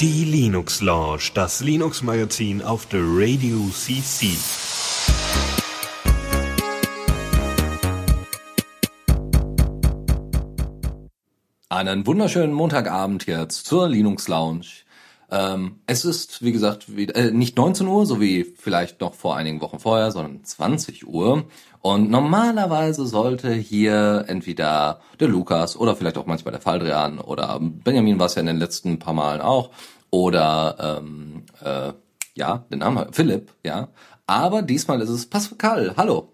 Die Linux Lounge, das Linux Magazin auf der Radio CC. Einen wunderschönen Montagabend jetzt zur Linux Lounge. Ähm, es ist, wie gesagt, wie, äh, nicht 19 Uhr, so wie vielleicht noch vor einigen Wochen vorher, sondern 20 Uhr. Und normalerweise sollte hier entweder der Lukas oder vielleicht auch manchmal der Faldrian oder Benjamin war es ja in den letzten paar Malen auch oder ähm, äh, ja, den Namen Philipp, ja. Aber diesmal ist es Pascal. Hallo.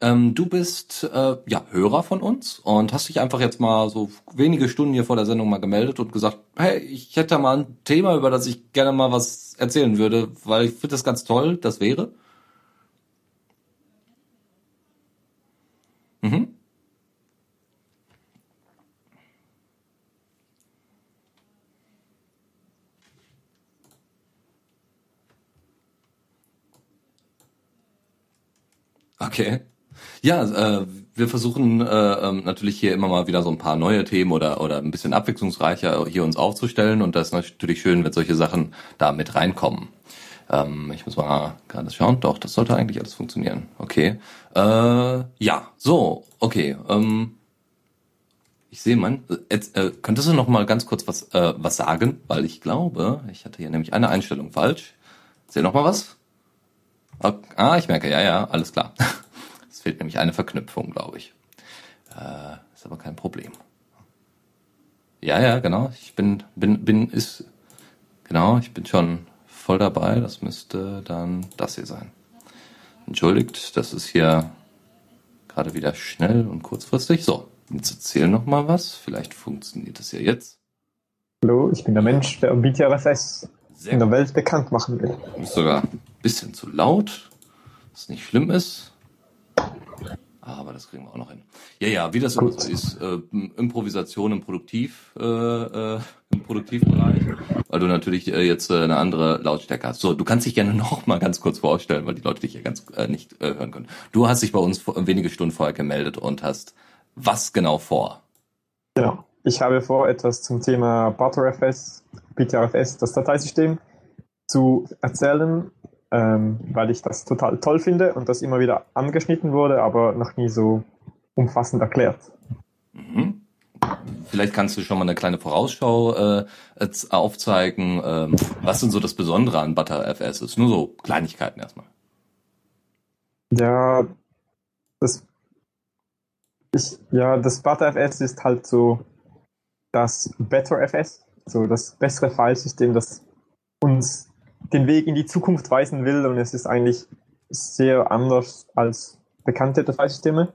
Ähm, du bist äh, ja Hörer von uns und hast dich einfach jetzt mal so wenige Stunden hier vor der Sendung mal gemeldet und gesagt, hey, ich hätte mal ein Thema, über das ich gerne mal was erzählen würde, weil ich finde das ganz toll. Das wäre? Mhm. Okay. Ja, äh, wir versuchen äh, ähm, natürlich hier immer mal wieder so ein paar neue Themen oder oder ein bisschen abwechslungsreicher hier uns aufzustellen und das ist natürlich schön, wenn solche Sachen da mit reinkommen. Ähm, ich muss mal gerade schauen. Doch, das sollte eigentlich alles funktionieren. Okay. Äh, ja, so, okay. Ähm, ich sehe man. Jetzt, äh, könntest du noch mal ganz kurz was äh, was sagen, weil ich glaube, ich hatte hier nämlich eine Einstellung falsch. Sehe noch mal was? Ah, ich merke, ja, ja, alles klar. fehlt nämlich eine Verknüpfung, glaube ich. Äh, ist aber kein Problem. Ja, ja, genau. Ich bin, bin, bin, ist, genau, ich bin schon voll dabei. Das müsste dann das hier sein. Entschuldigt, das ist hier gerade wieder schnell und kurzfristig. So, jetzt erzähl noch mal was. Vielleicht funktioniert das ja jetzt. Hallo, ich bin der Mensch, der BTRFS in der Welt bekannt machen will. Ist sogar ein bisschen zu laut, was nicht schlimm ist. Aber das kriegen wir auch noch hin. Ja, ja, wie das so ist, äh, Improvisation im Produktiv, äh, äh, im Produktivbereich, weil du natürlich äh, jetzt äh, eine andere Lautstärke hast. So, du kannst dich gerne noch mal ganz kurz vorstellen, weil die Leute dich ja ganz äh, nicht äh, hören können. Du hast dich bei uns vor, wenige Stunden vorher gemeldet und hast was genau vor? Genau. Ich habe vor, etwas zum Thema ButterFS, BTRFS, das Dateisystem, zu erzählen ähm, weil ich das total toll finde und das immer wieder angeschnitten wurde, aber noch nie so umfassend erklärt. Mhm. Vielleicht kannst du schon mal eine kleine Vorausschau äh, aufzeigen. Ähm, was sind so das Besondere an ButterFS? Ist nur so Kleinigkeiten erstmal. Ja, das, ich, ja, das ButterFS ist halt so das BetterFS, so das bessere Filesystem, das uns den Weg in die Zukunft weisen will und es ist eigentlich sehr anders als bekannte Dateisysteme.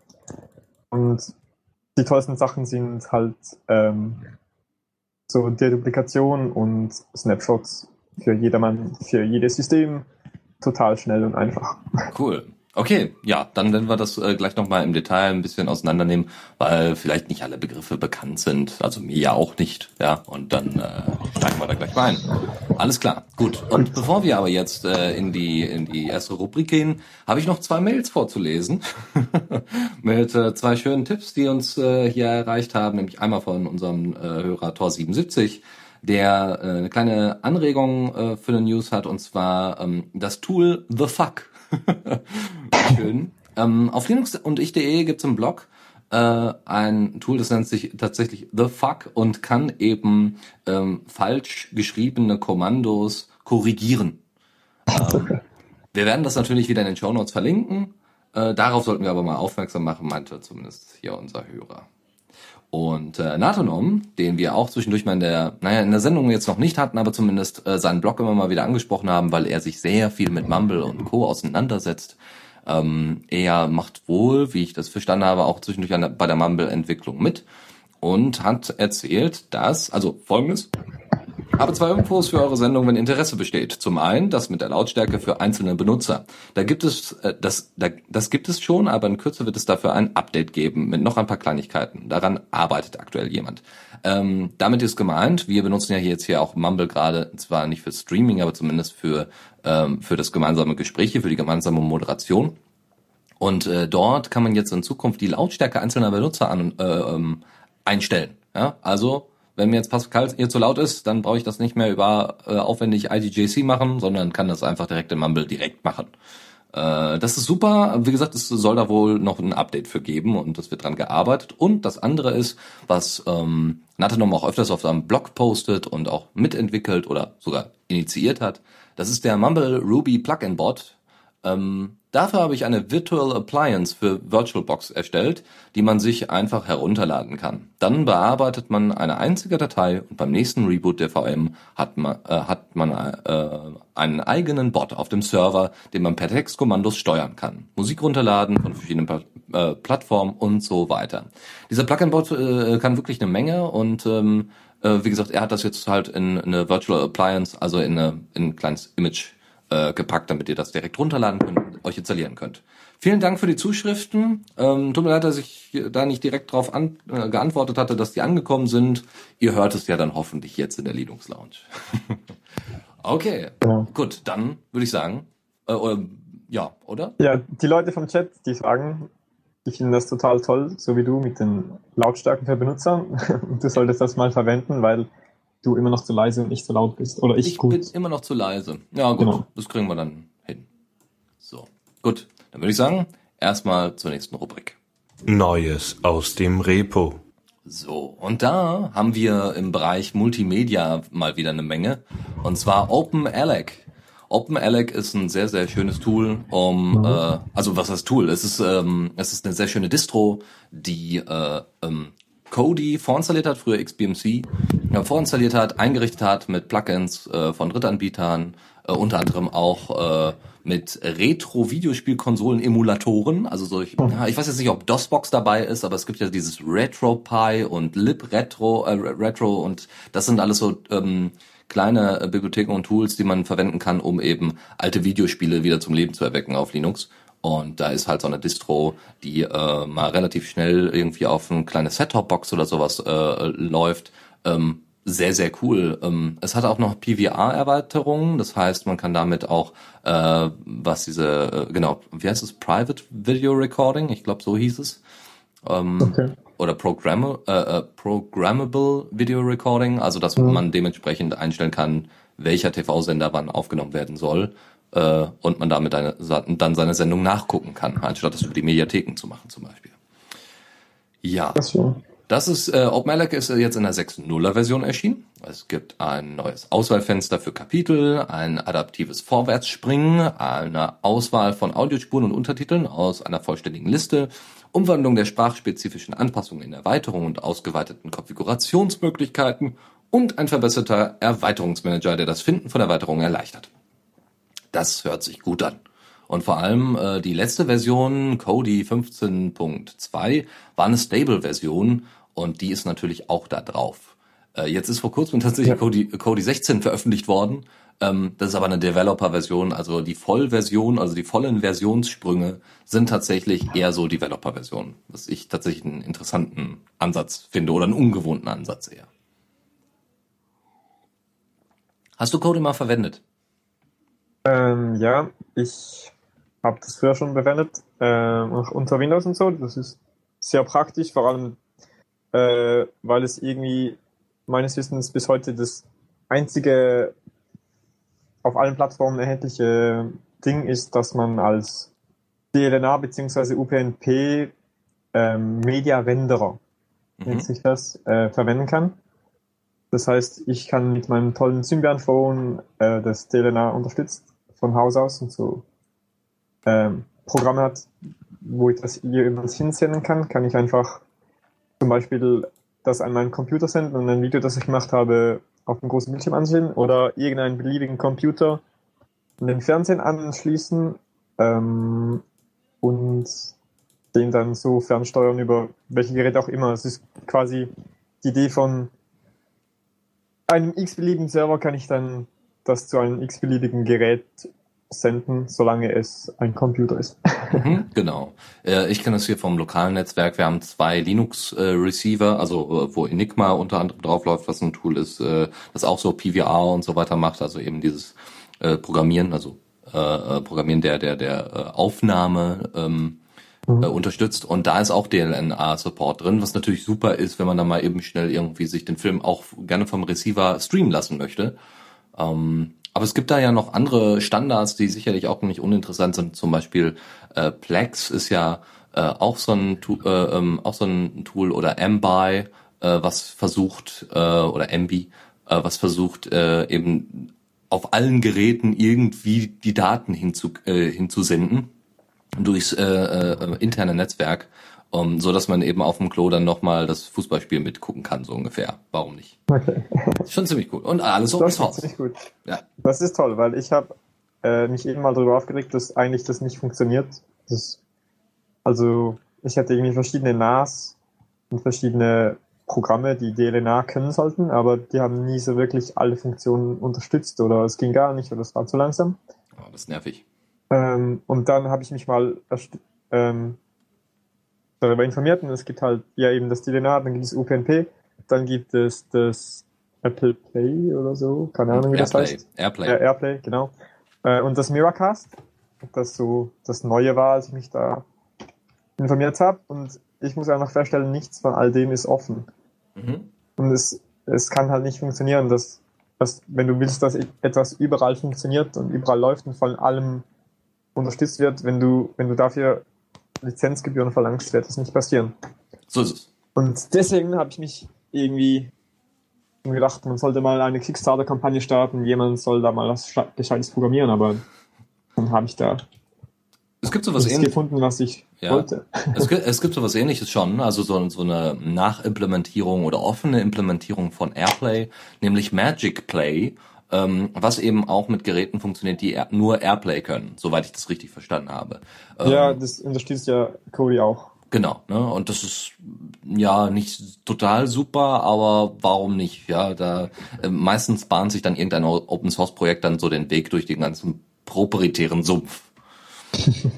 Und die tollsten Sachen sind halt ähm, so Deduplikation und Snapshots für jedermann, für jedes System. Total schnell und einfach. Cool. Okay, ja, dann werden wir das äh, gleich nochmal im Detail ein bisschen auseinandernehmen, weil vielleicht nicht alle Begriffe bekannt sind, also mir ja auch nicht, ja, und dann äh, steigen wir da gleich mal ein. Alles klar, gut. Und bevor wir aber jetzt äh, in die in die erste Rubrik gehen, habe ich noch zwei Mails vorzulesen mit äh, zwei schönen Tipps, die uns äh, hier erreicht haben, nämlich einmal von unserem äh, Hörer Tor 77 der äh, eine kleine Anregung äh, für eine News hat, und zwar ähm, das Tool The Fuck. Schön. Ähm, auf Linux und ich.de gibt es im Blog äh, ein Tool, das nennt sich tatsächlich The Fuck und kann eben ähm, falsch geschriebene Kommandos korrigieren. Ähm, wir werden das natürlich wieder in den Show Notes verlinken. Äh, darauf sollten wir aber mal aufmerksam machen, meinte zumindest hier unser Hörer. Und äh, Natonom, den wir auch zwischendurch mal in der, naja, in der Sendung jetzt noch nicht hatten, aber zumindest äh, seinen Blog immer mal wieder angesprochen haben, weil er sich sehr viel mit Mumble und Co. auseinandersetzt. Ähm, er macht wohl, wie ich das verstanden habe, auch zwischendurch an, bei der Mumble-Entwicklung mit und hat erzählt, dass, also folgendes, habe zwei Infos für eure Sendung, wenn Interesse besteht. Zum einen das mit der Lautstärke für einzelne Benutzer. Da gibt es äh, das, da, das gibt es schon, aber in Kürze wird es dafür ein Update geben mit noch ein paar Kleinigkeiten. Daran arbeitet aktuell jemand. Ähm, damit ist gemeint, wir benutzen ja jetzt hier auch Mumble gerade, zwar nicht für Streaming, aber zumindest für ähm, für das gemeinsame Gespräche, für die gemeinsame Moderation. Und äh, dort kann man jetzt in Zukunft die Lautstärke einzelner Benutzer an, äh, ähm, einstellen. Ja? Also wenn mir jetzt Pascal hier zu laut ist, dann brauche ich das nicht mehr über äh, aufwendig IDJC machen, sondern kann das einfach direkt im Mumble direkt machen. Äh, das ist super. Wie gesagt, es soll da wohl noch ein Update für geben und das wird dran gearbeitet. Und das andere ist, was ähm, Nathanom auch öfters auf seinem Blog postet und auch mitentwickelt oder sogar initiiert hat, das ist der Mumble Ruby Plugin Bot. Ähm, Dafür habe ich eine Virtual Appliance für VirtualBox erstellt, die man sich einfach herunterladen kann. Dann bearbeitet man eine einzige Datei und beim nächsten Reboot der VM hat man, äh, hat man äh, einen eigenen Bot auf dem Server, den man per Textkommandos steuern kann. Musik runterladen von verschiedenen äh, Plattformen und so weiter. Dieser Plugin-Bot äh, kann wirklich eine Menge und ähm, äh, wie gesagt, er hat das jetzt halt in eine Virtual Appliance, also in, eine, in ein kleines Image äh, gepackt, damit ihr das direkt runterladen könnt, euch installieren könnt. Vielen Dank für die Zuschriften. Ähm, tut mir leid, dass ich da nicht direkt darauf an, äh, geantwortet hatte, dass die angekommen sind. Ihr hört es ja dann hoffentlich jetzt in der Linux Lounge. okay, ja. gut, dann würde ich sagen, äh, oder, ja, oder? Ja, die Leute vom Chat, die sagen, die finden das total toll, so wie du mit den Lautstärken für Benutzer. du solltest das mal verwenden, weil du immer noch zu leise und nicht zu laut bist. Oder ich, ich gut. bin immer noch zu leise. Ja, gut, genau. das kriegen wir dann gut. Dann würde ich sagen, erstmal zur nächsten Rubrik. Neues aus dem Repo. So, und da haben wir im Bereich Multimedia mal wieder eine Menge. Und zwar OpenAlec. OpenAlec ist ein sehr, sehr schönes Tool, um, mhm. äh, also was heißt Tool? Es ist, ähm, es ist eine sehr schöne Distro, die äh, ähm, Kodi vorinstalliert hat, früher XBMC, ja, vorinstalliert hat, eingerichtet hat mit Plugins äh, von Drittanbietern, äh, unter anderem auch äh, mit Retro-Videospielkonsolen-Emulatoren, also solch, oh. ja, ich weiß jetzt nicht, ob DOSBox dabei ist, aber es gibt ja dieses RetroPie und LibRetro äh, Retro und das sind alles so ähm, kleine äh, Bibliotheken und Tools, die man verwenden kann, um eben alte Videospiele wieder zum Leben zu erwecken auf Linux. Und da ist halt so eine Distro, die äh, mal relativ schnell irgendwie auf ein kleines Set-Top-Box oder sowas äh, läuft. Ähm, sehr, sehr cool. Ähm, es hat auch noch PVR-Erweiterungen, das heißt, man kann damit auch, äh, was diese, äh, genau, wie heißt es, Private Video Recording, ich glaube, so hieß es. Ähm, okay. Oder Programm äh, äh, Programmable Video Recording, also dass mhm. man dementsprechend einstellen kann, welcher TV-Sender wann aufgenommen werden soll äh, und man damit eine, dann seine Sendung nachgucken kann, anstatt das über die Mediatheken zu machen zum Beispiel. Ja. Das ist, äh, OpenALEC ist jetzt in der 6.0er Version erschienen. Es gibt ein neues Auswahlfenster für Kapitel, ein adaptives Vorwärtsspringen, eine Auswahl von Audiospuren und Untertiteln aus einer vollständigen Liste, Umwandlung der sprachspezifischen Anpassungen in Erweiterungen und ausgeweiteten Konfigurationsmöglichkeiten und ein verbesserter Erweiterungsmanager, der das Finden von Erweiterungen erleichtert. Das hört sich gut an. Und vor allem äh, die letzte Version, Kodi 15.2, war eine Stable-Version und die ist natürlich auch da drauf. Äh, jetzt ist vor kurzem tatsächlich ja. Kodi, Kodi 16 veröffentlicht worden. Ähm, das ist aber eine Developer-Version, also die Vollversion, also die vollen Versionssprünge sind tatsächlich eher so Developer-Versionen, was ich tatsächlich einen interessanten Ansatz finde oder einen ungewohnten Ansatz eher. Hast du Kodi mal verwendet? Ähm, ja, ich habe das früher schon verwendet, äh, unter Windows und so. Das ist sehr praktisch, vor allem, äh, weil es irgendwie meines Wissens bis heute das einzige auf allen Plattformen erhältliche Ding ist, dass man als DLNA bzw. UPnP ähm, Media Renderer, mhm. nennt sich das, äh, verwenden kann. Das heißt, ich kann mit meinem tollen Symbian Phone, äh, das DLNA unterstützt, von Haus aus und so ähm, Programme hat, wo ich das hier übrigens hinsenden kann, kann ich einfach zum Beispiel das an meinen Computer senden und ein Video, das ich gemacht habe, auf dem großen Bildschirm ansehen oder irgendeinen beliebigen Computer an den Fernsehen anschließen ähm, und den dann so fernsteuern über welche Geräte auch immer. Es ist quasi die Idee von einem x-beliebigen Server kann ich dann das zu einem x-beliebigen Gerät senden, solange es ein Computer ist. Mhm, genau. Äh, ich kenne das hier vom lokalen Netzwerk. Wir haben zwei Linux-Receiver, also äh, wo Enigma unter anderem draufläuft, was ein Tool ist, äh, das auch so PVR und so weiter macht, also eben dieses Programmieren, also Programmieren der der der Aufnahme ähm, äh, unterstützt und da ist auch DLNA-Support drin, was natürlich super ist, wenn man da mal eben schnell irgendwie sich den Film auch gerne vom Receiver streamen lassen möchte. Ähm, aber es gibt da ja noch andere Standards, die sicherlich auch nicht uninteressant sind. Zum Beispiel äh, Plex ist ja äh, auch so ein äh, ähm, auch so ein Tool oder MBI, äh, was versucht äh, oder MB, äh, was versucht äh, eben auf allen Geräten irgendwie die Daten hinzu, äh, hinzusenden durchs äh, äh, interne Netzwerk, um, so dass man eben auf dem Klo dann nochmal das Fußballspiel mitgucken kann, so ungefähr. Warum nicht? Okay. Schon ziemlich cool. Und alles Open Das ist Source. ziemlich gut. Ja. Das ist toll, weil ich habe äh, mich eben mal darüber aufgeregt, dass eigentlich das nicht funktioniert. Das, also ich hatte irgendwie verschiedene NAS und verschiedene Programme, die DLNA können sollten, aber die haben nie so wirklich alle Funktionen unterstützt oder es ging gar nicht oder es war zu langsam. Oh, das ist nervig. Ähm, und dann habe ich mich mal ähm, darüber informiert und es gibt halt ja eben das DLNA, dann gibt es UPnP, dann gibt es das Apple Play oder so, keine Ahnung wie das Airplay. heißt. Airplay. Ja, Airplay, genau. Äh, und das Miracast, das so das Neue war, als ich mich da informiert habe. Und ich muss einfach feststellen, nichts von all dem ist offen. Mhm. Und es, es kann halt nicht funktionieren, dass, dass, wenn du willst, dass etwas überall funktioniert und überall läuft und von allem unterstützt wird, wenn du, wenn du dafür Lizenzgebühren verlangst, wird das nicht passieren. So ist es. Und deswegen habe ich mich irgendwie gedacht, man sollte mal eine Kickstarter-Kampagne starten, jemand soll da mal was Gescheites programmieren, aber dann habe ich da Es gibt sowas ähnliches. gefunden, was ich Ja. wollte. Es gibt, es gibt sowas ähnliches schon, also so, so eine Nachimplementierung oder offene Implementierung von Airplay, nämlich Magic Play, ähm, was eben auch mit Geräten funktioniert, die nur Airplay können, soweit ich das richtig verstanden habe. Ähm, Ja, das unterstützt ja Kodi auch. Genau, ne? Und das ist ja nicht total super, aber warum nicht? Ja, da äh, meistens bahnt sich dann irgendein Open Source Projekt dann so den Weg durch den ganzen proprietären Sumpf.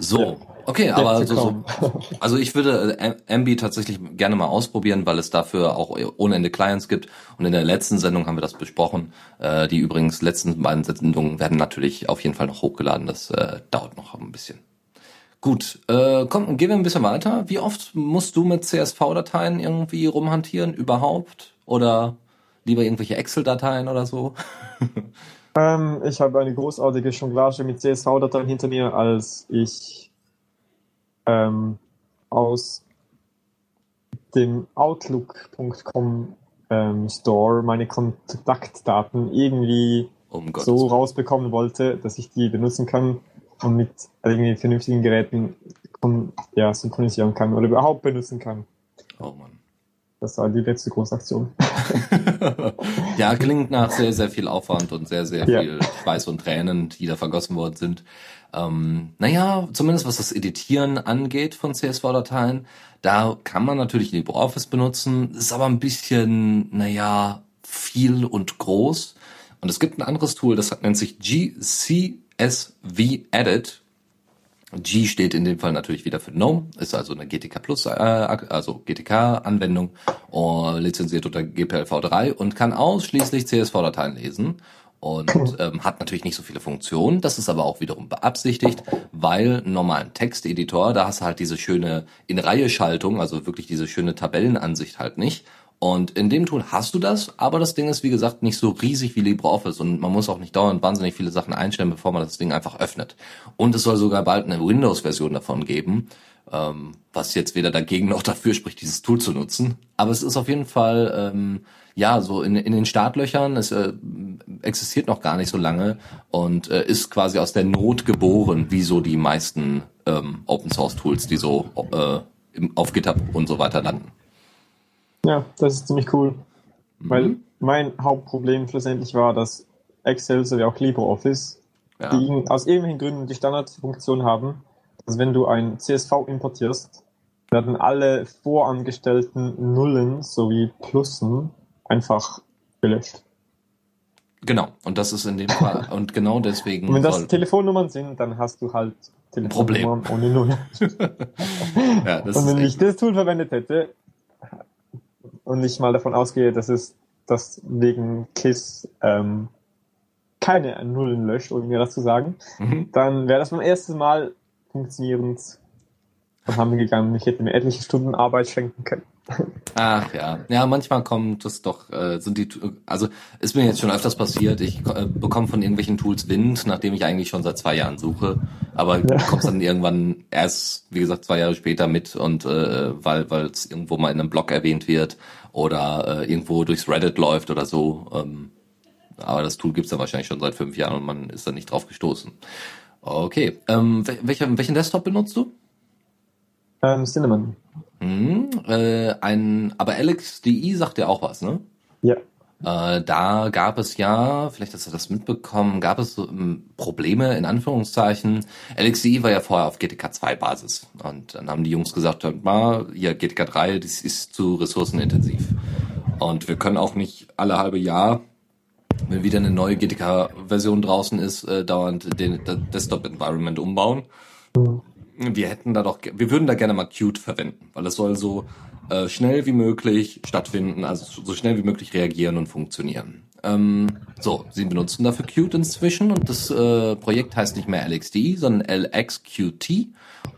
So, okay, aber Jetzt so, also ich würde äh, Ambi tatsächlich gerne mal ausprobieren, weil es dafür auch ohne Ende Clients gibt. Und in der letzten Sendung haben wir das besprochen. Äh, die übrigens letzten beiden Sendungen werden natürlich auf jeden Fall noch hochgeladen. Das äh, dauert noch ein bisschen. Gut, äh, komm, gehen wir ein bisschen weiter. Wie oft musst du mit CSV-Dateien irgendwie rumhantieren überhaupt? Oder lieber irgendwelche Excel-Dateien oder so? Ähm, ich habe eine großartige Jonglage mit CSV-Dateien hinter mir, als ich ähm, aus dem Outlook.com ähm, Store meine Kontaktdaten irgendwie Um so rausbekommen wollte, dass ich die benutzen kann und mit irgendwie vernünftigen Geräten ja, synchronisieren kann oder überhaupt benutzen kann. Oh Mann. Das war die letzte Großaktion. ja, klingt nach sehr, sehr viel Aufwand und sehr, sehr Ja. viel Schweiß und Tränen, die da vergossen worden sind. Ähm, naja, zumindest was das Editieren angeht von CSV-Dateien, da kann man natürlich LibreOffice benutzen, ist aber ein bisschen, naja, viel und groß. Und es gibt ein anderes Tool, das nennt sich GCSV Edit. G steht in dem Fall natürlich wieder für GNOME, ist also eine GTK Plus, äh, also GTK-Anwendung, äh, lizenziert unter GPLv3 und kann ausschließlich CSV-Dateien lesen und ähm, hat natürlich nicht so viele Funktionen. Das ist aber auch wiederum beabsichtigt, weil normalen Texteditor, da hast du halt diese schöne In-Reihe-Schaltung, also wirklich diese schöne Tabellenansicht halt nicht. Und in dem Tool hast du das, aber das Ding ist, wie gesagt, nicht so riesig wie LibreOffice und man muss auch nicht dauernd wahnsinnig viele Sachen einstellen, bevor man das Ding einfach öffnet. Und es soll sogar bald eine Windows-Version davon geben, ähm, was jetzt weder dagegen noch dafür spricht, dieses Tool zu nutzen. Aber es ist auf jeden Fall, ähm, ja, so in, in den Startlöchern, es äh, existiert noch gar nicht so lange und äh, ist quasi aus der Not geboren, wie so die meisten ähm, Open-Source-Tools, die so äh, im, auf GitHub und so weiter landen. Ja, das ist ziemlich cool. Weil Mhm. mein Hauptproblem schlussendlich war, dass Excel sowie auch LibreOffice, Ja. die aus irgendwelchen Gründen die Standardfunktion haben, dass wenn du ein CSV importierst, werden alle vorangestellten Nullen sowie Plussen einfach gelöscht. Genau, und das ist in dem Fall, und genau deswegen Und wenn das Telefonnummern sind, dann hast du halt Telefonnummern ohne Null. ja, das Und wenn ich das Tool verwendet hätte und ich mal davon ausgehe, dass es das wegen KISS ähm, keine Nullen löscht, um mir das zu sagen, mhm. dann wäre das beim ersten Mal funktionierend und haben gegangen, ich hätte mir etliche Stunden Arbeit schenken können. Ach ja, ja, manchmal kommt es doch, äh, sind die, also ist mir jetzt schon öfters passiert, ich äh, bekomme von irgendwelchen Tools Wind, nachdem ich eigentlich schon seit zwei Jahren suche, aber ja. kommst dann irgendwann erst, wie gesagt, zwei Jahre später mit und äh, weil weil es irgendwo mal in einem Blog erwähnt wird oder äh, irgendwo durchs Reddit läuft oder so. Ähm, aber das Tool gibt's dann wahrscheinlich schon seit fünf Jahren und man ist da nicht drauf gestoßen. Okay, ähm, welcher, welchen Desktop benutzt du? Ähm, Cinnamon. Hm, äh, ein, aber LXDI sagt ja auch was, ne? Ja. Äh, da gab es ja, vielleicht hast du das mitbekommen, gab es so, ähm, Probleme in Anführungszeichen. LXDI war ja vorher auf GTK 2 Basis und dann haben die Jungs gesagt, mal, ja, GTK 3, das ist zu ressourcenintensiv. Und wir können auch nicht alle halbe Jahr, wenn wieder eine neue GTK-Version draußen ist, äh, dauernd den Desktop-Environment umbauen. Mhm wir hätten da doch, wir würden da gerne mal Qt verwenden, weil es soll so äh, schnell wie möglich stattfinden, also so schnell wie möglich reagieren und funktionieren. Ähm, so, sie benutzen dafür Qt inzwischen und das äh, Projekt heißt nicht mehr LXD, sondern LXQT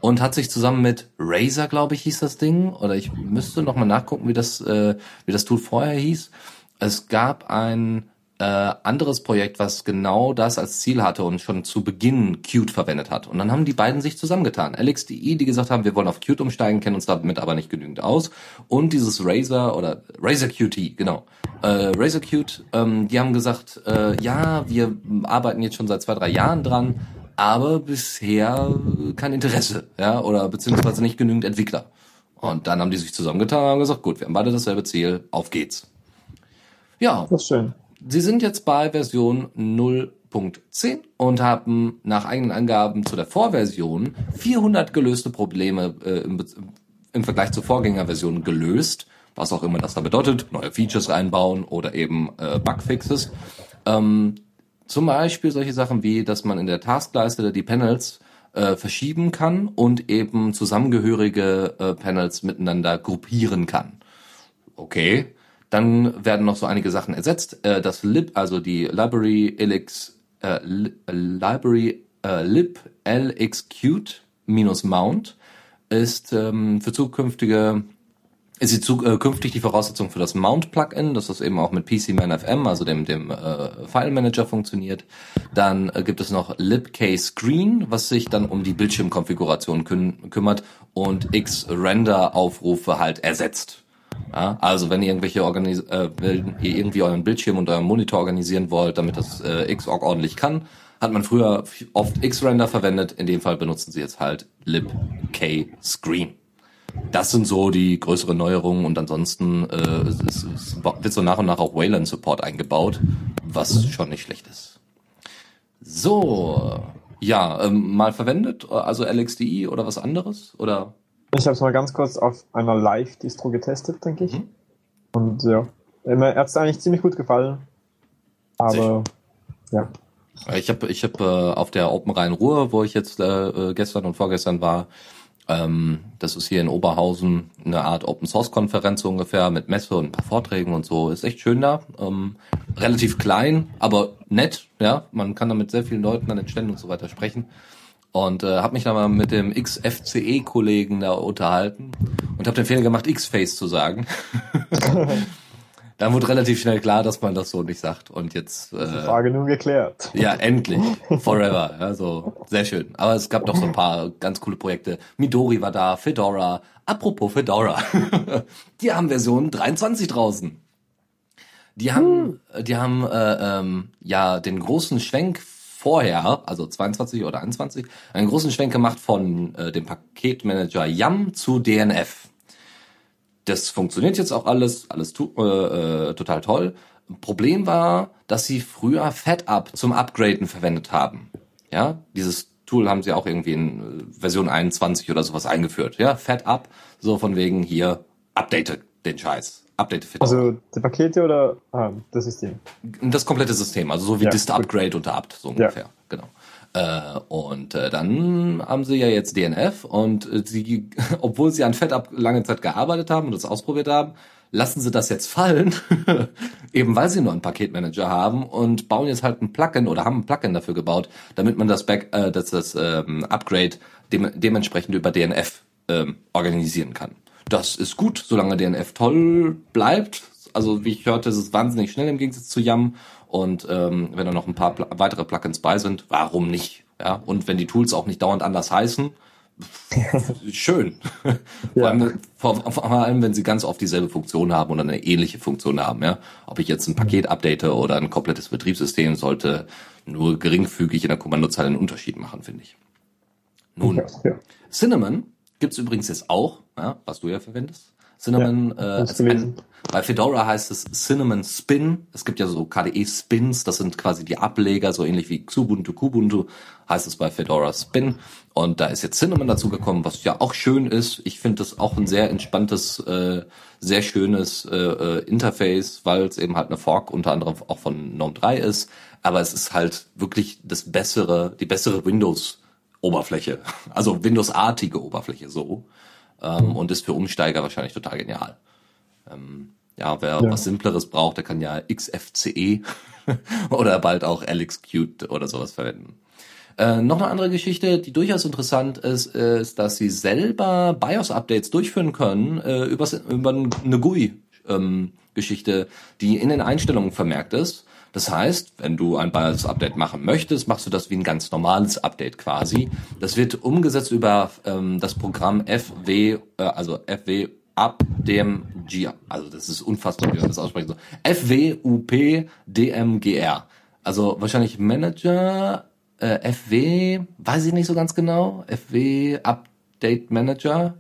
und hat sich zusammen mit Razer, glaube ich, hieß das Ding, oder ich müsste noch mal nachgucken, wie das, äh, wie das Tool vorher hieß. Es gab ein äh, anderes Projekt, was genau das als Ziel hatte und schon zu Beginn Qt verwendet hat. Und dann haben die beiden sich zusammengetan. LXDE, die gesagt haben, wir wollen auf Qt umsteigen, kennen uns damit aber nicht genügend aus. Und dieses Razer oder Razer Qt, genau. Äh, Razer Qt, ähm, die haben gesagt, äh, ja, wir arbeiten jetzt schon seit zwei, drei Jahren dran, aber bisher kein Interesse, ja, oder beziehungsweise nicht genügend Entwickler. Und dann haben die sich zusammengetan und haben gesagt, gut, wir haben beide dasselbe Ziel, auf geht's. Ja. Das ist schön. Sie sind jetzt bei Version 0.10 und haben nach eigenen Angaben zu der Vorversion 400 gelöste Probleme äh, im, im Vergleich zur Vorgängerversion gelöst, was auch immer das da bedeutet, neue Features reinbauen oder eben äh, Bugfixes. Ähm, zum Beispiel solche Sachen wie, dass man in der Taskleiste die Panels äh, verschieben kann und eben zusammengehörige äh, Panels miteinander gruppieren kann. Okay, dann werden noch so einige Sachen ersetzt. Äh, das lib, also die Library LX, äh, Library äh, lib lxqt minus mount ist ähm, für zukünftige ist sie zukünftig äh, die Voraussetzung für das Mount-Plugin, dass das eben auch mit PCManFM, also dem, dem äh, File-Manager funktioniert. Dann äh, gibt es noch libkscreen, was sich dann um die Bildschirmkonfiguration küm kümmert und X-Render-Aufrufe halt ersetzt. Ja, also wenn ihr irgendwelche Organis äh, wenn ihr irgendwie euren Bildschirm und euren Monitor organisieren wollt, damit das äh, Xorg ordentlich kann, hat man früher oft Xrender verwendet. In dem Fall benutzen sie jetzt halt libkscreen. Das sind so die größeren Neuerungen und ansonsten äh, es, es wird so nach und nach auch Wayland Support eingebaut, was schon nicht schlecht ist. So, ja, ähm, mal verwendet, also LXDI oder was anderes oder ich habe es mal ganz kurz auf einer Live-Distro getestet, denke ich. Mhm. Und ja, mir hat es eigentlich ziemlich gut gefallen. Aber ja. Ich habe ich hab, äh, auf der Open Rhein Ruhr, wo ich jetzt äh, äh, gestern und vorgestern war, ähm, das ist hier in Oberhausen eine Art Open Source Konferenz so ungefähr mit Messe und ein paar Vorträgen und so. Ist echt schön da. Ähm, relativ klein, aber nett. Ja, man kann da mit sehr vielen Leuten an den Ständen und so weiter sprechen. Und äh, habe mich dann mal mit dem XFCE-Kollegen da unterhalten und habe den Fehler gemacht, X-Face zu sagen. dann wurde relativ schnell klar, dass man das so nicht sagt. Und jetzt. Äh, Die Frage nun geklärt. Ja, endlich. Forever. Also sehr schön. Aber es gab doch so ein paar ganz coole Projekte. Midori war da, Fedora. Apropos Fedora. die haben Version 23 draußen. Die haben, hm. die haben äh, ähm, ja den großen Schwenk vorher, also 22 oder 21, einen großen Schwenk gemacht von äh, dem Paketmanager YAM zu DNF. Das funktioniert jetzt auch alles, alles tu, äh, äh, total toll. Problem war, dass sie früher FedUp zum Upgraden verwendet haben. Ja, dieses Tool haben sie auch irgendwie in äh, Version 21 oder sowas eingeführt. Ja, FedUp, so von wegen hier, update den Scheiß. Update Fedora. Also die Pakete oder ah, das System? Das komplette System, also so wie ja, Dist Upgrade unter Apt, so ungefähr. Ja. Genau. Äh, und äh, dann haben sie ja jetzt DNF und äh, sie, obwohl sie an FedUp lange Zeit gearbeitet haben und das ausprobiert haben, lassen sie das jetzt fallen, eben weil sie nur einen Paketmanager haben und bauen jetzt halt ein Plugin oder haben ein Plugin dafür gebaut, damit man das Back, äh, das, das ähm, Upgrade dem, dementsprechend über DNF ähm, organisieren kann. Das ist gut, solange DNF toll bleibt. Also wie ich hörte, ist es wahnsinnig schnell im Gegensatz zu YAM. Und ähm, wenn da noch ein paar Pl weitere Plugins bei sind, warum nicht? Ja, und wenn die Tools auch nicht dauernd anders heißen, schön. vor, allem, vor, vor, allem, wenn sie ganz oft dieselbe Funktion haben oder eine ähnliche Funktion haben. Ja, ob ich jetzt ein Paket update oder ein komplettes Betriebssystem, sollte nur geringfügig in der Kommandozeile einen Unterschied machen, finde ich. Nun, ja, ja. Cinnamon gibt's übrigens jetzt auch, ja, was du ja verwendest. Cinnamon, ja, äh, ein, bei Fedora heißt es Cinnamon Spin. Es gibt ja so KDE Spins, das sind quasi die Ableger, so ähnlich wie Xubuntu, Kubuntu, heißt es bei Fedora Spin. Und da ist jetzt Cinnamon dazugekommen, was ja auch schön ist. Ich finde das auch ein sehr entspanntes, äh, sehr schönes äh, äh, Interface, weil es eben halt eine Fork unter anderem auch von GNOME 3 ist. Aber es ist halt wirklich das bessere, die bessere Windows Oberfläche, also Windows-artige Oberfläche so ähm, und ist für Umsteiger wahrscheinlich total genial. Ähm, ja, wer ja. was Simpleres braucht, der kann ja XFCE oder bald auch LXQt oder sowas verwenden. Äh, noch eine andere Geschichte, die durchaus interessant ist, ist, dass sie selber BIOS-Updates durchführen können äh, über, über eine GUI-Geschichte, ähm, die in den Einstellungen vermerkt ist. Das heißt, wenn du ein BIOS-Update machen möchtest, machst du das wie ein ganz normales Update quasi. Das wird umgesetzt über ähm, das Programm FW, äh, also FW ab dem G, also das ist unfassbar, wie man das aussprechen soll. FWUP DMGR. Also wahrscheinlich Manager, äh, FW, weiß ich nicht so ganz genau. FW Update Manager.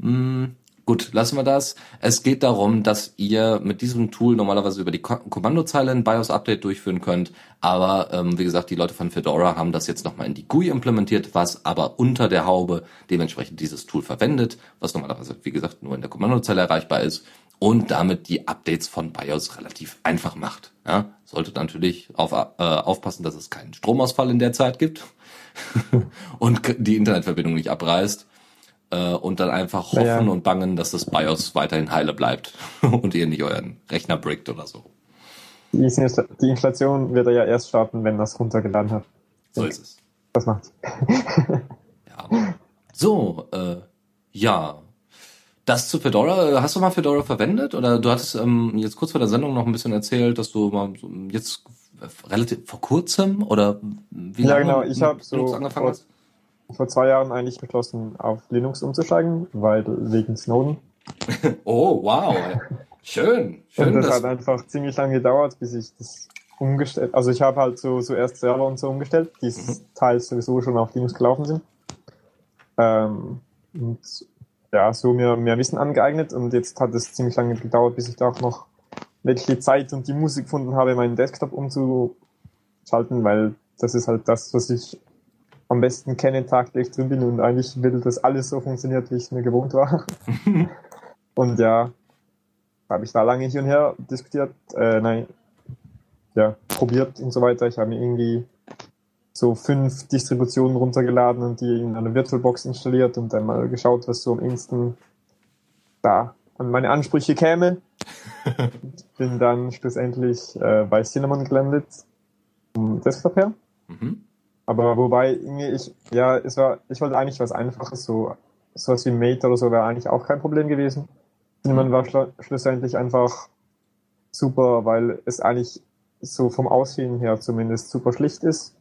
Hm, Gut, lassen wir das. Es geht darum, dass ihr mit diesem Tool normalerweise über die Kommandozeile ein BIOS-Update durchführen könnt. Aber ähm, wie gesagt, die Leute von Fedora haben das jetzt nochmal in die GUI implementiert, was aber unter der Haube dementsprechend dieses Tool verwendet, was normalerweise, wie gesagt, nur in der Kommandozeile erreichbar ist und damit die Updates von BIOS relativ einfach macht. Ja, solltet natürlich auf, äh, aufpassen, dass es keinen Stromausfall in der Zeit gibt und die Internetverbindung nicht abreißt äh, und dann einfach hoffen ja. und bangen, dass das BIOS weiterhin heile bleibt und ihr nicht euren Rechner brickt oder so. Die, Installation wird er ja erst starten, wenn das runtergeladen hat. So ist es. Das macht's. ja. So, äh, ja. Das zu Fedora, hast du mal Fedora verwendet? Oder du hattest ähm, jetzt kurz vor der Sendung noch ein bisschen erzählt, dass du mal so jetzt relativ vor kurzem oder wie lange ja, genau. ich habe so angefangen hast? Vor zwei Jahren eigentlich beschlossen, auf Linux umzusteigen, weil wegen Snowden. oh, wow. Schön. Schön. Und das hat einfach ziemlich lange gedauert, bis ich das umgestellt, also ich habe halt so, so erst Server und so umgestellt, die mhm. teils sowieso schon auf Linux gelaufen sind. Ähm, und ja, so mir mehr Wissen angeeignet und jetzt hat es ziemlich lange gedauert, bis ich da auch noch wirklich die Zeit und die Musik gefunden habe, meinen Desktop umzuschalten, weil das ist halt das, was ich am besten kenne, tagtäglich drin bin und eigentlich will, dass alles so funktioniert, wie ich es mir gewohnt war. und ja, habe ich da lange hier und her diskutiert, äh, nein, ja, probiert und so weiter. Ich habe mir irgendwie so fünf Distributionen runtergeladen und die in einer VirtualBox installiert und dann mal geschaut, was so am ehesten da an meine Ansprüche käme. bin dann schlussendlich äh, bei Cinnamon gelandet, vom Desktop her. Mhm. Aber wobei, ich, ja, es war, ich wollte eigentlich was Einfaches, so, sowas wie Mate oder so wäre eigentlich auch kein Problem gewesen. Cinnamon war schlu schlussendlich einfach super, weil es eigentlich so vom Aussehen her zumindest super schlicht ist.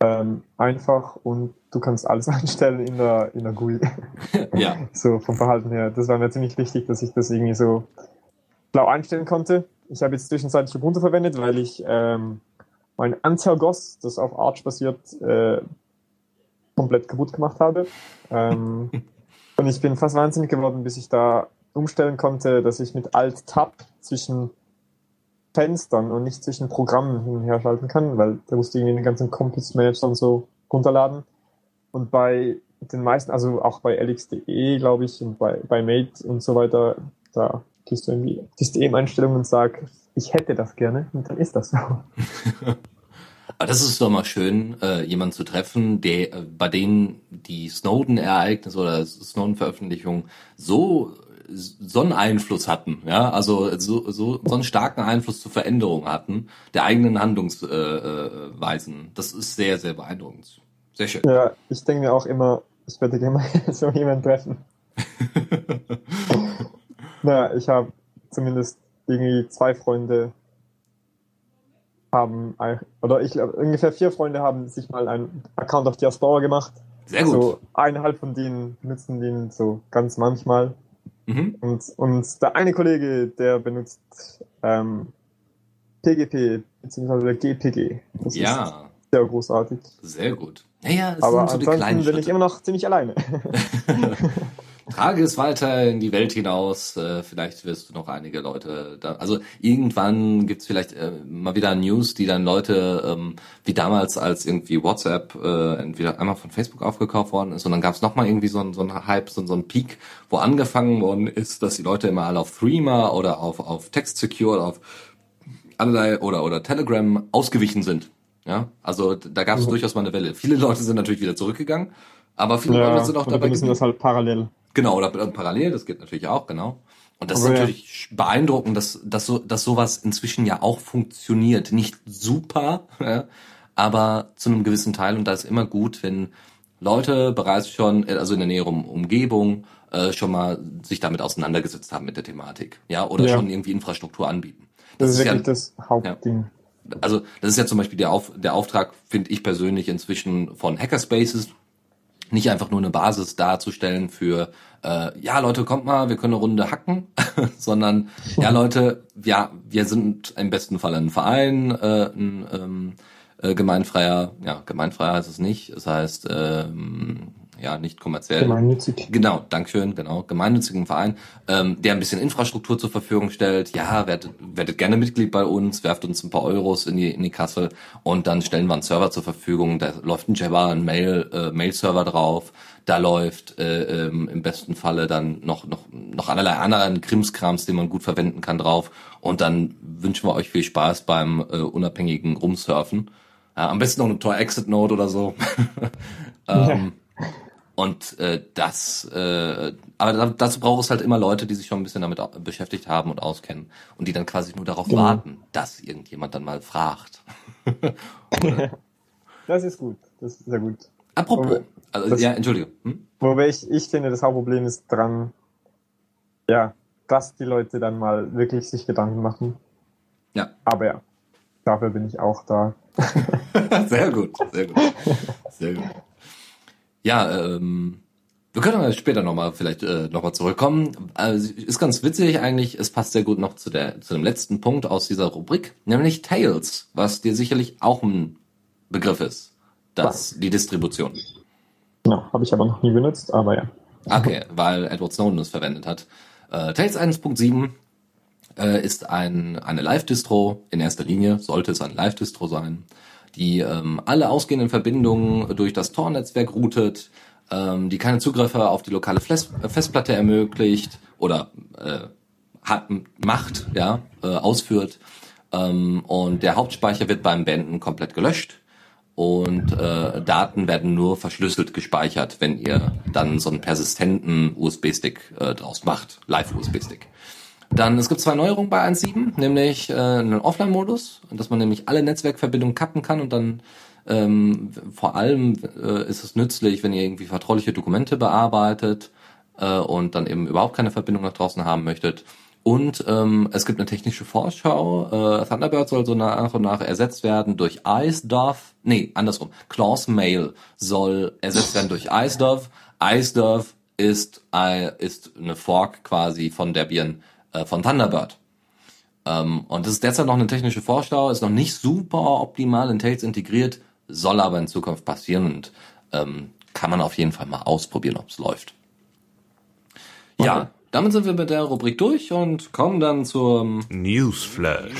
Ähm, einfach und du kannst alles einstellen in der, in der GUI. ja. So vom Verhalten her. Das war mir ziemlich wichtig, dass ich das irgendwie so blau einstellen konnte. Ich habe jetzt zwischenzeitlich Ubuntu verwendet, weil ich ähm, mein Antergos, das auf Arch basiert, äh, komplett kaputt gemacht habe. Ähm, und ich bin fast wahnsinnig geworden, bis ich da umstellen konnte, dass ich mit Alt-Tab zwischen Fenstern und nicht zwischen Programmen hin und her schalten kann, weil da musste ich den ganzen Compiz Manager und so runterladen. Und bei den meisten, also auch bei LX.de, glaube ich, und bei, bei Mate und so weiter, da gehst du irgendwie Systemeinstellungen und sagst, ich hätte das gerne und dann ist das so. Aber das ist doch mal schön, äh, jemanden zu treffen, der äh, bei denen die Snowden-Ereignisse oder Snowden-Veröffentlichung so so einen Einfluss hatten, ja, also so, so, so einen starken Einfluss zur Veränderung hatten, der eigenen Handlungsweisen. Äh, äh, das ist sehr, sehr beeindruckend. Sehr schön. Ja, ich denke mir auch immer, ich werde gerne mal so jemanden treffen. naja, ich habe zumindest irgendwie zwei Freunde haben, oder ich glaube, ungefähr vier Freunde haben sich mal einen Account auf Diaspora gemacht. Sehr gut. So eineinhalb von denen benutzen den so ganz manchmal. Mhm. Und, und der eine Kollege, der benutzt ähm, PGP bzw. GPG. Das ist Ja, sehr großartig. sehr gut. Naja, es Aber sind so die kleinen ansonsten bin ich Schritte. immer noch ziemlich alleine. Trage es weiter in die Welt hinaus. Äh, vielleicht wirst du noch einige Leute da. Also irgendwann gibt's vielleicht äh, mal wieder News, die dann Leute, ähm, wie damals, als irgendwie WhatsApp äh, entweder einmal von Facebook aufgekauft worden ist und dann gab's noch mal irgendwie so einen so einen Hype, so, so einen Peak, wo angefangen worden ist, dass die Leute immer alle auf Threema oder auf, auf Text Secure oder auf allerlei oder oder Telegram ausgewichen sind. Ja, also da gab's Mhm. durchaus mal eine Welle. Viele Leute sind natürlich wieder zurückgegangen, aber viele ja, Leute sind auch dabei benutzen geblieben. das halt parallel. Genau, oder parallel, das geht natürlich auch, genau. Und das Aber ist ja. natürlich beeindruckend, dass, dass, so, dass sowas inzwischen ja auch funktioniert. Nicht super, ja, aber zu einem gewissen Teil. Und da ist immer gut, wenn Leute bereits schon, äh, also in der näheren Umgebung, äh, schon mal sich damit auseinandergesetzt haben mit der Thematik. Ja, oder Ja. schon irgendwie Infrastruktur anbieten. Das, ist ja, wirklich das Hauptding. also das ist ja zum Beispiel der, Auf, der Auftrag, finde ich persönlich inzwischen von Hackerspaces, nicht einfach nur eine Basis darzustellen für, äh, ja Leute, kommt mal, wir können eine Runde hacken, sondern, ja Leute, ja, wir sind im besten Fall ein Verein, äh, ein ähm, äh, gemeinfreier, ja, gemeinfreier heißt es nicht, es heißt, ähm, ja, nicht kommerziell. Gemeinnützig. Genau, Dankeschön, genau. Gemeinnützigen Verein, ähm, der ein bisschen Infrastruktur zur Verfügung stellt. Ja, werdet, werdet gerne Mitglied bei uns, werft uns ein paar Euros in die, in die Kasse und dann stellen wir einen Server zur Verfügung. Da läuft ein Jabber, ein Mail, äh, Mail-Server drauf. Da läuft äh, ähm, im besten Falle dann noch, noch, noch allerlei anderen Krimskrams, den man gut verwenden kann drauf. Und dann wünschen wir euch viel Spaß beim äh, unabhängigen Rumsurfen. Ja, am besten noch eine Tor-Exit-Note oder so. ähm, und äh, das, äh, aber da- dazu braucht es halt immer Leute, die sich schon ein bisschen damit beschäftigt haben und auskennen und die dann quasi nur darauf Genau. warten, dass irgendjemand dann mal fragt. Das ist gut. Das ist sehr gut. Apropos, also das- ja, entschuldige. Hm? Wobei ich, ich finde, das Hauptproblem ist dran, ja, dass die Leute dann mal wirklich sich Gedanken machen. Ja. Aber ja, dafür bin ich auch da. sehr gut, sehr gut, sehr gut. Ja, ähm, wir können später nochmal vielleicht äh, nochmal zurückkommen. Also, ist ganz witzig eigentlich, es passt sehr gut noch zu der zu dem letzten Punkt aus dieser Rubrik, nämlich Tails, was dir sicherlich auch ein Begriff ist. Das, die Distribution. Ja, habe ich aber noch nie benutzt, aber ja. Okay, weil Edward Snowden es verwendet hat. Äh, Tails 1.7 äh, ist ein, eine Live-Distro, in erster Linie sollte es ein Live-Distro sein, die ähm, alle ausgehenden Verbindungen durch das Tor-Netzwerk routet, ähm, die keine Zugriffe auf die lokale Fles Festplatte ermöglicht oder äh, hat, macht, ja, äh, ausführt. Ähm, und der Hauptspeicher wird beim Beenden komplett gelöscht und äh, Daten werden nur verschlüsselt gespeichert, wenn ihr dann so einen persistenten USB-Stick äh, draus macht, Live-USB-Stick. Dann, es gibt zwei Neuerungen bei 1.7, nämlich äh, einen Offline-Modus, dass man nämlich alle Netzwerkverbindungen kappen kann und dann ähm, vor allem äh, ist es nützlich, wenn ihr irgendwie vertrauliche Dokumente bearbeitet äh, und dann eben überhaupt keine Verbindung nach draußen haben möchtet. Und ähm, es gibt eine technische Vorschau. Äh, Thunderbird soll so nach und nach ersetzt werden durch IceDove. Nee, andersrum. Claws Mail soll ersetzt werden durch IceDove. IceDove ist, äh, ist eine Fork quasi von Debian äh, von Thunderbird. Ähm, und das ist derzeit noch eine technische Vorschau, ist noch nicht super optimal in Tails integriert, soll aber in Zukunft passieren und ähm, kann man auf jeden Fall mal ausprobieren, ob es läuft. Ja, Okay. damit sind wir mit der Rubrik durch und kommen dann zum Newsflash.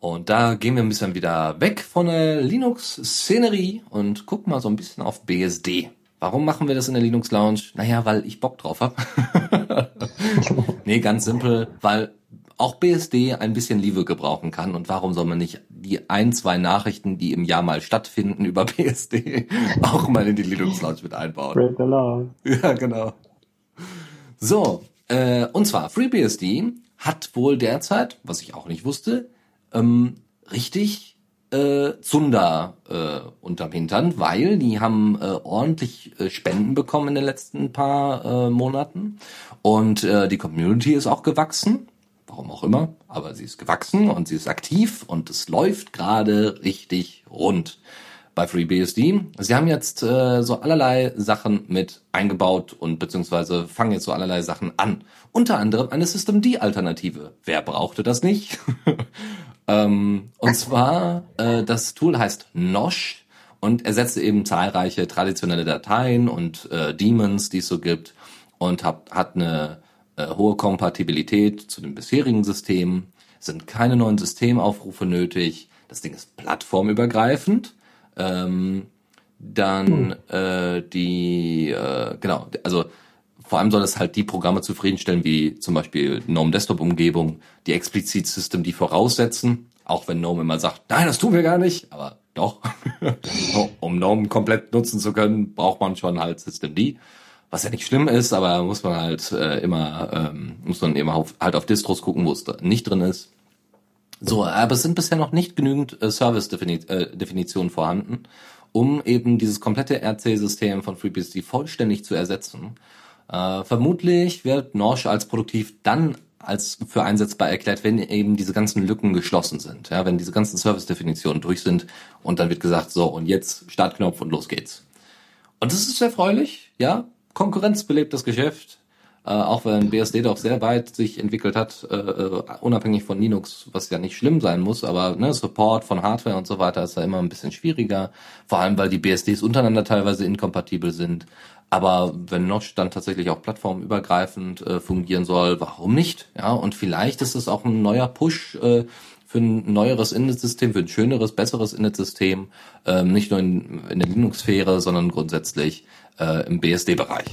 und da gehen wir ein bisschen wieder weg von der Linux-Szenerie und gucken mal so ein bisschen auf BSD. Warum machen wir das in der Linux Lounge? Naja, weil ich Bock drauf hab. nee, ganz simpel, weil auch BSD ein bisschen Liebe gebrauchen kann. Und warum soll man nicht die ein, zwei Nachrichten, die im Jahr mal stattfinden über BSD, auch mal in die Linux Lounge mit einbauen? Great Alarm. Ja, genau. So, äh, und zwar FreeBSD hat wohl derzeit, was ich auch nicht wusste, ähm, richtig äh, Zunder äh, unterm Hintern, weil die haben äh, ordentlich äh, Spenden bekommen in den letzten paar äh, Monaten und äh, die Community ist auch gewachsen, warum auch immer, aber sie ist gewachsen und sie ist aktiv und es läuft gerade richtig rund bei FreeBSD. Sie haben jetzt äh, so allerlei Sachen mit eingebaut und beziehungsweise fangen jetzt so allerlei Sachen an. Unter anderem eine Systemd-Alternative. Wer brauchte das nicht? ähm, und zwar, äh, das Tool heißt Nosh und ersetzt eben zahlreiche traditionelle Dateien und äh, Daemons, die es so gibt und hat, hat eine äh, hohe Kompatibilität zu den bisherigen Systemen. Sind keine neuen Systemaufrufe nötig. Das Ding ist plattformübergreifend. Ähm, dann hm. äh, die, äh, genau, also vor allem soll es halt die Programme zufriedenstellen, wie zum Beispiel GNOME Desktop-Umgebung, die explizit System die voraussetzen, auch wenn GNOME immer sagt, nein, das tun wir gar nicht, aber doch. um GNOME komplett nutzen zu können, braucht man schon halt System D. Was ja nicht schlimm ist, aber muss man halt äh, immer, ähm, muss man immer auf, halt auf Distros gucken, wo es nicht drin ist. So, aber es sind bisher noch nicht genügend äh, Service-Definitionen äh, vorhanden, um eben dieses komplette RC-System von FreeBSD vollständig zu ersetzen. Äh, vermutlich wird Norsch als produktiv dann als für einsetzbar erklärt, wenn eben diese ganzen Lücken geschlossen sind, ja, wenn diese ganzen Service-Definitionen durch sind und dann wird gesagt, so und jetzt Startknopf und los geht's. Und das ist erfreulich, ja. Konkurrenz belebt das Geschäft. Äh, auch wenn BSD doch sehr weit sich entwickelt hat, äh, äh, unabhängig von Linux, was ja nicht schlimm sein muss, aber ne, Support von Hardware und so weiter ist da immer ein bisschen schwieriger, vor allem weil die BSDs untereinander teilweise inkompatibel sind. Aber wenn Notch dann tatsächlich auch plattformübergreifend äh, fungieren soll, warum nicht? Ja, und vielleicht ist es auch ein neuer Push äh, für ein neueres Init-System, für ein schöneres, besseres Init-System, ähm, nicht nur in, in der Linux-Sphäre, sondern grundsätzlich äh, im BSD-Bereich.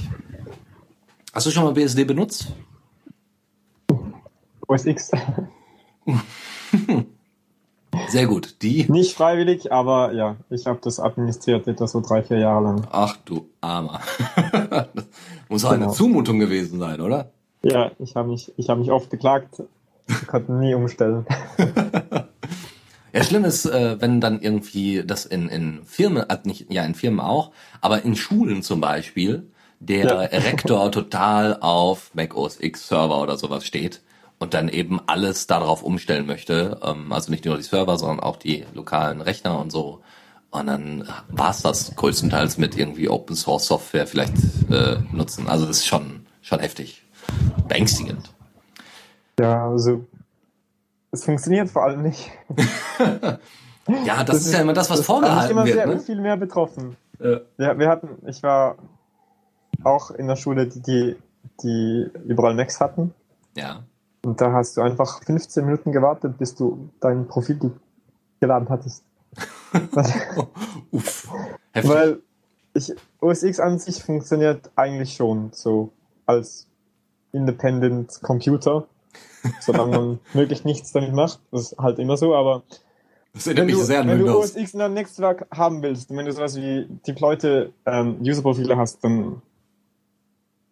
Hast du schon mal BSD benutzt? OS X. Sehr gut. Die? Nicht freiwillig, aber ja, ich habe das administriert etwa so drei, vier Jahre lang. Ach du Armer. das muss auch genau. eine Zumutung gewesen sein, oder? Ja, ich habe mich, ich hab mich oft beklagt. Ich konnte nie umstellen. Ja, schlimm ist, äh, wenn dann irgendwie das in, in Firmen, äh, nicht, ja, in Firmen auch, aber in Schulen zum Beispiel, der ja. Rektor total auf Mac OS X Server oder sowas steht und dann eben alles darauf umstellen möchte. Ähm, also nicht nur die Server, sondern auch die lokalen Rechner und so. Und dann war's das größtenteils mit irgendwie Open Source Software vielleicht äh, nutzen. Also das ist schon, schon heftig. Beängstigend. Ja, also es funktioniert vor allem nicht. ja, das, das, ist ja immer das, was das vorgehalten immer wird. Sehr ne? viel mehr betroffen. Ja. ja. wir hatten, ich war auch in der Schule, die, die, die überall Macs hatten. Ja. Und da hast du einfach 15 Minuten gewartet, bis du dein Profil geladen hattest. Uff. Heftig. Weil ich, OS X an sich funktioniert eigentlich schon so als Independent Computer, solange man möglichst nichts damit macht. Das ist halt immer so, aber das erinnert mich du, sehr an Wenn Windows. du OS X in deinem Netzwerk haben willst wenn du sowas wie die Leute ähm, User-Profile hast, dann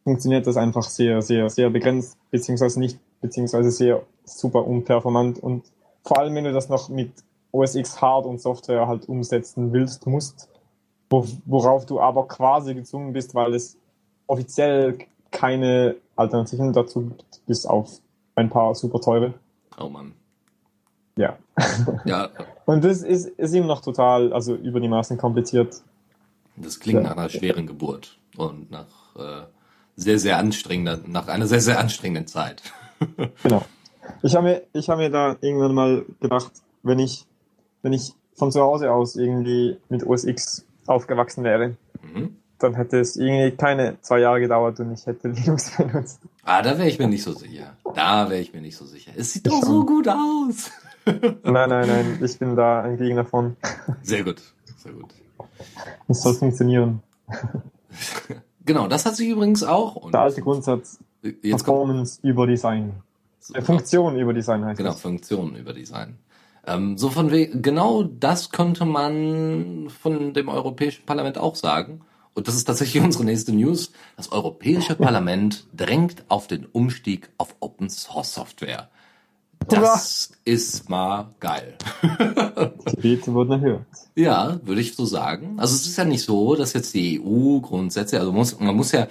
funktioniert das einfach sehr, sehr, sehr begrenzt, beziehungsweise nicht, beziehungsweise sehr super unperformant und vor allem, wenn du das noch mit OS X Hard und Software halt umsetzen willst, musst, worauf du aber quasi gezwungen bist, weil es offiziell keine Alternativen dazu gibt, bis auf ein paar super teure. Oh Mann. Ja. Ja. und das ist, ist ihm noch total, also über die Maßen kompliziert. Das klingt ja. nach einer schweren Geburt und nach äh, sehr, sehr anstrengender, nach einer sehr, sehr anstrengenden Zeit. genau. Ich habe mir, ich habe mir da irgendwann mal gedacht, wenn ich, wenn ich von zu Hause aus irgendwie mit OS X aufgewachsen wäre, mhm. dann hätte es irgendwie keine zwei Jahre gedauert und ich hätte Linux benutzt. Ah, da wäre ich mir nicht so sicher. Da wäre ich mir nicht so sicher. Es sieht doch so gut aus. nein, nein, nein, ich bin da ein Gegner von. Sehr gut, sehr gut. Es soll funktionieren. Genau, das hat sich übrigens auch. Der alte Grundsatz jetzt Performance über Design. So, äh, Funktion über Design heißt Genau, das. Funktion über Design. Ähm, so von wegen, genau das könnte man von dem Europäischen Parlament auch sagen. Und das ist tatsächlich unsere nächste News. Das Europäische Parlament drängt auf den Umstieg auf Open Source Software. Das ist mal geil. Die wurden erhört. Ja, würde ich so sagen. Also es ist ja nicht so, dass jetzt die EU Grundsätze, also muss, man muss ja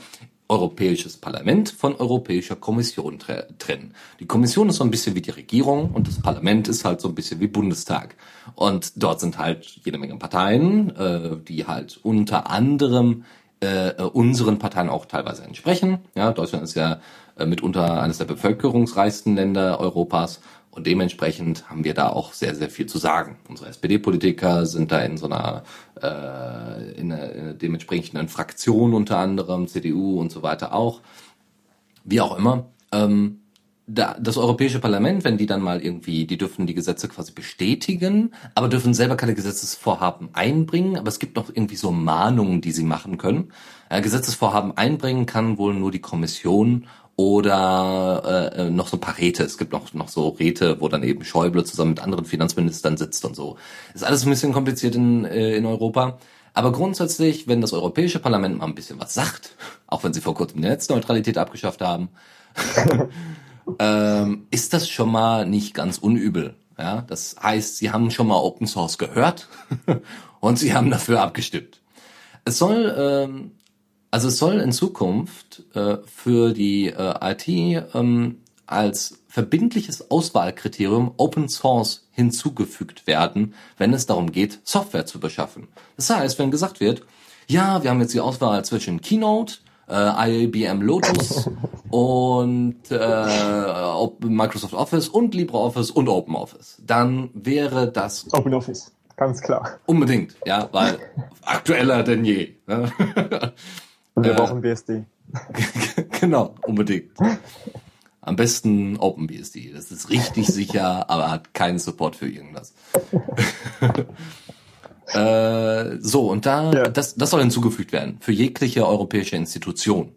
Europäisches Parlament von Europäischer Kommission tre trennen. Die Kommission ist so ein bisschen wie die Regierung und das Parlament ist halt so ein bisschen wie Bundestag. Und dort sind halt jede Menge Parteien, äh, die halt unter anderem äh, unseren Parteien auch teilweise entsprechen. Ja, Deutschland ist ja äh, mitunter eines der bevölkerungsreichsten Länder Europas und dementsprechend haben wir da auch sehr, sehr viel zu sagen. Unsere SPD-Politiker sind da in so einer, äh, in einer, in einer dementsprechenden Fraktion unter anderem, CDU und so weiter auch. Wie auch immer. Ähm, da, das Europäische Parlament, wenn die dann mal irgendwie, die dürfen die Gesetze quasi bestätigen, aber dürfen selber keine Gesetzesvorhaben einbringen, aber es gibt noch irgendwie so Mahnungen, die sie machen können. Äh, Gesetzesvorhaben einbringen kann wohl nur die Kommission oder äh, noch so ein paar Räte. Es gibt noch, noch so Räte, wo dann eben Schäuble zusammen mit anderen Finanzministern sitzt und so. Ist alles ein bisschen kompliziert in, äh, in Europa. Aber grundsätzlich, wenn das Europäische Parlament mal ein bisschen was sagt, auch wenn sie vor kurzem die Netzneutralität abgeschafft haben, ähm, ist das schon mal nicht ganz unübel. Ja, das heißt, sie haben schon mal Open Source gehört und sie haben dafür abgestimmt. Es soll ähm, also es soll in Zukunft äh, für die äh, IT ähm, als verbindliches Auswahlkriterium Open Source hinzugefügt werden, wenn es darum geht, Software zu beschaffen. Das heißt, wenn gesagt wird, ja, wir haben jetzt die Auswahl zwischen Keynote, äh, IBM Lotus und äh, Microsoft Office und LibreOffice und OpenOffice, dann wäre das OpenOffice, ganz klar. Unbedingt, ja, weil aktueller denn je. Ne? Und wir äh, brauchen BSD. genau, unbedingt. Am besten OpenBSD. Das ist richtig sicher, aber hat keinen Support für irgendwas. äh, so, und da, ja. das, das soll hinzugefügt werden. Für jegliche europäische Institution.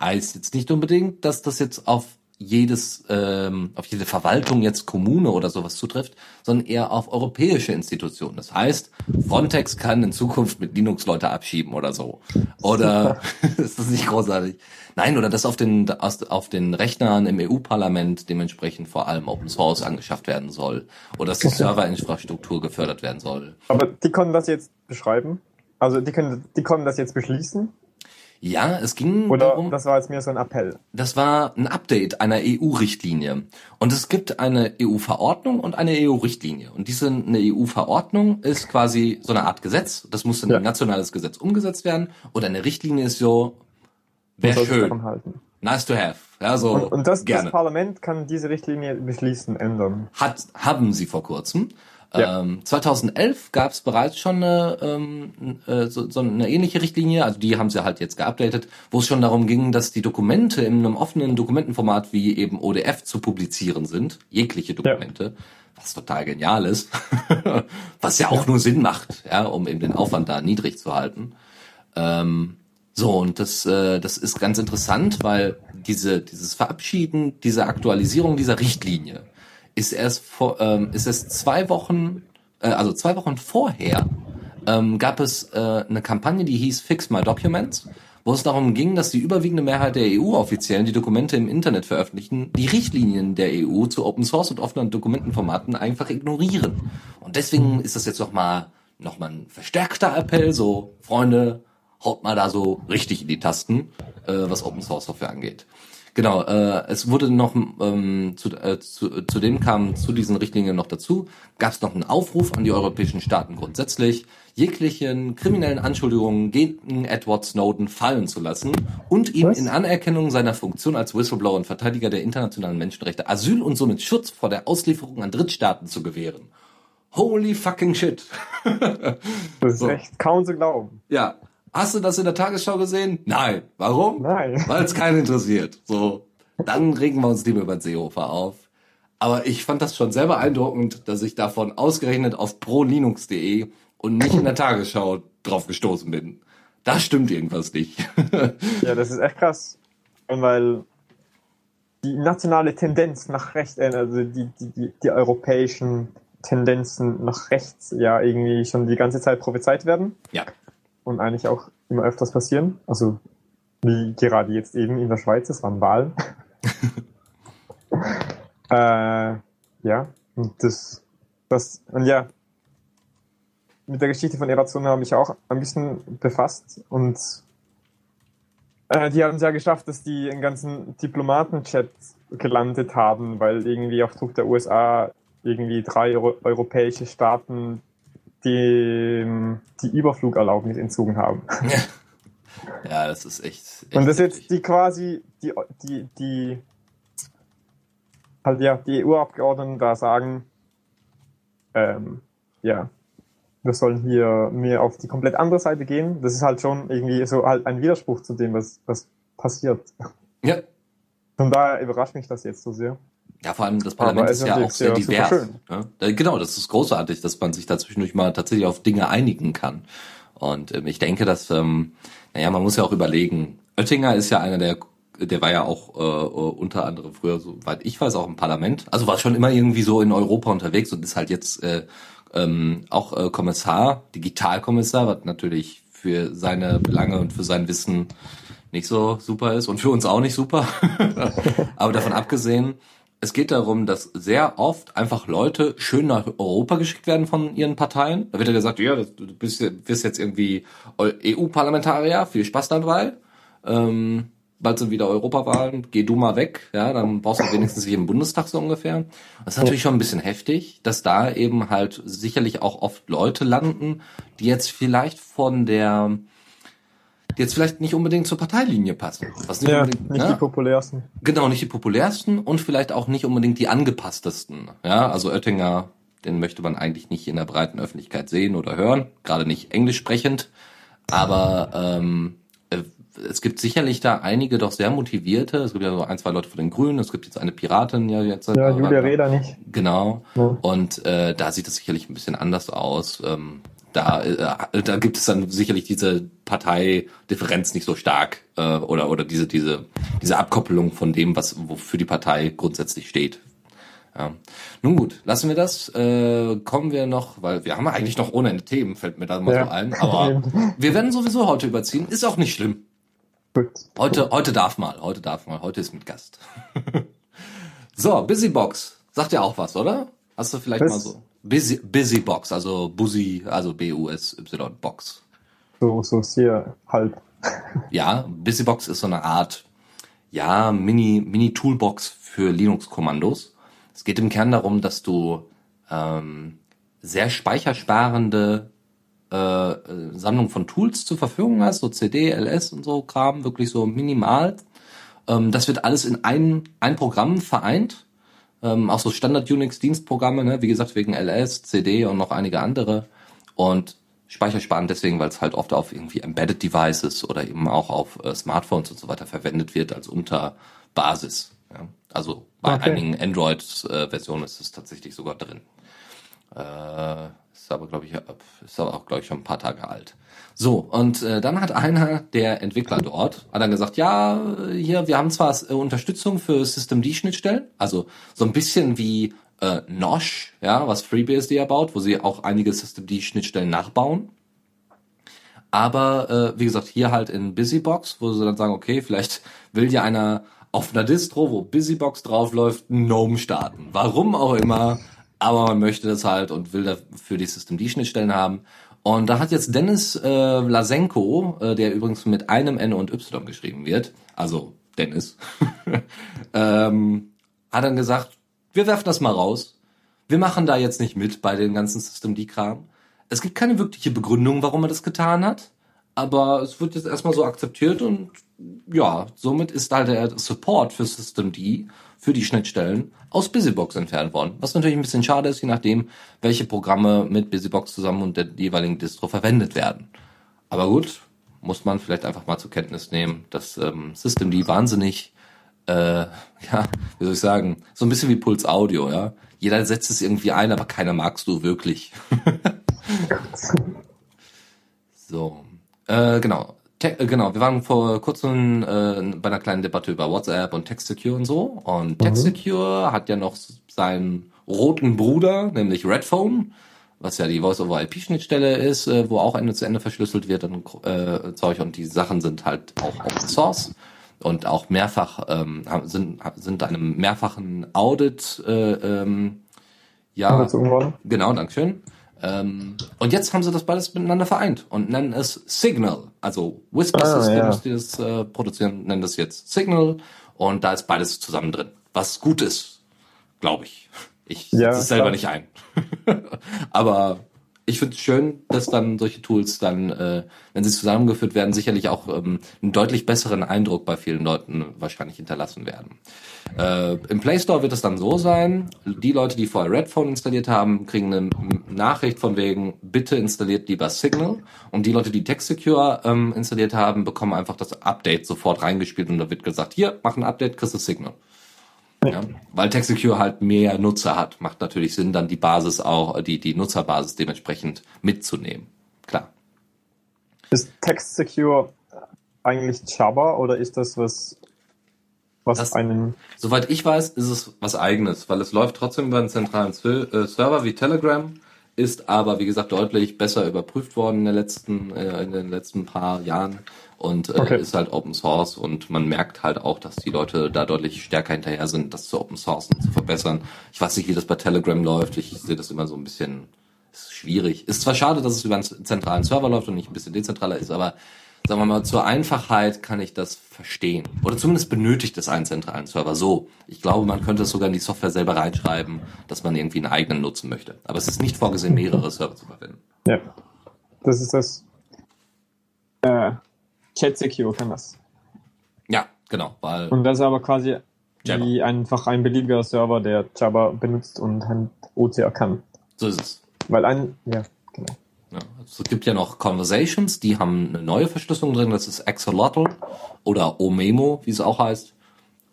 Heißt jetzt nicht unbedingt, dass das jetzt auf jedes, ähm, auf jede Verwaltung jetzt Kommune oder sowas zutrifft, sondern eher auf europäische Institutionen. Das heißt, Frontex kann in Zukunft mit Linux Leute abschieben oder so. Oder ist das nicht großartig? Nein, oder dass auf den auf den Rechnern im EU-Parlament dementsprechend vor allem Open Source angeschafft werden soll oder dass die Serverinfrastruktur gefördert werden soll. Aber die können das jetzt beschreiben? Also die können die können das jetzt beschließen? Ja, es ging Oder darum. Das war jetzt mehr so ein Appell. Das war ein Update einer EU-Richtlinie. Und es gibt eine EU-Verordnung und eine EU-Richtlinie. Und diese eine EU-Verordnung ist quasi so eine Art Gesetz. Das muss in ja. ein nationales Gesetz umgesetzt werden. Und eine Richtlinie ist so, wäre schön. Nice to have. Ja, so und, und das, gerne. das Parlament kann diese Richtlinie beschließen, ändern. Hat, haben sie vor kurzem. Ja. Ähm, 2011 gab es bereits schon eine, ähm, äh, so, so eine ähnliche Richtlinie, also die haben sie halt jetzt geupdatet, wo es schon darum ging, dass die Dokumente in einem offenen Dokumentenformat wie eben ODF zu publizieren sind, jegliche Dokumente, ja. was total genial ist, was ja auch ja. nur Sinn macht, ja, um eben den Aufwand da niedrig zu halten. Ähm, so, und das, äh, das ist ganz interessant, weil diese, dieses Verabschieden, diese Aktualisierung dieser Richtlinie, ist erst vor, ähm, ist es zwei Wochen, äh, also zwei Wochen vorher, ähm, gab es äh, eine Kampagne, die hieß Fix My Documents, wo es darum ging, dass die überwiegende Mehrheit der EU-Offiziellen, die Dokumente im Internet veröffentlichen, die Richtlinien der EU zu Open Source und offenen Dokumentenformaten einfach ignorieren. Und deswegen ist das jetzt nochmal noch mal ein verstärkter Appell, so Freunde, haut mal da so richtig in die Tasten, äh, was Open Source Software angeht. Genau, äh, es wurde noch, ähm, zu, äh, zu, zudem kam zu diesen Richtlinien noch dazu, gab es noch einen Aufruf an die europäischen Staaten grundsätzlich, jeglichen kriminellen Anschuldigungen gegen Edward Snowden fallen zu lassen und ihm Was? in Anerkennung seiner Funktion als Whistleblower und Verteidiger der internationalen Menschenrechte Asyl und somit Schutz vor der Auslieferung an Drittstaaten zu gewähren. Holy fucking shit. das ist so. echt kaum zu glauben. Ja, Hast du das in der Tagesschau gesehen? Nein. Warum? Nein. Weil es keinen interessiert. So, dann regen wir uns lieber über den Seehofer auf. Aber ich fand das schon sehr beeindruckend, dass ich davon ausgerechnet auf prolinux.de und nicht in der Tagesschau drauf gestoßen bin. Da stimmt irgendwas nicht. ja, das ist echt krass. Weil die nationale Tendenz nach rechts, äh, also die, die, die, die europäischen Tendenzen nach rechts ja irgendwie schon die ganze Zeit prophezeit werden. Ja und eigentlich auch immer öfters passieren. Also wie gerade jetzt eben in der Schweiz, es waren Wahlen. äh, ja, und das, das, und ja, mit der Geschichte von Erazona habe ich auch ein bisschen befasst und äh, die haben es ja geschafft, dass die einen ganzen Diplomatenchat gelandet haben, weil irgendwie auf Druck der USA irgendwie drei Euro europäische Staaten die, die Überflugerlaubnis entzogen haben. Ja, das ist echt. echt Und das heftig. jetzt die quasi, die, die, die, halt ja, die EU-Abgeordneten da sagen, ähm, ja, wir sollen hier mehr auf die komplett andere Seite gehen. Das ist halt schon irgendwie so halt ein Widerspruch zu dem, was, was passiert. Ja. Von daher überrascht mich das jetzt so sehr. Ja, vor allem das Parlament ist ja auch sehr divers. Da- Genau, das ist großartig, dass man sich da zwischendurch mal tatsächlich auf Dinge einigen kann. Und ähm, ich denke, dass, ähm, naja, man muss ja auch überlegen, Oettinger ist ja einer der, der war ja auch äh, äh, unter anderem früher, soweit ich weiß, auch im Parlament. Also war schon immer irgendwie so in Europa unterwegs und ist halt jetzt äh, ähm, auch äh, Kommissar, Digitalkommissar, was natürlich für seine Belange und für sein Wissen nicht so super ist und für uns auch nicht super. Aber davon abgesehen, es geht darum, dass sehr oft einfach Leute schön nach Europa geschickt werden von ihren Parteien. Da wird ja gesagt, ja, du bist, bist jetzt irgendwie EU-Parlamentarier, viel Spaß dabei. Ähm, bald sind wieder Europawahlen, geh du mal weg, ja, dann brauchst du wenigstens hier im Bundestag so ungefähr. Das ist natürlich schon ein bisschen heftig, dass da eben halt sicherlich auch oft Leute landen, die jetzt vielleicht von der, die jetzt vielleicht nicht unbedingt zur Parteilinie passen. Was nicht Ja, unbedingt, nicht ne? die populärsten. Genau, nicht die populärsten und vielleicht auch nicht unbedingt die angepasstesten. Ja, also Oettinger, den möchte man eigentlich nicht in der breiten Öffentlichkeit sehen oder hören, gerade nicht englisch sprechend. Aber ähm, äh, es gibt sicherlich da einige doch sehr motivierte. Es gibt ja so ein, zwei Leute von den Grünen, es gibt jetzt eine Piratin ja jetzt. Ja, Julia Reda nicht. Genau. Ja. Und äh, da sieht es sicherlich ein bisschen anders aus. Ähm, da, äh, da gibt es dann sicherlich diese Parteidifferenz nicht so stark äh, oder oder diese diese diese Abkoppelung von dem, was wofür die Partei grundsätzlich steht. Ja. Nun gut, lassen wir das. Äh, kommen wir noch, weil wir haben eigentlich noch ohne Ende Themen, fällt mir da mal Ja. so ein. Aber wir werden sowieso heute überziehen, ist auch nicht schlimm. Gut. Heute, heute darf mal, heute darf mal, heute ist mit Gast. so, Busybox. Sagt ja auch was, oder? Hast du vielleicht Was? mal so. Busy, Busybox, also Busy, also B-U-S-Y Box. So, so sehr halb. Ja, Busybox ist so eine Art, ja, Mini, Mini-Toolbox für Linux-Kommandos. Es geht im Kern darum, dass du ähm, sehr speichersparende äh, äh, Sammlung von Tools zur Verfügung hast, so CD, LS und so Kram, wirklich so minimal. Ähm, das wird alles in ein, ein Programm vereint. Ähm, auch so Standard-Unix-Dienstprogramme, ne? wie gesagt, wegen LS, CD und noch einige andere. Und speichersparend deswegen, weil es halt oft auf irgendwie Embedded Devices oder eben auch auf äh, Smartphones und so weiter verwendet wird als Unterbasis. Ja? Also bei Okay. einigen Android-Versionen ist es tatsächlich sogar drin. Äh, ist aber, glaube ich, ist aber auch, glaube ich, schon ein paar Tage alt. So, und äh, dann hat einer der Entwickler dort, hat dann gesagt, ja, hier, wir haben zwar äh, Unterstützung für Systemd-Schnittstellen, also so ein bisschen wie äh, Nosh, ja, was FreeBSD ja baut, wo sie auch einige Systemd-Schnittstellen nachbauen. Aber äh, wie gesagt, hier halt in Busybox, wo sie dann sagen, okay, vielleicht will ja einer auf einer Distro, wo Busybox draufläuft, GNOME starten. Warum auch immer, aber man möchte das halt und will dafür die Systemd-Schnittstellen haben. Und da hat jetzt Dennis äh, Lasenko, äh, der übrigens mit einem N und Y geschrieben wird, also Dennis, ähm, hat dann gesagt, wir werfen das mal raus. Wir machen da jetzt nicht mit bei den ganzen Systemd-Kram. Es gibt keine wirkliche Begründung, warum er das getan hat, aber es wird jetzt erstmal so akzeptiert und ja, somit ist halt der Support für Systemd für die Schnittstellen aus Busybox entfernt worden. Was natürlich ein bisschen schade ist, je nachdem, welche Programme mit Busybox zusammen und der jeweiligen Distro verwendet werden. Aber gut, muss man vielleicht einfach mal zur Kenntnis nehmen, dass ähm, Systemd wahnsinnig, äh, ja, wie soll ich sagen, so ein bisschen wie Puls Audio, ja. Jeder setzt es irgendwie ein, aber keiner magst du wirklich. So, äh, genau. Te äh, genau, wir waren vor kurzem äh, bei einer kleinen Debatte über WhatsApp und TextSecure und so. Und TextSecure hat ja noch seinen roten Bruder, nämlich Redphone, was ja die Voice-over-IP-Schnittstelle ist, äh, wo auch Ende zu Ende verschlüsselt wird und äh, Zeug. Und die Sachen sind halt auch Open Source und auch mehrfach ähm, sind sind einem mehrfachen Audit äh, ähm, Ja, genau, Dankeschön. Ähm, und jetzt haben sie das beides miteinander vereint und nennen es Signal. Also Whisper Ah, Systems, ja. die das äh, produzieren, nennen das jetzt Signal und da ist beides zusammen drin. Was gut ist, glaube ich. Ich Ja, setze es selber klar. nicht ein. Aber ich finde es schön, dass dann solche Tools dann, äh, wenn sie zusammengeführt werden, sicherlich auch ähm, einen deutlich besseren Eindruck bei vielen Leuten wahrscheinlich hinterlassen werden. Äh, Im Play Store wird es dann so sein, die Leute, die vorher Redphone installiert haben, kriegen eine Nachricht von wegen, bitte installiert lieber Signal. Und die Leute, die TextSecure ähm, installiert haben, bekommen einfach das Update sofort reingespielt und da wird gesagt, hier, mach ein Update, kriegst du Signal. Ja, weil TextSecure halt mehr Nutzer hat, macht natürlich Sinn, dann die Basis auch, die, die Nutzerbasis dementsprechend mitzunehmen. Klar. Ist Text Secure eigentlich Java oder ist das was, was Das- einen, Soweit ich weiß, ist es was eigenes, weil es läuft trotzdem über einen zentralen äh, Server wie Telegram, ist aber, wie gesagt, deutlich besser überprüft worden in, der letzten, äh, in den letzten paar Jahren und äh, Okay. ist halt Open Source und man merkt halt auch, dass die Leute da deutlich stärker hinterher sind, das zu Open Source zu verbessern. Ich weiß nicht, wie das bei Telegram läuft, ich sehe das immer so ein bisschen ist schwierig. Ist zwar schade, dass es über einen zentralen Server läuft und nicht ein bisschen dezentraler ist, aber sagen wir mal, zur Einfachheit kann ich das verstehen. Oder zumindest benötigt es einen zentralen Server. So. Ich glaube, man könnte es sogar in die Software selber reinschreiben, dass man irgendwie einen eigenen nutzen möchte. Aber es ist nicht vorgesehen, mehrere Server zu verwenden. ja, das ist das, äh, Chat Secure kann das. Ja, genau, weil Und das ist aber quasi wie einfach ein beliebiger Server, der Java benutzt und halt OCR kann. so ist es. Weil ein, ja, genau. Ja, also es gibt ja noch Conversations, die haben eine neue Verschlüsselung drin, das ist Axolotl oder Omemo, wie es auch heißt.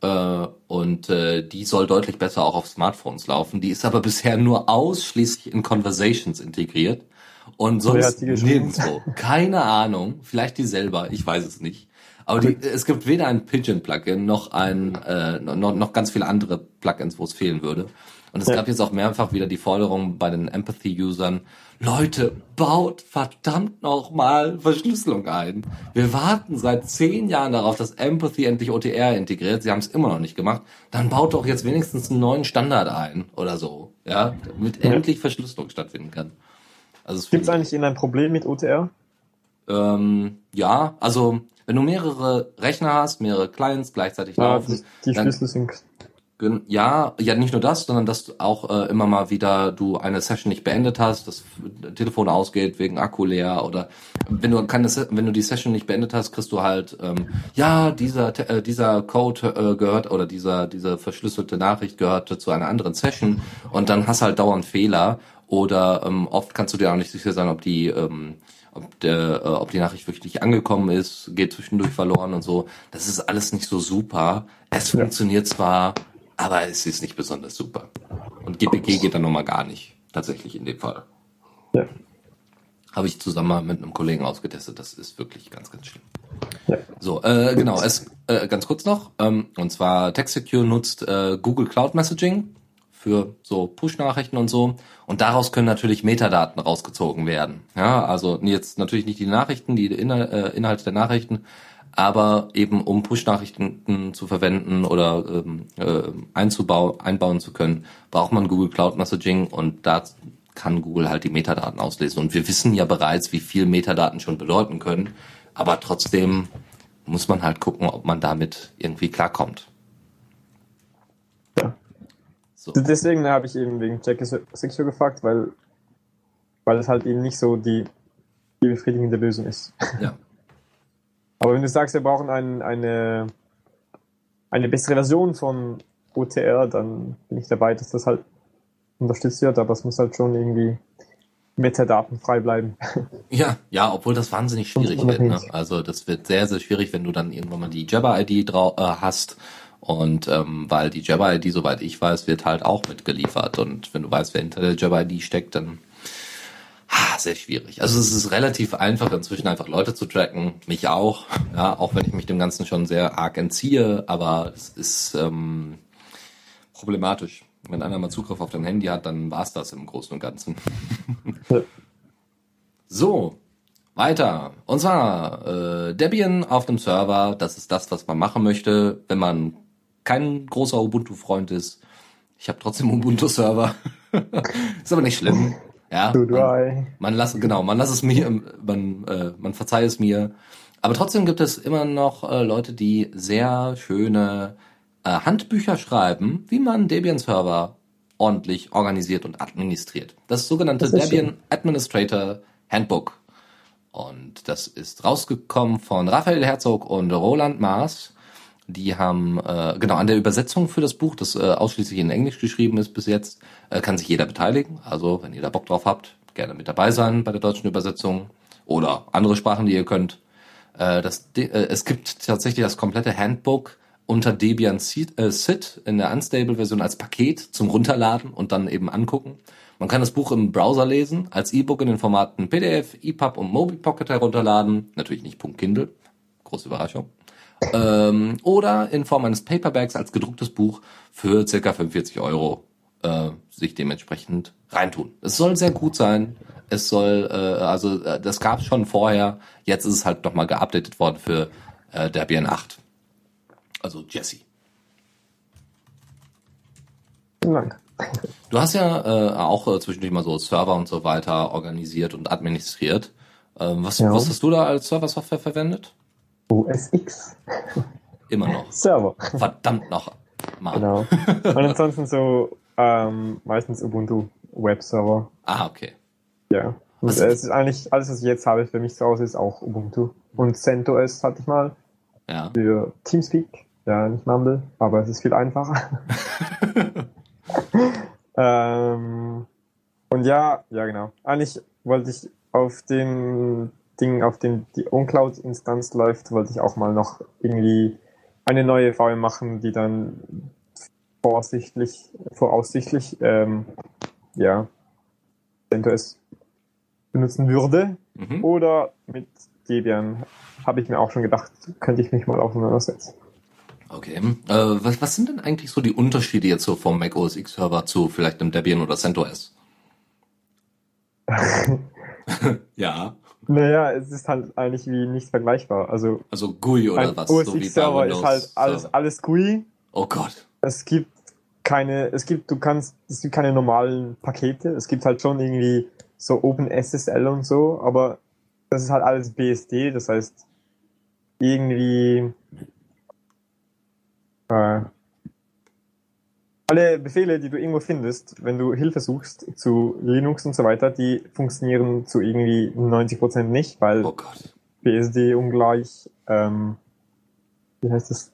Äh, und äh, die soll deutlich besser auch auf Smartphones laufen. Die ist aber bisher nur ausschließlich in Conversations integriert und sonst nirgendwo. Keine Ahnung, vielleicht die selber, ich weiß es nicht. Aber die, es gibt weder ein Pigeon-Plugin noch ein äh, noch, noch ganz viele andere Plugins, wo es fehlen würde. Und es Ja. gab jetzt auch mehrfach wieder die Forderung bei den Empathy-Usern, Leute, baut verdammt noch mal Verschlüsselung ein. Wir warten seit zehn Jahren darauf, dass Empathy endlich OTR integriert. Sie haben es immer noch nicht gemacht. Dann baut doch jetzt wenigstens einen neuen Standard ein oder so, ja, damit Ja. endlich Verschlüsselung stattfinden kann. Also Gibt es eigentlich Ihnen ein Problem mit OTR? ähm, ja, also wenn du mehrere Rechner hast, mehrere Clients gleichzeitig Ja, laufen, die, Schlüssel sind, Ja, ja, nicht nur das, sondern dass du auch äh, immer mal wieder du eine Session nicht beendet hast, das Telefon ausgeht wegen Akku leer oder wenn du keine, Se- wenn du die Session nicht beendet hast, kriegst du halt ähm, ja dieser äh, dieser Code äh, gehört oder dieser diese verschlüsselte Nachricht gehörte zu einer anderen Session und dann hast halt dauernd Fehler oder ähm, oft kannst du dir auch nicht sicher sein, ob die ähm, ob der, äh, ob die Nachricht wirklich angekommen ist, geht zwischendurch verloren und so. Das ist alles nicht so super. Es Ja. funktioniert zwar, aber es ist nicht besonders super. Und GPG geht dann nochmal gar nicht, tatsächlich in dem Fall. ja, Habe ich zusammen mit einem Kollegen ausgetestet. Das ist wirklich ganz, ganz schlimm. ja. So, äh, genau, es äh, ganz kurz noch. Ähm, und zwar TextSecure nutzt äh, Google Cloud Messaging für so Push-Nachrichten und so. Und daraus können natürlich Metadaten rausgezogen werden. Ja, also jetzt natürlich nicht die Nachrichten, die äh, Inhalte der Nachrichten, aber eben um Push-Nachrichten zu verwenden oder ähm, äh, einzubau einbauen zu können, braucht man Google Cloud Messaging und da kann Google halt die Metadaten auslesen. Und wir wissen ja bereits, wie viel Metadaten schon bedeuten können, aber trotzdem muss man halt gucken, ob man damit irgendwie klarkommt. So. Deswegen habe ich eben wegen Jack Secure gefragt, weil, weil es halt eben nicht so die, die befriedigende Lösung ist. Ja. Aber wenn du sagst, wir brauchen ein, eine, eine bessere Version von OTR, dann bin ich dabei, dass das halt unterstützt wird, aber es muss halt schon irgendwie metadatenfrei bleiben. Ja, ja, obwohl das wahnsinnig schwierig wird. Ne? Also das wird sehr, sehr schwierig, wenn du dann irgendwann mal die Jabber-ID äh, hast. Und ähm, weil die Jabber-ID, soweit ich weiß, wird halt auch mitgeliefert. Und wenn du weißt, wer hinter der Jabber-ID steckt, dann ah, sehr schwierig. Also es ist relativ einfach, inzwischen einfach Leute zu tracken. Mich auch. Ja, auch wenn ich mich dem Ganzen schon sehr arg entziehe, aber es ist ähm, problematisch. Wenn einer mal Zugriff auf dein Handy hat, dann war's das im Großen und Ganzen. So, weiter. Und zwar äh, Debian auf dem Server. Das ist das, was man machen möchte, wenn man kein großer Ubuntu-Freund ist. Ich habe trotzdem Ubuntu-Server. ist aber nicht schlimm. Ja, man, man lass, genau, man lass es mir, man, äh, man verzeiht es mir. Aber trotzdem gibt es immer noch äh, Leute, die sehr schöne äh, Handbücher schreiben, wie man Debian-Server ordentlich organisiert und administriert. Das sogenannte Das Debian Administrator Handbook. Und das ist rausgekommen von Raphael Herzog und Roland Maas. Die haben, äh, genau, an der Übersetzung für das Buch, das äh, ausschließlich in Englisch geschrieben ist bis jetzt, äh, kann sich jeder beteiligen. Also, wenn ihr da Bock drauf habt, gerne mit dabei sein bei der deutschen Übersetzung oder andere Sprachen, die ihr könnt. Äh, das, äh, es gibt tatsächlich das komplette Handbook unter Debian Sit, äh, Sit in der Unstable-Version als Paket zum Runterladen und dann eben angucken. Man kann das Buch im Browser lesen, als E-Book in den Formaten PDF, EPUB und MobiPocket herunterladen. Natürlich nicht Kindle. Große Überraschung. Ähm, oder in Form eines Paperbacks als gedrucktes Buch für circa 45 Euro äh, sich dementsprechend reintun. Es soll sehr gut sein. Es soll, äh, also äh, das gab es schon vorher. Jetzt ist es halt nochmal geupdatet worden für äh, Debian 8. Also Jesse. Vielen Dank. Du hast ja äh, auch äh, zwischendurch mal so Server und so weiter organisiert und administriert. Ähm, was, Ja. was hast du da als Server-Software verwendet? OSX. Immer noch. Server. Verdammt noch mal. Genau. Und ansonsten so ähm, meistens Ubuntu Webserver. Ah, okay. Ja. Und äh, es ist eigentlich, alles, was ich jetzt habe für mich zu Hause, ist auch Ubuntu. Und CentOS hatte ich mal Ja. für Teamspeak. Ja, nicht Mumble, aber es ist viel einfacher. ähm, und ja, ja genau. Eigentlich wollte ich auf dem Ding, auf dem die OnCloud-Instanz läuft, wollte ich auch mal noch irgendwie eine neue VM machen, die dann voraussichtlich, voraussichtlich, ähm, ja, CentOS benutzen würde. Mhm. Oder mit Debian habe ich mir auch schon gedacht, könnte ich mich mal auseinandersetzen. Okay. Äh, was, was sind denn eigentlich so die Unterschiede jetzt so vom Mac OS X Server zu vielleicht einem Debian oder CentOS? ja. Naja, es ist halt eigentlich wie nicht vergleichbar. Also Also GUI oder was? OS so X Server ist halt alles, alles GUI. Oh Gott. Es gibt keine, es gibt, du kannst, es gibt keine normalen Pakete. Es gibt halt schon irgendwie so OpenSSL und so, aber das ist halt alles BSD. Das heißt, irgendwie, äh, alle Befehle, die du irgendwo findest, wenn du Hilfe suchst zu Linux und so weiter, die funktionieren zu irgendwie 90% nicht, weil Oh. BSD ungleich, ähm, wie heißt das,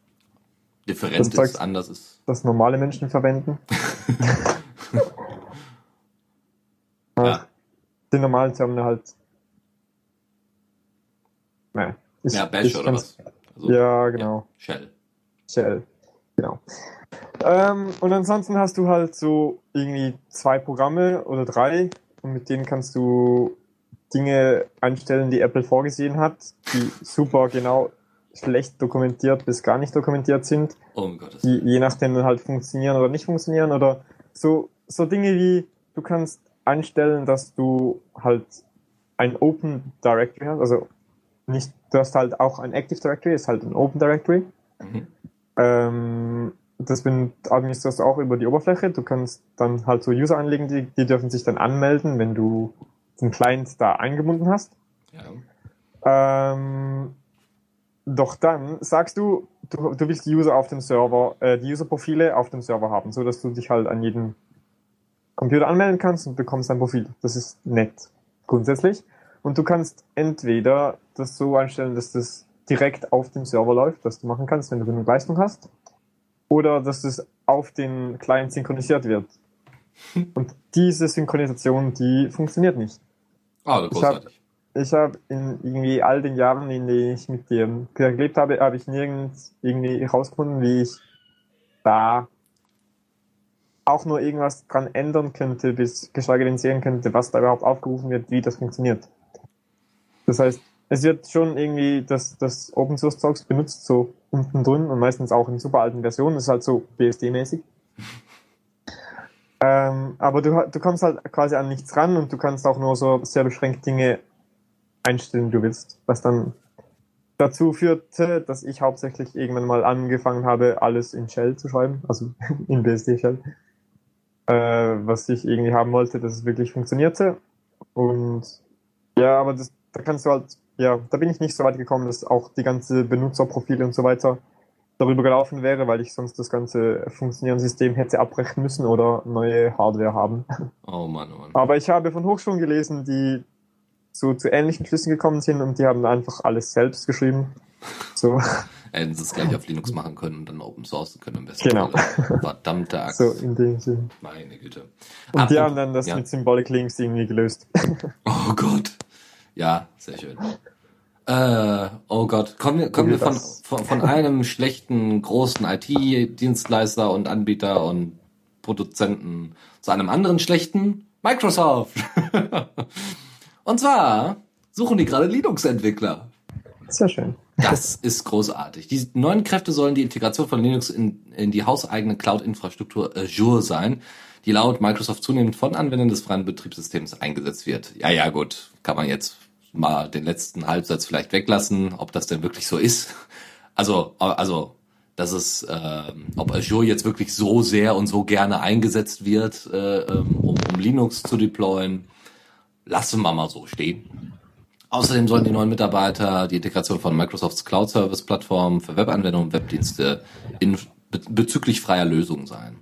Different Das ist anders ist. das normale Menschen verwenden. Ja. Den normalen Terminal halt. Nein. Ich- Ja, Bash ich oder was? Also, Ja, genau. Shell. Shell. Genau. Ähm, und ansonsten hast du halt so irgendwie zwei Programme oder drei und mit denen kannst du Dinge einstellen, die Apple vorgesehen hat, die super genau schlecht dokumentiert bis gar nicht dokumentiert sind, Oh Gott. die je nachdem dann halt funktionieren oder nicht funktionieren oder so, so Dinge wie du kannst einstellen, dass du halt ein Open Directory hast, also nicht, du hast halt auch ein Active Directory, ist halt ein Open Directory. Mhm. Ähm, das bin, administrierst du auch über die Oberfläche. Du kannst dann halt so User anlegen, die, die dürfen sich dann anmelden, wenn du den Client da eingebunden hast. Ja. Ähm, doch dann sagst du, du, du willst die User auf dem Server, äh, die User-Profile auf dem Server haben, so dass du dich halt an jeden Computer anmelden kannst und bekommst ein Profil. Das ist nett, grundsätzlich. Und du kannst entweder das so einstellen, dass das direkt auf dem Server läuft, was du machen kannst, wenn du genug Leistung hast, oder dass das auf den Client synchronisiert wird. Und diese Synchronisation, die funktioniert nicht. Oh, großartig. Ich habe in irgendwie all den Jahren, in denen ich mit dir gelebt habe, habe ich nirgends irgendwie herausgefunden, wie ich da auch nur irgendwas dran ändern könnte, bis geschweige denn sehen könnte, was da überhaupt aufgerufen wird, wie das funktioniert. Das heißt, es wird schon irgendwie das, das Open Source Zeugs benutzt, so unten drin und meistens auch in super alten Versionen. Das ist halt so BSD-mäßig. Ähm, aber du, du kommst halt quasi an nichts ran und du kannst auch nur so sehr beschränkt Dinge einstellen, du willst. Was dann dazu führte, dass ich hauptsächlich irgendwann mal angefangen habe, alles in Shell zu schreiben, also in BSD Shell. äh, was ich irgendwie haben wollte, dass es wirklich funktionierte. Und ja, aber das, da kannst du halt, ja, da bin ich nicht so weit gekommen, dass auch die ganze Benutzerprofile und so weiter darüber gelaufen wäre, weil ich sonst das ganze funktionierende System hätte abbrechen müssen oder neue Hardware haben. Oh Mann, oh Mann. Aber ich habe von Hochschulen gelesen, die so zu ähnlichen Schlüssen gekommen sind und die haben einfach alles selbst geschrieben. So, Hätten sie es gleich auf Linux machen können und dann Open Source können am besten. Genau. Verdammte Axt. so in dem Sinn. Meine Güte. Und die Apropos- haben dann das ja. mit Symbolic Links irgendwie gelöst. Oh Gott. Ja, sehr schön. Äh, oh Gott. Kommen wir, kommen wir von, von, von einem schlechten, großen IT-Dienstleister und Anbieter und Produzenten zu einem anderen schlechten Microsoft. und zwar suchen die gerade Linux-Entwickler. Sehr schön. Das ist großartig. Die neuen Kräfte sollen die Integration von Linux in, in die hauseigene Cloud-Infrastruktur Azure sein, die laut Microsoft zunehmend von Anwendern des freien Betriebssystems eingesetzt wird. Ja, ja, gut. Kann man jetzt mal den letzten Halbsatz vielleicht weglassen, ob das denn wirklich so ist. Also, also, dass es, ähm, ob Azure jetzt wirklich so sehr und so gerne eingesetzt wird, äh, ähm, um, um Linux zu deployen, lassen wir mal so stehen. Außerdem sollen die neuen Mitarbeiter die Integration von Microsofts Cloud Service Plattform für Webanwendungen und Webdienste in, be bezüglich freier Lösungen sein.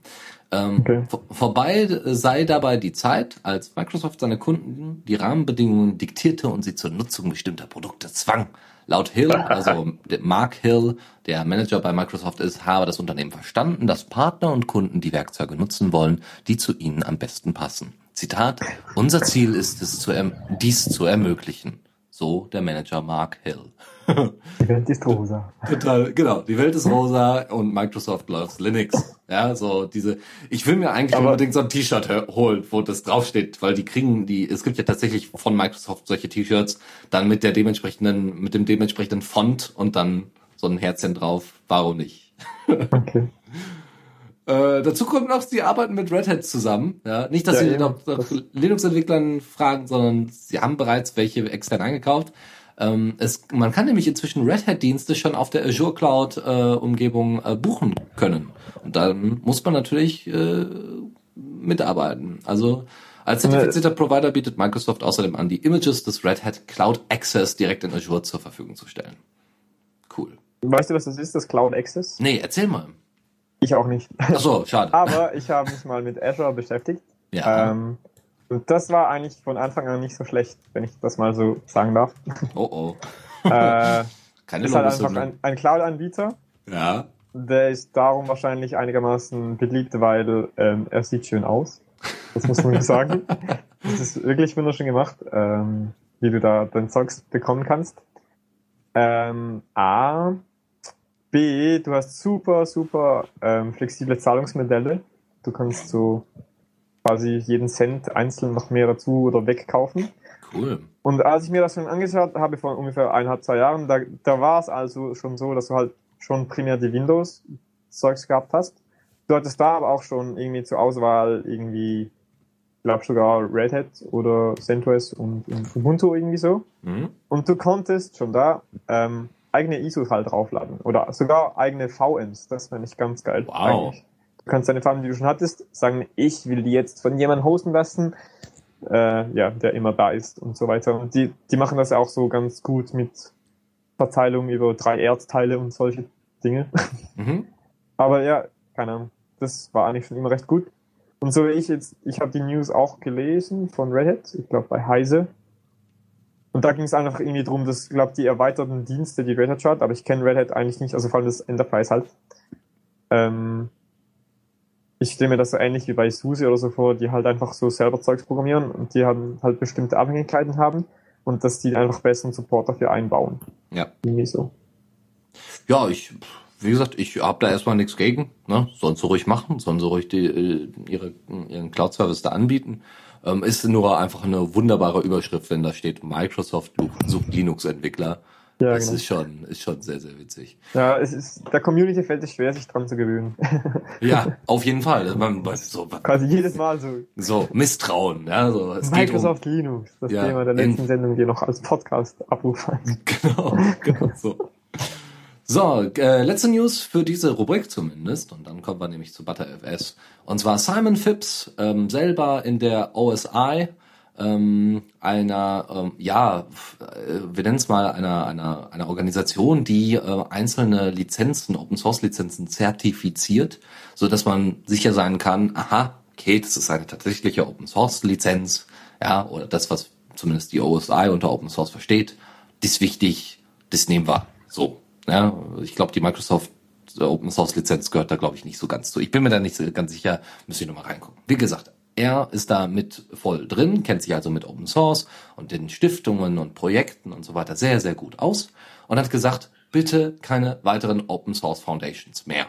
Ähm, Okay. vor- Vorbei sei dabei die Zeit, als Microsoft seine Kunden die Rahmenbedingungen diktierte und sie zur Nutzung bestimmter Produkte zwang. Laut Hill, also Mark Hill, der Manager bei Microsoft ist, habe das Unternehmen verstanden, dass Partner und Kunden die Werkzeuge nutzen wollen, die zu ihnen am besten passen. Zitat, unser Ziel ist es, zu erm dies zu ermöglichen. So der Manager Mark Hill. Die Welt ist rosa. Total, genau. Die Welt ist rosa und Microsoft loves Linux. Ja, so diese. Ich will mir eigentlich Aber- unbedingt so ein T-Shirt holen, wo das draufsteht, weil die kriegen die. Es gibt ja tatsächlich von Microsoft solche T-Shirts, dann mit der dementsprechenden, mit dem dementsprechenden Font und dann so ein Herzchen drauf. Warum nicht? Okay. Äh, dazu kommt noch, sie arbeiten mit Red Hat zusammen. Ja, nicht, dass Ja, sie eben. nach, nach Linux-Entwicklern fragen, sondern sie haben bereits welche extern eingekauft. Ähm, es, man kann nämlich inzwischen Red Hat-Dienste schon auf der Azure Cloud-Umgebung äh, buchen können. Und dann muss man natürlich äh, mitarbeiten. Also als zertifizierter Provider bietet Microsoft außerdem an, die Images des Red Hat Cloud Access direkt in Azure zur Verfügung zu stellen. Cool. Weißt du, was das ist, das Cloud Access? Nee, erzähl mal. Ich auch nicht. Ach so, schade. Aber ich habe mich mal mit Azure beschäftigt. ja. Ähm, und das war eigentlich von Anfang an nicht so schlecht, wenn ich das mal so sagen darf. oh oh. äh, Keine ist halt einfach ein, ein Cloud-Anbieter. Ja. Der ist darum wahrscheinlich einigermaßen beliebt, weil ähm, er sieht schön aus. Das muss man sagen. Das ist wirklich wunderschön gemacht, ähm, wie du da dein Zeugs bekommen kannst. Ähm, A. B. Du hast super, super ähm, flexible Zahlungsmodelle. Du kannst so quasi jeden Cent einzeln noch mehr dazu oder wegkaufen. Cool. Und als ich mir das schon angeschaut habe, vor ungefähr eineinhalb, zwei Jahren, da, da war es also schon so, dass du halt schon primär die Windows-Zeugs gehabt hast. Du hattest da aber auch schon irgendwie zur Auswahl irgendwie, ich glaube sogar Red Hat oder CentOS und, und Ubuntu irgendwie so. Mhm. Und du konntest schon da ähm, eigene ISOs halt draufladen oder sogar eigene VMs. Das fand ich ganz geil. Wow. Eigentlich. Du kannst deine VM, die du schon hattest, sagen, ich will die jetzt von jemandem hosten lassen, äh, ja, der immer da ist und so weiter. Und die, die machen das auch so ganz gut mit Verteilung über drei Erdteile und solche Dinge. Mhm. Aber ja, keine Ahnung. Das war eigentlich schon immer recht gut. Und so wie ich jetzt, ich habe die News auch gelesen von Red Hat, ich glaube bei Heise. Und da ging es einfach irgendwie drum, dass, ich glaube, die erweiterten Dienste, die Red Hat hat, aber ich kenne Red Hat eigentlich nicht, also vor allem das Enterprise halt. Ähm, ich stelle mir das so ähnlich wie bei SUSE oder so vor, die halt einfach so selber Zeugs programmieren und die haben halt bestimmte Abhängigkeiten haben und dass die einfach besseren Support dafür einbauen. Ja. Irgendwie so. Ja, ich, wie gesagt, ich habe da erstmal nichts gegen. Ne? Sollen sie ruhig machen, sollen sie ruhig die, äh, ihre, ihren Cloud-Service da anbieten. Ähm, ist nur einfach eine wunderbare Überschrift, wenn da steht, Microsoft sucht Linux-Entwickler. Ja, das genau. ist schon, ist schon sehr, sehr witzig. Ja, es ist, der Community fällt es schwer, sich dran zu gewöhnen. Ja, auf jeden Fall. Man, weiß so, Quasi jedes Mal so. so Misstrauen. Ja, so, Microsoft Linux, das Ja, Thema der in- letzten Sendung, die noch als Podcast abrufbar ist. Um, genau, genau so. So, äh, letzte News für diese Rubrik zumindest. Und dann kommen wir nämlich zu ButterFS. Und zwar Simon Phipps, ähm, selber in der OSI, ähm, einer, ähm, ja, äh, wir nennen es mal einer, einer, einer Organisation, die äh, einzelne Lizenzen, Open Source Lizenzen zertifiziert, so dass man sicher sein kann, aha, okay, das ist eine tatsächliche Open Source Lizenz, ja, oder das, was zumindest die OSI unter Open Source versteht, das ist wichtig, das nehmen wir so. Ja, ich glaube, die Microsoft äh, Open Source Lizenz gehört da, glaube ich, nicht so ganz zu. Ich bin mir da nicht ganz sicher, müsste ich nochmal reingucken. Wie gesagt, er ist da mit voll drin, kennt sich also mit Open Source und den Stiftungen und Projekten und so weiter sehr, sehr gut aus und hat gesagt, bitte keine weiteren Open Source Foundations mehr.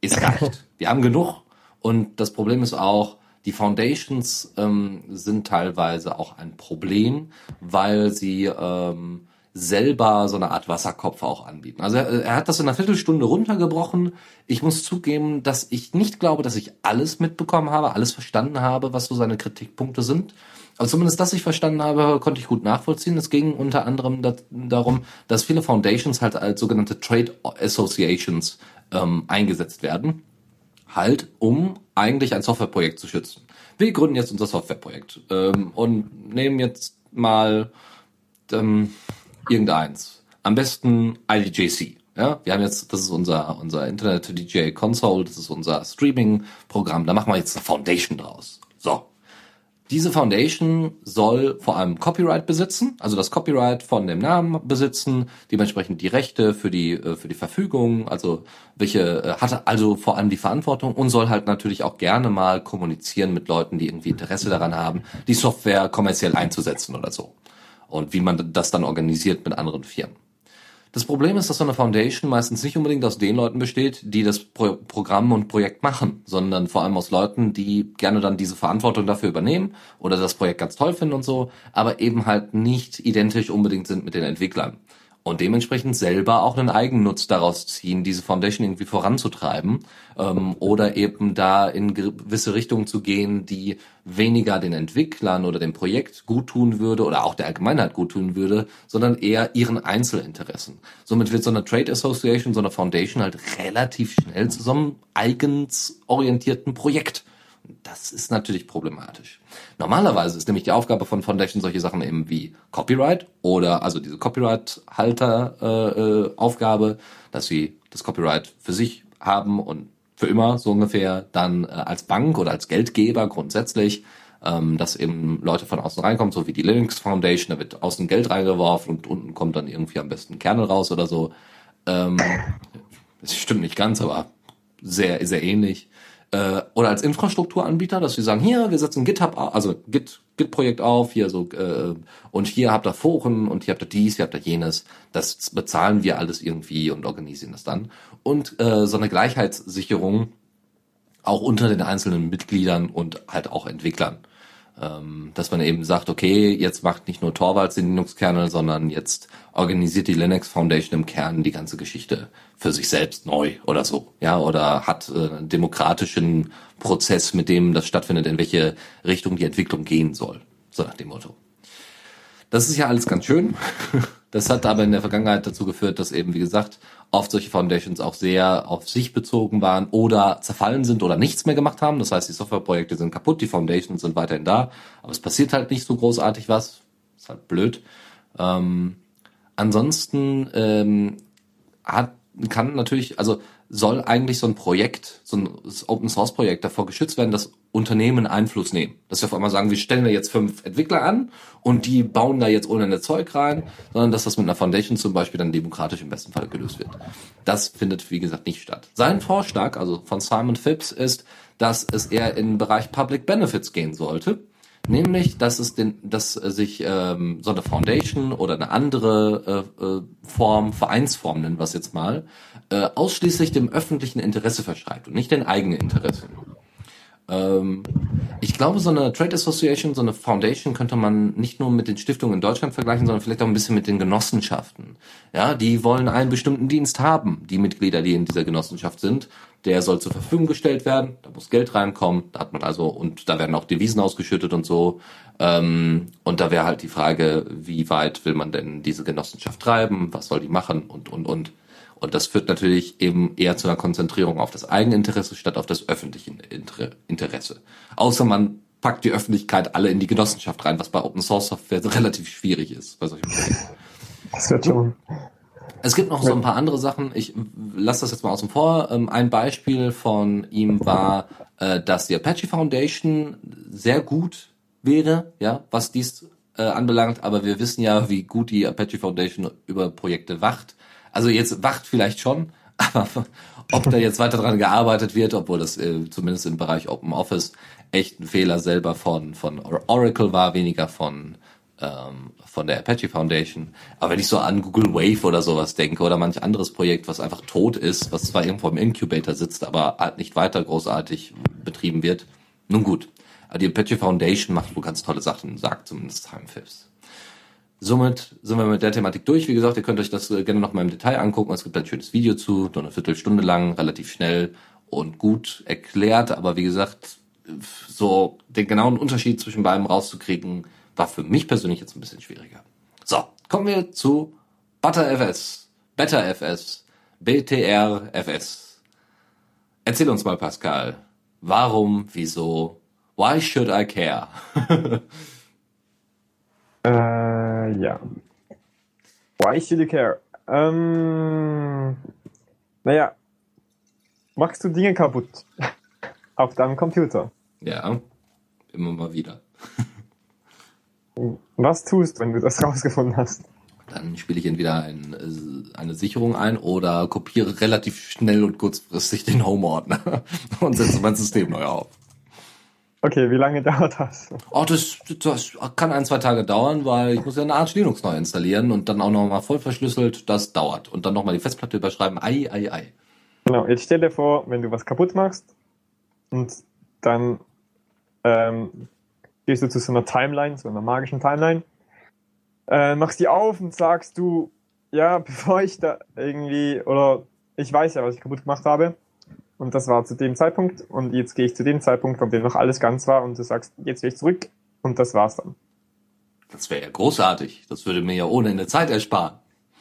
Ist reicht. Wir haben genug. Und das Problem ist auch, die Foundations ähm, sind teilweise auch ein Problem, weil sie ähm, selber so eine Art Wasserkopf auch anbieten. Also er, er, hat das in einer Viertelstunde runtergebrochen. Ich muss zugeben, dass ich nicht glaube, dass ich alles mitbekommen habe, alles verstanden habe, was so seine Kritikpunkte sind. Aber zumindest das ich verstanden habe, konnte ich gut nachvollziehen. Es ging unter anderem da, darum, dass viele Foundations halt als sogenannte Trade Associations ähm, eingesetzt werden. Halt, um eigentlich ein Softwareprojekt zu schützen. Wir gründen jetzt unser Softwareprojekt ähm, und nehmen jetzt mal ähm, irgendeins. Am besten IDJC. Ja, wir haben jetzt, das ist unser, unser Internet DJ Console, das ist unser Streaming-Programm, da machen wir jetzt eine Foundation draus. So. Diese Foundation soll vor allem Copyright besitzen, also das Copyright von dem Namen besitzen, dementsprechend die Rechte für die äh, für die Verfügung, also welche äh, hatte also vor allem die Verantwortung und soll halt natürlich auch gerne mal kommunizieren mit Leuten, die irgendwie Interesse daran haben, die Software kommerziell einzusetzen oder so und wie man das dann organisiert mit anderen Firmen. Das Problem ist, dass so eine Foundation meistens nicht unbedingt aus den Leuten besteht, die das Pro Programm und Projekt machen, sondern vor allem aus Leuten, die gerne dann diese Verantwortung dafür übernehmen oder das Projekt ganz toll finden und so, aber eben halt nicht identisch unbedingt sind mit den Entwicklern und dementsprechend selber auch einen Eigennutz daraus ziehen, diese Foundation irgendwie voranzutreiben ähm, oder eben da in gewisse Richtungen zu gehen, die weniger den Entwicklern oder dem Projekt gut tun würde oder auch der Allgemeinheit gut tun würde, sondern eher ihren Einzelinteressen. Somit wird so eine Trade Association, so eine Foundation halt relativ schnell zu so einem eigens orientierten Projekt. Das ist natürlich problematisch. Normalerweise ist nämlich die Aufgabe von Foundation solche Sachen eben wie Copyright oder also diese Copyright-Halter-Aufgabe, äh, äh, dass sie das Copyright für sich haben und für immer so ungefähr dann äh, als Bank oder als Geldgeber grundsätzlich, ähm, dass eben Leute von außen reinkommen, so wie die Linux Foundation, da wird außen Geld reingeworfen und unten kommt dann irgendwie am besten Kernel raus oder so. Ähm, das stimmt nicht ganz, aber sehr, sehr ähnlich äh, oder als Infrastrukturanbieter, dass wir sagen, hier, wir setzen GitHub, also Git, Git-Projekt auf, hier so, äh, und hier habt ihr Foren und hier habt ihr dies, hier habt ihr jenes. Das bezahlen wir alles irgendwie und organisieren das dann. Und äh, so eine Gleichheitssicherung auch unter den einzelnen Mitgliedern und halt auch Entwicklern. Ähm, dass man eben sagt, okay, jetzt macht nicht nur Torvalds den Linux-Kernel, sondern jetzt organisiert die Linux Foundation im Kern die ganze Geschichte für sich selbst neu oder so, ja, oder hat äh, einen demokratischen Prozess, mit dem das stattfindet, in welche Richtung die Entwicklung gehen soll, so nach dem Motto. Das ist ja alles ganz schön. Das hat aber in der Vergangenheit dazu geführt, dass eben, wie gesagt, oft solche Foundations auch sehr auf sich bezogen waren oder zerfallen sind oder nichts mehr gemacht haben. Das heißt, die Softwareprojekte sind kaputt, die Foundations sind weiterhin da, aber es passiert halt nicht so großartig was. Ist halt blöd. Ähm, ansonsten ähm, hat kann natürlich, also soll eigentlich so ein Projekt, so ein Open Source Projekt davor geschützt werden, dass Unternehmen Einfluss nehmen. Dass wir auf einmal sagen, wir stellen da jetzt fünf Entwickler an und die bauen da jetzt ohne eine Zeug rein, sondern dass das mit einer Foundation zum Beispiel dann demokratisch im besten Fall gelöst wird. Das findet, wie gesagt, nicht statt. Sein Vorschlag, also von Simon Phipps, ist, dass es eher in den Bereich Public Benefits gehen sollte Nämlich, dass es den, dass sich ähm, so eine Foundation oder eine andere äh, äh, Form, Vereinsform nennen wir es jetzt mal, äh, ausschließlich dem öffentlichen Interesse verschreibt und nicht den eigenen Interessen. Ähm, ich glaube, so eine Trade Association, so eine Foundation könnte man nicht nur mit den Stiftungen in Deutschland vergleichen, sondern vielleicht auch ein bisschen mit den Genossenschaften. Ja, die wollen einen bestimmten Dienst haben, die Mitglieder, die in dieser Genossenschaft sind. Der soll zur Verfügung gestellt werden, da muss Geld reinkommen, da hat man also, und da werden auch Devisen ausgeschüttet und so. Ähm, und da wäre halt die Frage, wie weit will man denn diese Genossenschaft treiben, was soll die machen und, und, und. Und das führt natürlich eben eher zu einer Konzentrierung auf das Eigeninteresse statt auf das öffentliche Inter Interesse. Außer man packt die Öffentlichkeit alle in die Genossenschaft rein, was bei Open Source Software relativ schwierig ist bei solchen. Das wird schon. Es gibt noch so ein paar andere Sachen. Ich lasse das jetzt mal außen vor. Ähm, ein Beispiel von ihm war, äh, dass die Apache Foundation sehr gut wäre, ja, was dies äh, anbelangt. Aber wir wissen ja, wie gut die Apache Foundation über Projekte wacht. Also jetzt wacht vielleicht schon, aber ob da jetzt weiter dran gearbeitet wird, obwohl das äh, zumindest im Bereich Open Office echt ein Fehler selber von, von Oracle war, weniger von ähm, von der Apache Foundation. Aber wenn ich so an Google Wave oder sowas denke oder manch anderes Projekt, was einfach tot ist, was zwar irgendwo im Incubator sitzt, aber halt nicht weiter großartig betrieben wird, nun gut. Aber die Apache Foundation macht wohl ganz tolle Sachen, sagt zumindest Time Fifths. Somit sind wir mit der Thematik durch. Wie gesagt, ihr könnt euch das äh, gerne noch mal im Detail angucken. Es gibt ein schönes Video zu, nur eine Viertelstunde lang, relativ schnell und gut erklärt. Aber wie gesagt, so den genauen Unterschied zwischen beiden rauszukriegen, war für mich persönlich jetzt ein bisschen schwieriger. So, kommen wir zu ButterFS, BetterFS, BTRFS. Erzähl uns mal, Pascal, warum, wieso, why should I care? äh, ja. Why should I care? Ähm, naja, machst du Dinge kaputt auf deinem Computer? Ja, immer mal wieder. Was tust du, wenn du das rausgefunden hast? Dann spiele ich entweder ein, äh, eine Sicherung ein oder kopiere relativ schnell und kurzfristig den Home-Ordner und setze mein System neu auf. Okay, wie lange dauert das? Oh, das, das kann ein, zwei Tage dauern, weil ich muss ja eine Art Linux neu installieren und dann auch nochmal voll verschlüsselt. Das dauert. Und dann nochmal die Festplatte überschreiben. Ei, ei, ei. Genau, jetzt stell dir vor, wenn du was kaputt machst und dann ähm, gehst du zu so einer Timeline, so einer magischen Timeline, äh, machst die auf und sagst du, ja, bevor ich da irgendwie, oder ich weiß ja, was ich kaputt gemacht habe, und das war zu dem Zeitpunkt, und jetzt gehe ich zu dem Zeitpunkt, an dem noch alles ganz war, und du sagst, jetzt gehe ich zurück, und das war's dann. Das wäre ja großartig. Das würde mir ja ohne eine Zeit ersparen.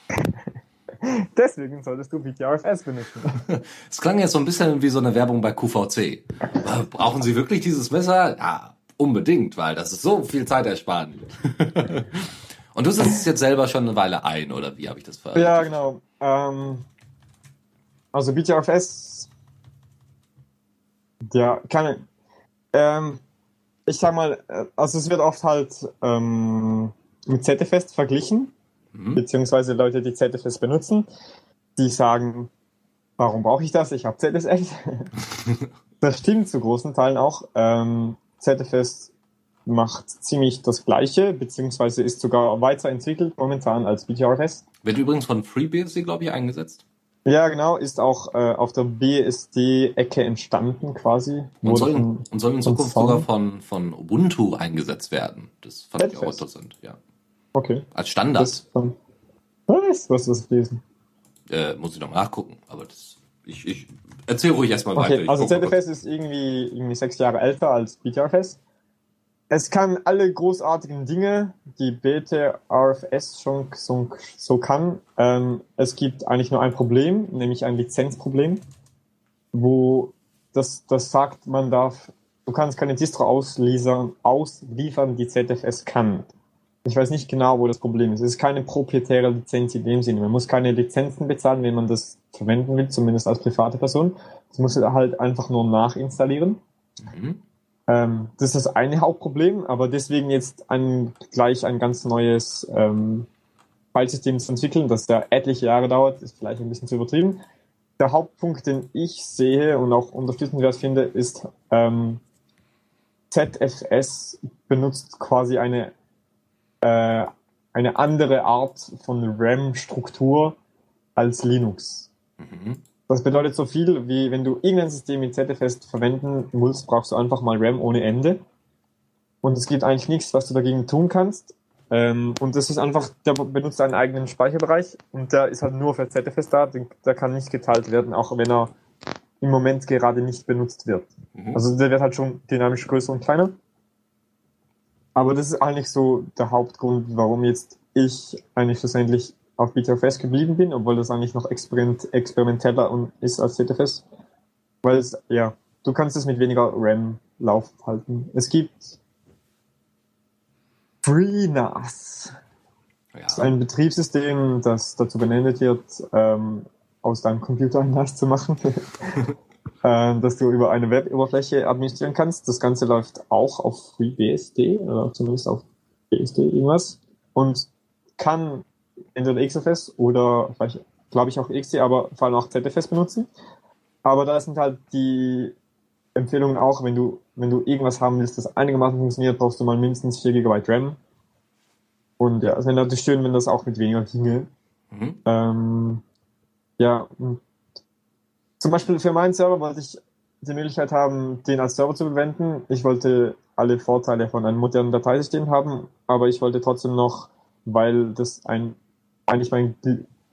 Deswegen solltest du BTRFS benutzen. Es klang jetzt so ein bisschen wie so eine Werbung bei QVC. Brauchen Sie wirklich dieses Messer? Ja, Unbedingt, weil das ist so viel Zeit ersparen. Und du setzt es jetzt selber schon eine Weile ein, oder wie habe ich das verstanden? Ja, genau. Ähm, also BTRFS, ja, keine, ähm, ich sag mal, äh, also es wird oft halt ähm, mit ZFS verglichen, mhm. beziehungsweise Leute, die ZFS benutzen, die sagen, warum brauche ich das? Ich habe ZSX. das stimmt zu großen Teilen auch. Ähm, ZFS macht ziemlich das Gleiche, beziehungsweise ist sogar weiterentwickelt momentan als BTRFS. Wird übrigens von FreeBSD, glaube ich, eingesetzt. Ja, genau, ist auch äh, auf der BSD-Ecke entstanden quasi. Und soll, in, und soll in Zukunft sogar von, von Ubuntu eingesetzt werden. Das fand ich auch interessant, ja. Okay. Als Standard. Das, was? Was hast du lesen? Äh, muss ich noch nachgucken, aber das, ich, ich erzähl ruhig erstmal okay, weiter. Ich also ZFS ist irgendwie, irgendwie sechs Jahre älter als BTRFS. Es kann alle großartigen Dinge, die BTRFS schon so, so kann. Ähm, es gibt eigentlich nur ein Problem, nämlich ein Lizenzproblem, wo das, das sagt, man darf, du kannst keine Distro ausliefern, ausliefern, die ZFS kann. Ich weiß nicht genau, wo das Problem ist. Es ist keine proprietäre Lizenz in dem Sinne. Man muss keine Lizenzen bezahlen, wenn man das verwenden will, zumindest als private Person. Das muss halt einfach nur nachinstallieren. Mhm. Ähm, das ist das eine Hauptproblem, aber deswegen jetzt ein, gleich ein ganz neues ähm, Filesystem zu entwickeln, das ja etliche Jahre dauert, ist vielleicht ein bisschen zu übertrieben. Der Hauptpunkt, den ich sehe und auch unterstützenswert finde, ist ähm, ZFS benutzt quasi eine, äh, eine andere Art von RAM-Struktur als Linux. Mhm. Das bedeutet so viel, wie wenn du irgendein System mit ZFS verwenden willst, brauchst du einfach mal RAM ohne Ende. Und es gibt eigentlich nichts, was du dagegen tun kannst. Ähm, und das ist einfach, der benutzt einen eigenen Speicherbereich und der ist halt nur für ZFS da, der kann nicht geteilt werden, auch wenn er im Moment gerade nicht benutzt wird. Mhm. Also der wird halt schon dynamisch größer und kleiner. Aber das ist eigentlich so der Hauptgrund, warum jetzt ich eigentlich schlussendlich auf BTFS geblieben bin, obwohl das eigentlich noch experiment experimenteller und ist als ZFS. Weil es, ja, du kannst es mit weniger RAM Lauf halten. Es gibt FreeNAS. Ja. Das ist ein Betriebssystem, das dazu benannt wird, ähm, aus deinem Computer ein NAS zu machen. ähm, dass du über eine Web-Oberfläche administrieren kannst. Das Ganze läuft auch auf FreeBSD oder zumindest auf BSD irgendwas und kann entweder XFS oder glaube ich auch XD, aber vor allem auch ZFS benutzen. Aber da sind halt die Empfehlungen auch, wenn du, wenn du irgendwas haben willst, das einigermaßen funktioniert, brauchst du mal mindestens 4 GB RAM. Und ja, es wäre natürlich schön, wenn das auch mit weniger ginge. Mhm. Ähm, ja, zum Beispiel für meinen Server wollte ich die Möglichkeit haben, den als Server zu verwenden. Ich wollte alle Vorteile von einem modernen Dateisystem haben, aber ich wollte trotzdem noch, weil das ein eigentlich mein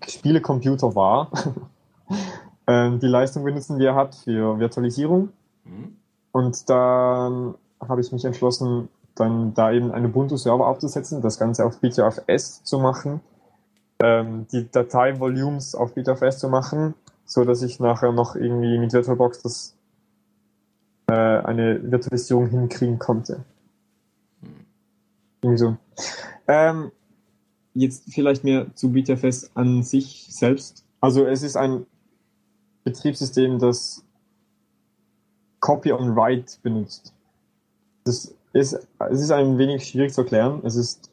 Spielecomputer war, ähm, die Leistung benutzen, die er hat für Virtualisierung. Mhm. Und dann habe ich mich entschlossen, dann da eben einen Ubuntu-Server aufzusetzen, das Ganze auf BTRFS zu machen, ähm, die Datei-Volumes auf BTRFS zu machen, so dass ich nachher noch irgendwie mit VirtualBox das äh, eine Virtualisierung hinkriegen konnte. Irgendwie so. Ähm, jetzt vielleicht mehr zu BTFS an sich selbst. Also es ist ein Betriebssystem, das Copy on Write benutzt. Das ist, es ist ein wenig schwierig zu erklären. Es ist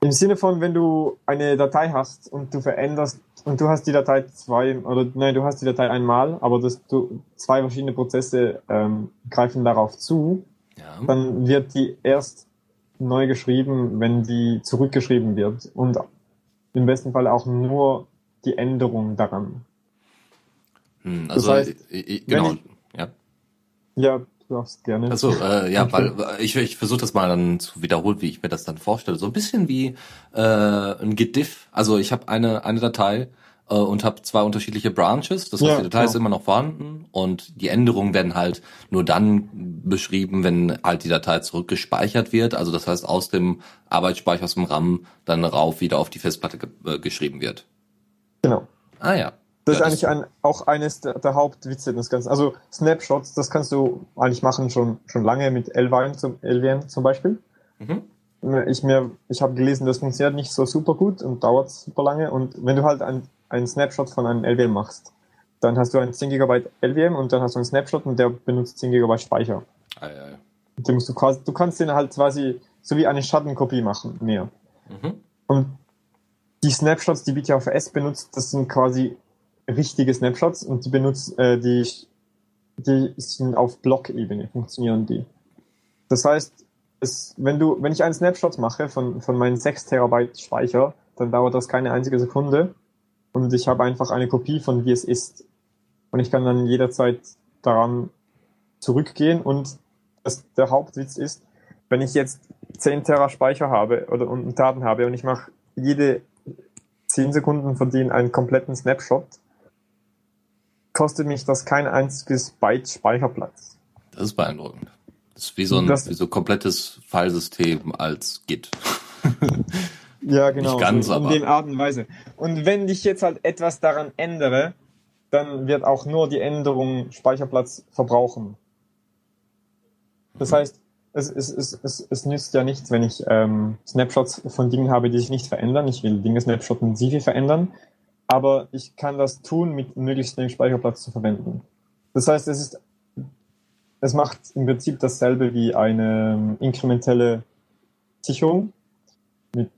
im Sinne von, wenn du eine Datei hast und du veränderst und du hast die Datei zwei oder nein, du hast die Datei einmal, aber das, du, zwei verschiedene Prozesse ähm, greifen darauf zu, Ja. dann wird die erst neu geschrieben, wenn die zurückgeschrieben wird und im besten Fall auch nur die Änderung daran. Hm, das also, heißt, ich, ich, wenn genau. ich- ja. Ja, du darfst gerne. Achso, äh, ja, weil ich, ich versuche das mal dann zu wiederholen, wie ich mir das dann vorstelle. So ein bisschen wie äh, ein Gediff. Also ich habe eine eine Datei äh, und habe zwei unterschiedliche Branches. Das heißt, Ja, die Datei ist genau. immer noch vorhanden und die Änderungen werden halt nur dann beschrieben, wenn halt die Datei zurückgespeichert wird. Also das heißt, aus dem Arbeitsspeicher, aus dem RAM dann rauf wieder auf die Festplatte ge äh, geschrieben wird. Genau. Ah ja. Das ja, ist eigentlich ein, auch eines der, der Hauptwitze des Ganzen. Also Snapshots, das kannst du eigentlich machen schon, schon lange mit LVM zum, LVM zum Beispiel. Mhm. Ich, mir, ich habe gelesen, das funktioniert nicht so super gut und dauert super lange. Und wenn du halt ein, einen Snapshot von einem LVM machst, dann hast du ein 10 GB LVM und dann hast du einen Snapshot und der benutzt 10 GB Speicher. Ja. Und den musst du quasi, du kannst den halt quasi so wie eine Schattenkopie machen, mehr. Mhm. Und die Snapshots, die BTFS benutzt, das sind quasi richtige Snapshots und die benutzt, äh, die, die sind auf Blockebene, funktionieren die. Das heißt, es, wenn du, wenn ich einen Snapshot mache von, von meinen 6 Terabyte Speicher, dann dauert das keine einzige Sekunde und ich habe einfach eine Kopie von wie es ist. Und ich kann dann jederzeit daran zurückgehen und das, der Hauptwitz ist, wenn ich jetzt 10 Terra Speicher habe oder und Daten habe und ich mache jede 10 Sekunden von denen einen kompletten Snapshot, kostet mich das kein einziges Byte Speicherplatz. Das ist beeindruckend. Das ist wie so ein, Das- wie so ein komplettes Filesystem als Git. Ja, genau. Nicht ganz, so in aber- dem Art und Weise. Und wenn ich jetzt halt etwas daran ändere, dann wird auch nur die Änderung Speicherplatz verbrauchen. Das heißt, es, es, es, es, es nützt ja nichts, wenn ich ähm, Snapshots von Dingen habe, die sich nicht verändern. Ich will Dinge snapshotten, die sich verändern. Aber ich kann das tun, mit möglichst wenig Speicherplatz zu verwenden. Das heißt, es ist, es macht im Prinzip dasselbe wie eine ähm, inkrementelle Sicherung mit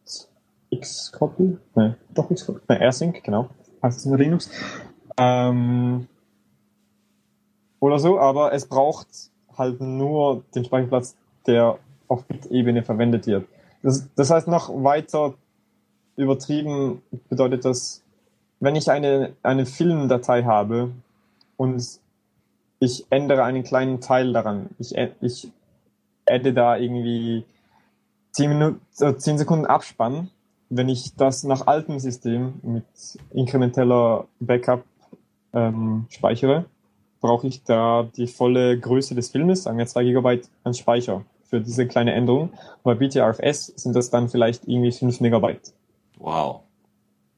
Xcopy, ne, doch Xcopy, ne, AirSync, genau, heißt es in Linux. Ähm, oder so, aber es braucht halt nur den Speicherplatz, der auf Bit-Ebene verwendet wird. Das, das heißt, noch weiter übertrieben bedeutet das, wenn ich eine, eine Filmdatei habe und ich ändere einen kleinen Teil daran, ich, ich adde da irgendwie 10, Minuten, äh, 10 Sekunden Abspann, wenn ich das nach altem System mit inkrementeller Backup ähm, speichere, brauche ich da die volle Größe des Filmes, sagen wir 2 GB an Speicher für diese kleine Änderung. Bei BTRFS sind das dann vielleicht irgendwie 5 Megabyte. Wow.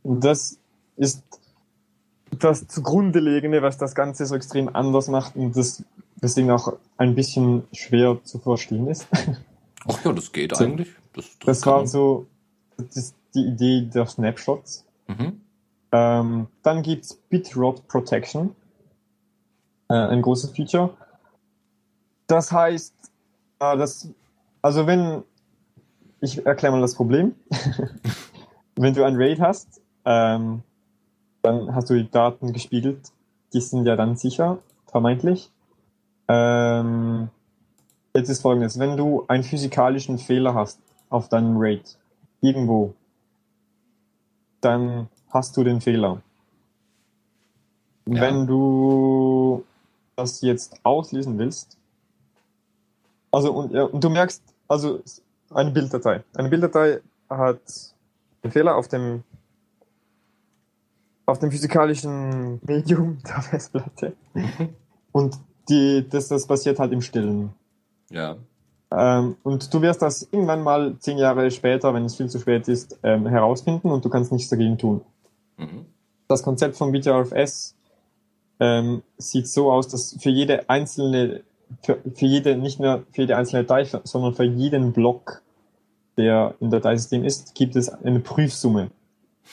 Und das ist das zugrunde liegende, was das Ganze so extrem anders macht und das deswegen auch ein bisschen schwer zu verstehen ist. Ach ja, das geht So. eigentlich. Das, Das kann war so das die Idee der Snapshots. Mhm. Ähm, dann gibt's Bitrot Protection, äh, ein großes Feature. Das heißt, äh, das, also wenn, ich erkläre mal das Problem. wenn du ein RAID hast, ähm, dann hast du die Daten gespiegelt. Die sind ja dann sicher, vermeintlich. Ähm, jetzt ist folgendes, wenn du einen physikalischen Fehler hast auf deinem RAID, irgendwo, dann hast du den Fehler. Ja. Wenn du das jetzt auslesen willst, also und, ja, und du merkst, also eine Bilddatei. Eine Bilddatei hat einen Fehler auf dem auf dem physikalischen Medium der Festplatte. Und die, das, das passiert halt im Stillen. Ja. Ähm, und du wirst das irgendwann mal zehn Jahre später, wenn es viel zu spät ist, ähm, herausfinden und du kannst nichts dagegen tun. Mhm. Das Konzept von BTRFS ähm, sieht so aus, dass für jede einzelne, für, für jede, nicht nur für jede einzelne Datei, sondern für jeden Block, der im Dateisystem ist, gibt es eine Prüfsumme.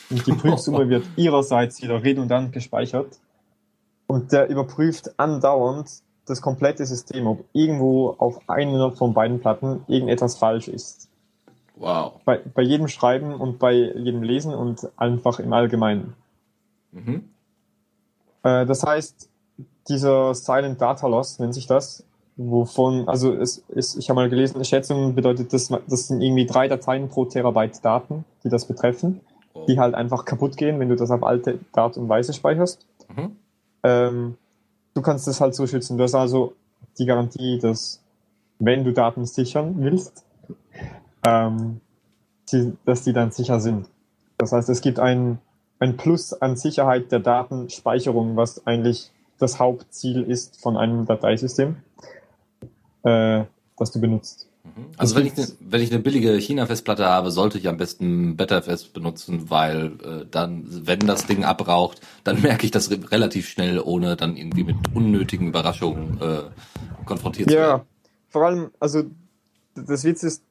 Und die Prüfsumme wird ihrerseits wieder redundant gespeichert. Und der überprüft andauernd das komplette System, ob irgendwo auf einer von beiden Platten irgendetwas falsch ist. Wow. Bei, bei jedem Schreiben und bei jedem Lesen und einfach im Allgemeinen. Mhm. Äh, das heißt, dieser Silent Data Loss nennt sich das, wovon, also es ist, ich habe mal gelesen, Schätzung bedeutet, das, das sind irgendwie drei Dateien pro Terabyte Daten, die das betreffen, Oh. die halt einfach kaputt gehen, wenn du das auf alte Art und Weise speicherst. Mhm. Ähm, du kannst das halt so schützen. Du hast also die Garantie, dass wenn du Daten sichern willst, ähm, die, dass die dann sicher sind. Das heißt, es gibt ein, ein Plus an Sicherheit der Datenspeicherung, was eigentlich das Hauptziel ist von einem Dateisystem, äh, das du benutzt. Mhm. Also wenn ich, ne, wenn ich eine billige China-Festplatte habe, sollte ich am besten BetterFS benutzen, weil äh, dann, wenn das Ding abraucht, dann merke ich das re relativ schnell, ohne dann irgendwie mit unnötigen Überraschungen äh, konfrontiert zu Ja, werden. vor allem, also das Witz ist,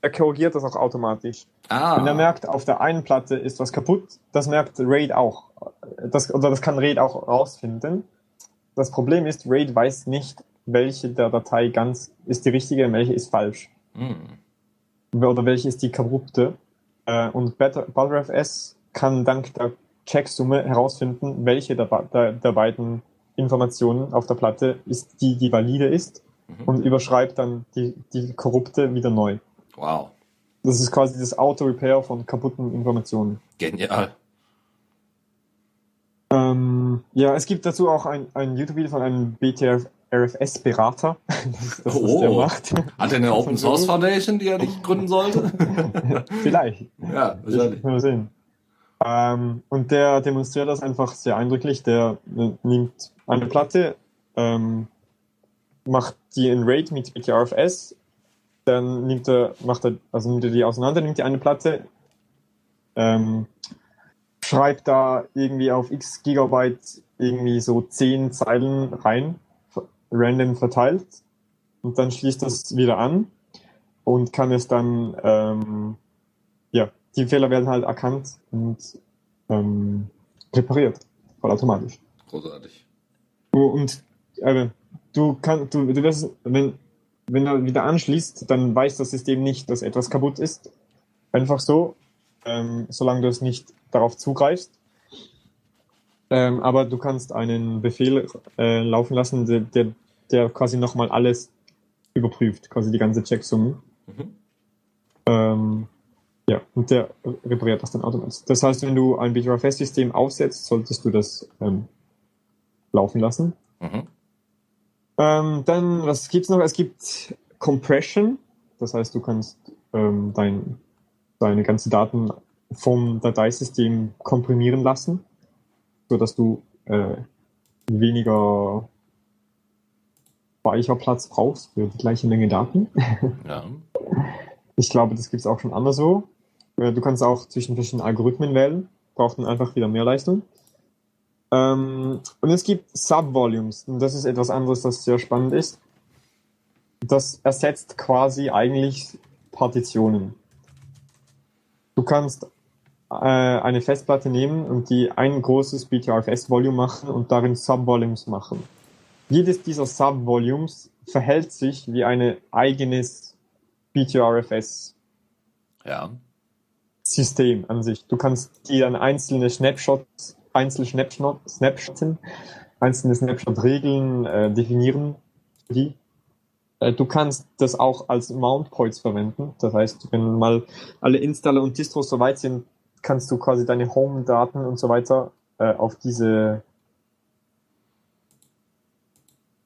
er korrigiert das auch automatisch. Ah, Wenn er merkt, auf der einen Platte ist was kaputt, das merkt RAID auch. Das, oder das kann RAID auch rausfinden. Das Problem ist, RAID weiß nicht, welche der Datei ganz ist die richtige und welche ist falsch. hm. Oder welche ist die korrupte. Äh, Und ButterFS kann dank der Checksumme herausfinden, welche der, der, der beiden Informationen auf der Platte ist die, die valide ist Mhm. und überschreibt dann die, die korrupte wieder neu. wow, Das ist quasi das Auto-Repair von kaputten Informationen. genial. Ähm, ja, es gibt dazu auch ein, ein YouTube-Video von einem BTRFS-Berater. Der Oh. macht. Hat er eine Open Source Foundation, die er nicht gründen sollte? Vielleicht. ja, wahrscheinlich. Mal sehen. Ähm, und der demonstriert das einfach sehr eindrücklich. Der äh, nimmt eine Platte, ähm, macht die in RAID mit BTRFS, dann nimmt er, macht er, also nimmt er die auseinander, nimmt die eine Platte, ähm, schreibt da irgendwie auf x Gigabyte irgendwie so zehn Zeilen rein, random verteilt, und dann schließt das wieder an und kann es dann, ähm, ja, die Fehler werden halt erkannt und ähm, repariert, vollautomatisch. Großartig. Und äh, du kannst, du, du wirst, wenn, wenn du wieder anschließt, dann weiß das System nicht, dass etwas kaputt ist. Einfach so, ähm, solange du es nicht darauf zugreifst. Ähm, aber du kannst einen Befehl äh, laufen lassen, der, der, der quasi nochmal alles überprüft, quasi die ganze Checksumme. Mhm. Ähm, ja, und der repariert das dann automatisch. Das heißt, wenn du ein BTRFS-System aufsetzt, solltest du das ähm, laufen lassen. Mhm. Ähm, dann, was gibt's noch? Es gibt Compression. Das heißt, du kannst ähm, dein, deine ganzen Daten vom Dateisystem komprimieren lassen, so dass du äh, weniger Speicherplatz brauchst für die gleiche Menge Daten. Ja. Ich glaube, das gibt's auch schon anderswo. Äh, Du kannst auch zwischen verschiedenen Algorithmen wählen. braucht dann einfach wieder mehr Leistung. Ähm, und es gibt Subvolumes. Und das ist etwas anderes, das sehr spannend ist. Das ersetzt quasi eigentlich Partitionen. Du kannst äh, eine Festplatte nehmen und die ein großes BTRFS-Volume machen und darin Subvolumes machen. Jedes dieser Subvolumes verhält sich wie eine eigenes BTRFS Ja. System an sich. Du kannst die dann einzelne Snapshots, einzelne Snapshot, Snapshotten, einzelne Snapshot-Regeln äh, definieren. Die. Äh, du kannst das auch als Mount Points verwenden. Das heißt, wenn mal alle Installer und Distros soweit sind, kannst du quasi deine Home-Daten und so weiter äh, auf diese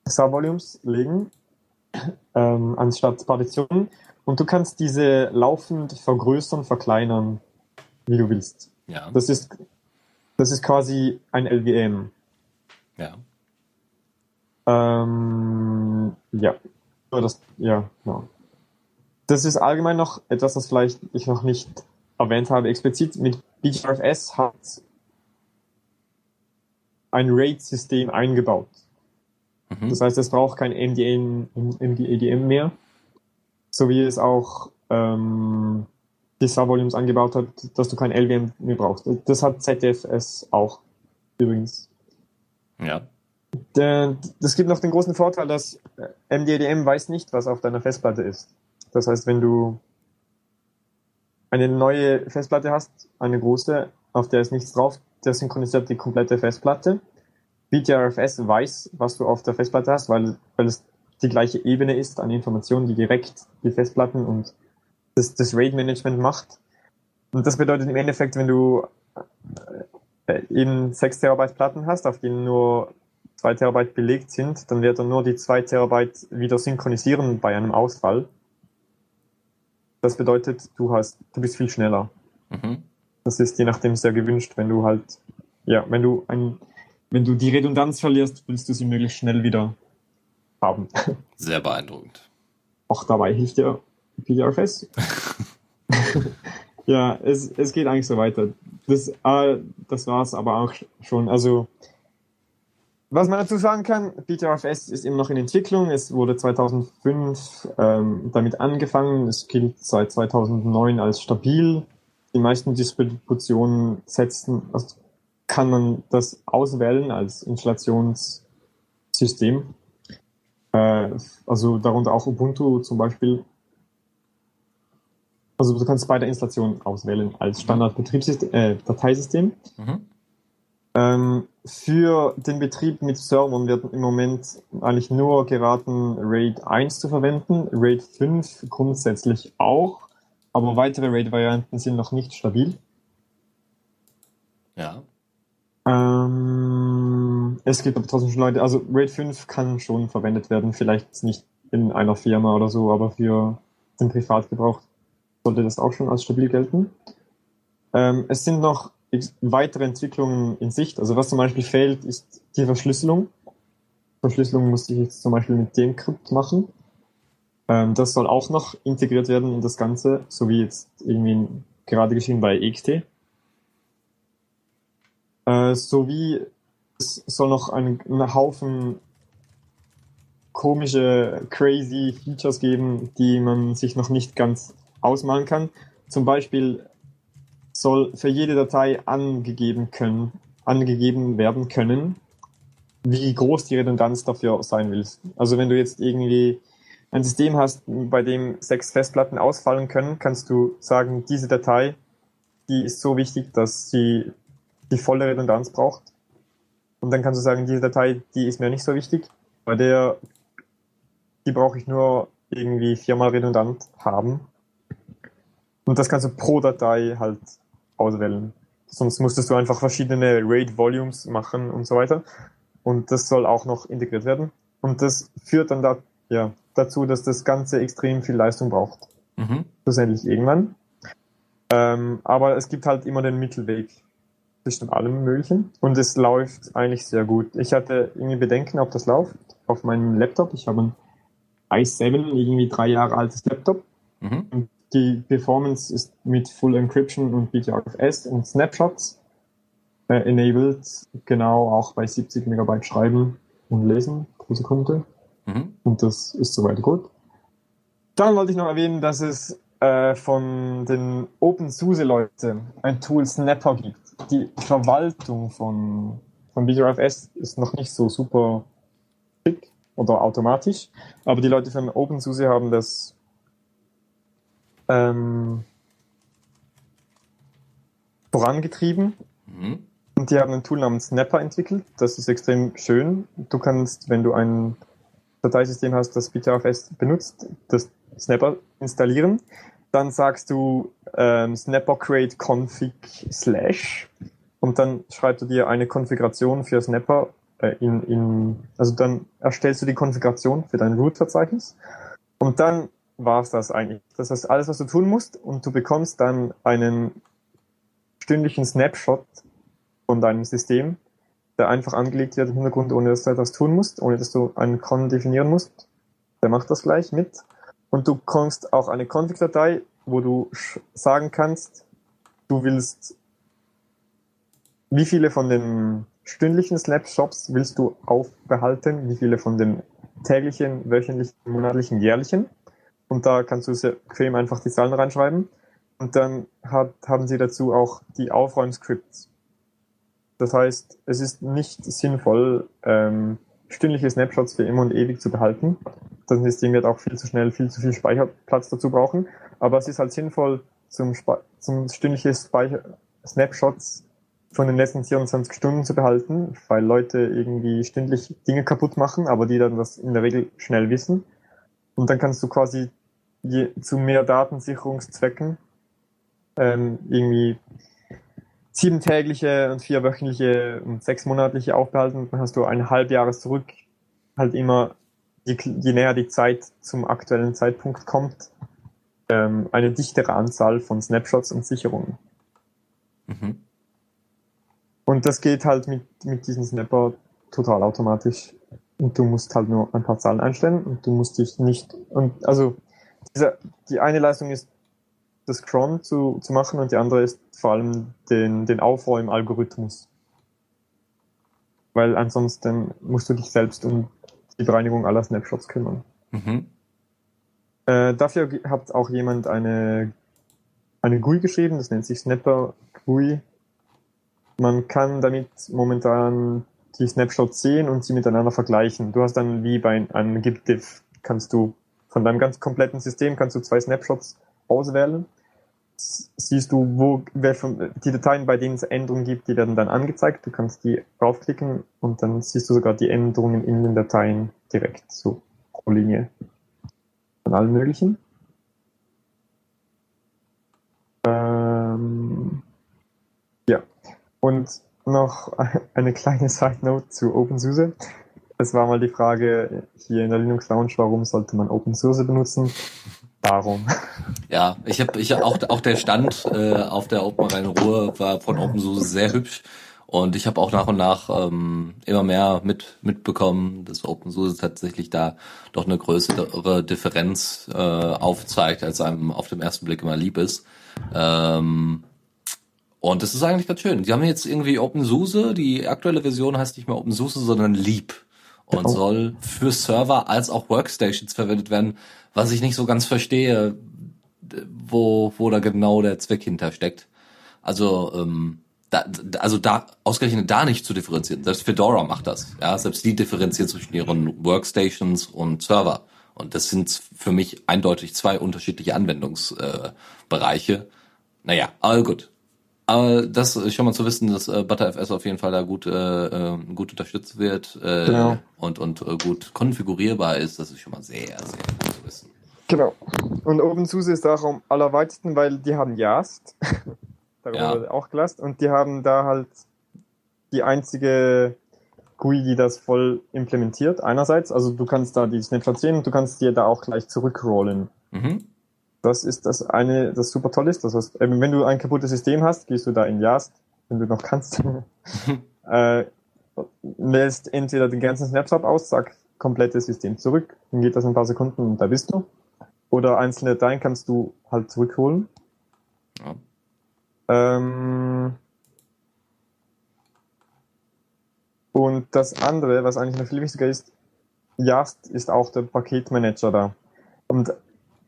Subvolumes legen, ähm, anstatt Partitionen. Und du kannst diese laufend vergrößern, verkleinern, wie du willst. Ja. Das ist, das ist quasi ein LVM. Ja. Ähm, ja. Das, ja, genau. Das ist allgemein noch etwas, das vielleicht ich noch nicht erwähnt habe. Explizit mit BGRFS hat ein RAID-System eingebaut. Mhm. Das heißt, es braucht kein MDN, MDADM mehr, so wie es auch ähm, die Subvolumes angebaut hat, dass du kein LVM mehr brauchst. Das hat ZFS auch übrigens. Ja. Das gibt noch den großen Vorteil, dass äh, MDADM weiß nicht, was auf deiner Festplatte ist. Das heißt, wenn du eine neue Festplatte hast, eine große, auf der ist nichts drauf, der synchronisiert die komplette Festplatte. BTRFS weiß, was du auf der Festplatte hast, weil, weil es die gleiche Ebene ist an Informationen, die direkt die Festplatten und das, das RAID-Management macht. Und das bedeutet im Endeffekt, wenn du äh, eben 6 Terabyte Platten hast, auf denen nur 2 Terabyte belegt sind, dann wird er nur die 2 Terabyte wieder synchronisieren bei einem Ausfall. Das bedeutet, du hast, du bist viel schneller. Mhm. Das ist je nachdem sehr gewünscht, wenn du halt, ja, wenn du ein, wenn du die Redundanz verlierst, willst du sie möglichst schnell wieder haben. Sehr beeindruckend. Auch dabei hilft dir PDRFS. ja, es, es geht eigentlich so weiter. Das, äh, das war's aber auch schon. Also, was man dazu sagen kann, PTRFS ist immer noch in Entwicklung. Es wurde 2005 ähm, damit angefangen. Es gilt seit 2009 als stabil. Die meisten Distributionen setzen, also kann man das auswählen als Installationssystem. Äh, also darunter auch Ubuntu zum Beispiel. Also du kannst bei der Installation auswählen als Standard-Betriebssystem, äh. Mhm. Ähm, für den Betrieb mit Servern wird im Moment eigentlich nur geraten, RAID 1 zu verwenden, RAID 5 grundsätzlich auch, aber weitere RAID-Varianten sind noch nicht stabil. Ja. Ähm, es gibt aber trotzdem schon Leute, also RAID 5 kann schon verwendet werden, vielleicht nicht in einer Firma oder so, aber für den Privatgebrauch sollte das auch schon als stabil gelten. Ähm, es sind noch weitere Entwicklungen in Sicht. Also was zum Beispiel fehlt, ist die Verschlüsselung. Verschlüsselung musste ich jetzt zum Beispiel mit Decrypt machen. Ähm, das soll auch noch integriert werden in das Ganze, so wie jetzt irgendwie gerade geschehen bei EXT. Äh, sowie es soll noch einen, einen Haufen komische, crazy Features geben, die man sich noch nicht ganz ausmalen kann. Zum Beispiel soll für jede Datei angegeben können, angegeben werden können, wie groß die Redundanz dafür sein will. Also wenn du jetzt irgendwie ein System hast, bei dem sechs Festplatten ausfallen können, kannst du sagen, diese Datei, die ist so wichtig, dass sie die volle Redundanz braucht. Und dann kannst du sagen, diese Datei, die ist mir nicht so wichtig, bei der, die brauche ich nur irgendwie viermal redundant haben. Und das kannst du pro Datei halt auswählen. Sonst musstest du einfach verschiedene RAID-Volumes machen und so weiter. Und das soll auch noch integriert werden. Und das führt dann da, ja, dazu, dass das Ganze extrem viel Leistung braucht. Mhm. Schlussendlich irgendwann. Ähm, aber es gibt halt immer den Mittelweg zwischen allem Möglichen. Und es läuft eigentlich sehr gut. Ich hatte irgendwie Bedenken, ob das läuft, auf meinem Laptop. Ich habe ein i7, irgendwie drei Jahre altes Laptop. Mhm. Die Performance ist mit Full Encryption und BTRFS und Snapshots äh, enabled, genau auch bei 70 Megabyte schreiben und lesen pro Sekunde. Mhm. Und das ist soweit gut. Dann wollte ich noch erwähnen, dass es äh, von den OpenSUSE-Leuten ein Tool Snapper gibt. Die Verwaltung von, von BTRFS ist noch nicht so super schick oder automatisch, aber die Leute von OpenSUSE haben das ähm, vorangetrieben Mhm. und die haben ein Tool namens Snapper entwickelt. Das ist extrem schön. Du kannst, wenn du ein Dateisystem hast, das BTRFS benutzt, das Snapper installieren. Dann sagst du ähm, Snapper create config slash und dann schreibst du dir eine Konfiguration für Snapper äh, in, in, also dann erstellst du die Konfiguration für dein Root-Verzeichnis und dann war's das eigentlich. Das ist alles, was du tun musst und du bekommst dann einen stündlichen Snapshot von deinem System, der einfach angelegt wird im Hintergrund, ohne dass du etwas tun musst, ohne dass du einen Con definieren musst. Der macht das gleich mit. Und du bekommst auch eine Config-Datei, wo du sagen kannst, du willst, wie viele von den stündlichen Snapshots willst du aufbehalten, wie viele von den täglichen, wöchentlichen, monatlichen, jährlichen. Und da kannst du sehr bequem einfach die Zahlen reinschreiben. Und dann hat, haben sie dazu auch die Aufräumscripts. Das heißt, es ist nicht sinnvoll, ähm, stündliche Snapshots für immer und ewig zu behalten. Das System wird auch viel zu schnell viel zu viel Speicherplatz dazu brauchen. Aber es ist halt sinnvoll, zum, Spe zum stündliche Speicher Snapshots von den letzten 24 Stunden zu behalten, weil Leute irgendwie stündlich Dinge kaputt machen, aber die dann das in der Regel schnell wissen. Und dann kannst du quasi je, zu mehr Datensicherungszwecken ähm, irgendwie siebentägliche und vierwöchentliche und sechsmonatliche aufbehalten. Dann hast du ein Halbjahres zurück halt immer, je, je näher die Zeit zum aktuellen Zeitpunkt kommt, ähm, eine dichtere Anzahl von Snapshots und Sicherungen. Mhm. Und das geht halt mit, mit diesem Snapper total automatisch. Und du musst halt nur ein paar Zahlen einstellen und du musst dich nicht, und also, diese, die eine Leistung ist, das Cron zu, zu machen und die andere ist vor allem den, den Aufräumen-Algorithmus. Weil ansonsten musst du dich selbst um die Bereinigung aller Snapshots kümmern. Mhm. Äh, dafür hat auch jemand eine, eine GUI geschrieben, das nennt sich Snapper GUI. Man kann damit momentan die Snapshots sehen und sie miteinander vergleichen. Du hast dann wie bei einem GitDiff kannst du von deinem ganz kompletten System kannst du zwei Snapshots auswählen. Siehst du, wo von, die Dateien, bei denen es Änderungen gibt, die werden dann angezeigt. Du kannst die draufklicken und dann siehst du sogar die Änderungen in den Dateien direkt so pro Linie von allen möglichen. Ähm, ja, und noch eine kleine Side Note zu OpenSUSE. Es war mal die Frage hier in der Linux Lounge, warum sollte man OpenSUSE benutzen? Darum. Ja, ich habe ich auch auch der Stand äh, auf der Open Rhein Ruhr war von OpenSUSE sehr hübsch und ich habe auch nach und nach ähm, immer mehr mit mitbekommen, dass OpenSUSE tatsächlich da doch eine größere Differenz äh, aufzeigt, als einem auf den ersten Blick immer lieb ist. Ähm, und das ist eigentlich ganz schön. Die haben jetzt irgendwie OpenSUSE, die aktuelle Version heißt nicht mehr OpenSUSE, sondern Leap und Oh. soll für Server als auch Workstations verwendet werden, was ich nicht so ganz verstehe, wo, wo da genau der Zweck hintersteckt. Also, ähm, da, also da ausgerechnet da nicht zu differenzieren. Selbst Fedora macht das. Ja, selbst die differenziert zwischen ihren Workstations und Server. Und das sind für mich eindeutig zwei unterschiedliche Anwendungsbereiche. Äh, naja, aber gut. Aber das ist schon mal zu wissen, dass äh, ButterFS auf jeden Fall da gut, äh, äh, gut unterstützt wird äh, Genau. und, und äh, gut konfigurierbar ist. Das ist schon mal sehr, sehr gut zu wissen. Genau. Und OpenSUSE ist auch am allerweitesten, weil die haben Yast. Darüber Ja. wurde auch gelassen. Und die haben da halt die einzige GUI, die das voll implementiert. Einerseits, also du kannst da die Snapshots sehen und du kannst dir da auch gleich zurückrollen. Mhm. Das ist das eine, das super toll ist. Das heißt, eben, wenn du ein kaputtes System hast, gehst du da in Yast, wenn du noch kannst, äh, entweder den ganzen Snapshot aus, sag komplettes System zurück, dann geht das in ein paar Sekunden und da bist du. Oder einzelne Dateien kannst du halt zurückholen. Ja. Ähm, Und das andere, was eigentlich noch viel wichtiger ist, Yast ist auch der Paketmanager da. Und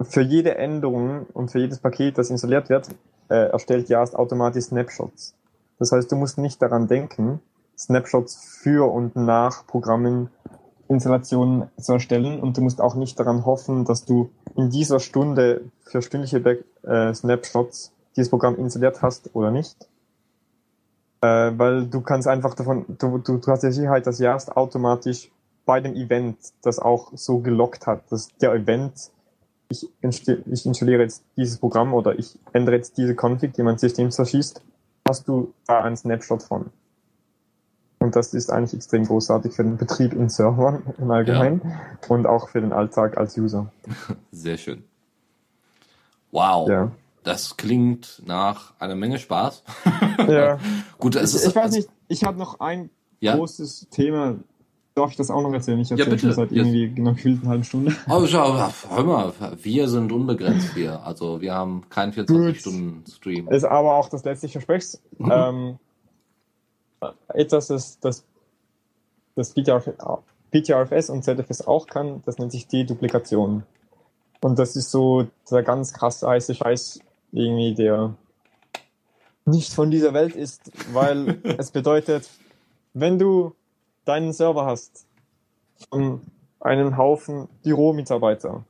für jede Änderung und für jedes Paket, das installiert wird, äh, erstellt Yast automatisch Snapshots. Das heißt, du musst nicht daran denken, Snapshots für und nach Programmen Installationen zu erstellen und du musst auch nicht daran hoffen, dass du in dieser Stunde für stündliche Back äh, Snapshots dieses Programm installiert hast oder nicht. Äh, weil du kannst einfach davon, du, du, du hast die Sicherheit, dass Yast automatisch bei dem Event das auch so gelockt hat, dass der Event, ich, ich installiere jetzt dieses Programm oder ich ändere jetzt diese Config, die mein System zerschießt, hast du da einen Snapshot von. Und das ist eigentlich extrem großartig für den Betrieb in Servern im Allgemeinen ja. und auch für den Alltag als User. Sehr schön. Wow. Ja. Das klingt nach einer Menge Spaß. ja. Gut, es ich, ist, ich weiß nicht, ich habe noch ein ja? großes Thema. Darf ich das auch noch erzählen? Ich erzähle ja, bitte. seit irgendwie yes. genau gefühlt eine halbe Stunde. Oh, schau, hör mal, wir sind unbegrenzt hier. Also wir haben keinen 24-Stunden-Stream. Ist aber auch das letzte Versprechs. Mhm. Ähm, etwas, das, das, das PTRFS und ZFS auch kann, das nennt sich Deduplikation. Und das ist so der ganz krasse heiße Scheiß, irgendwie, der nicht von dieser Welt ist, weil es bedeutet, wenn du deinen Server hast von einem Haufen Büromitarbeiter,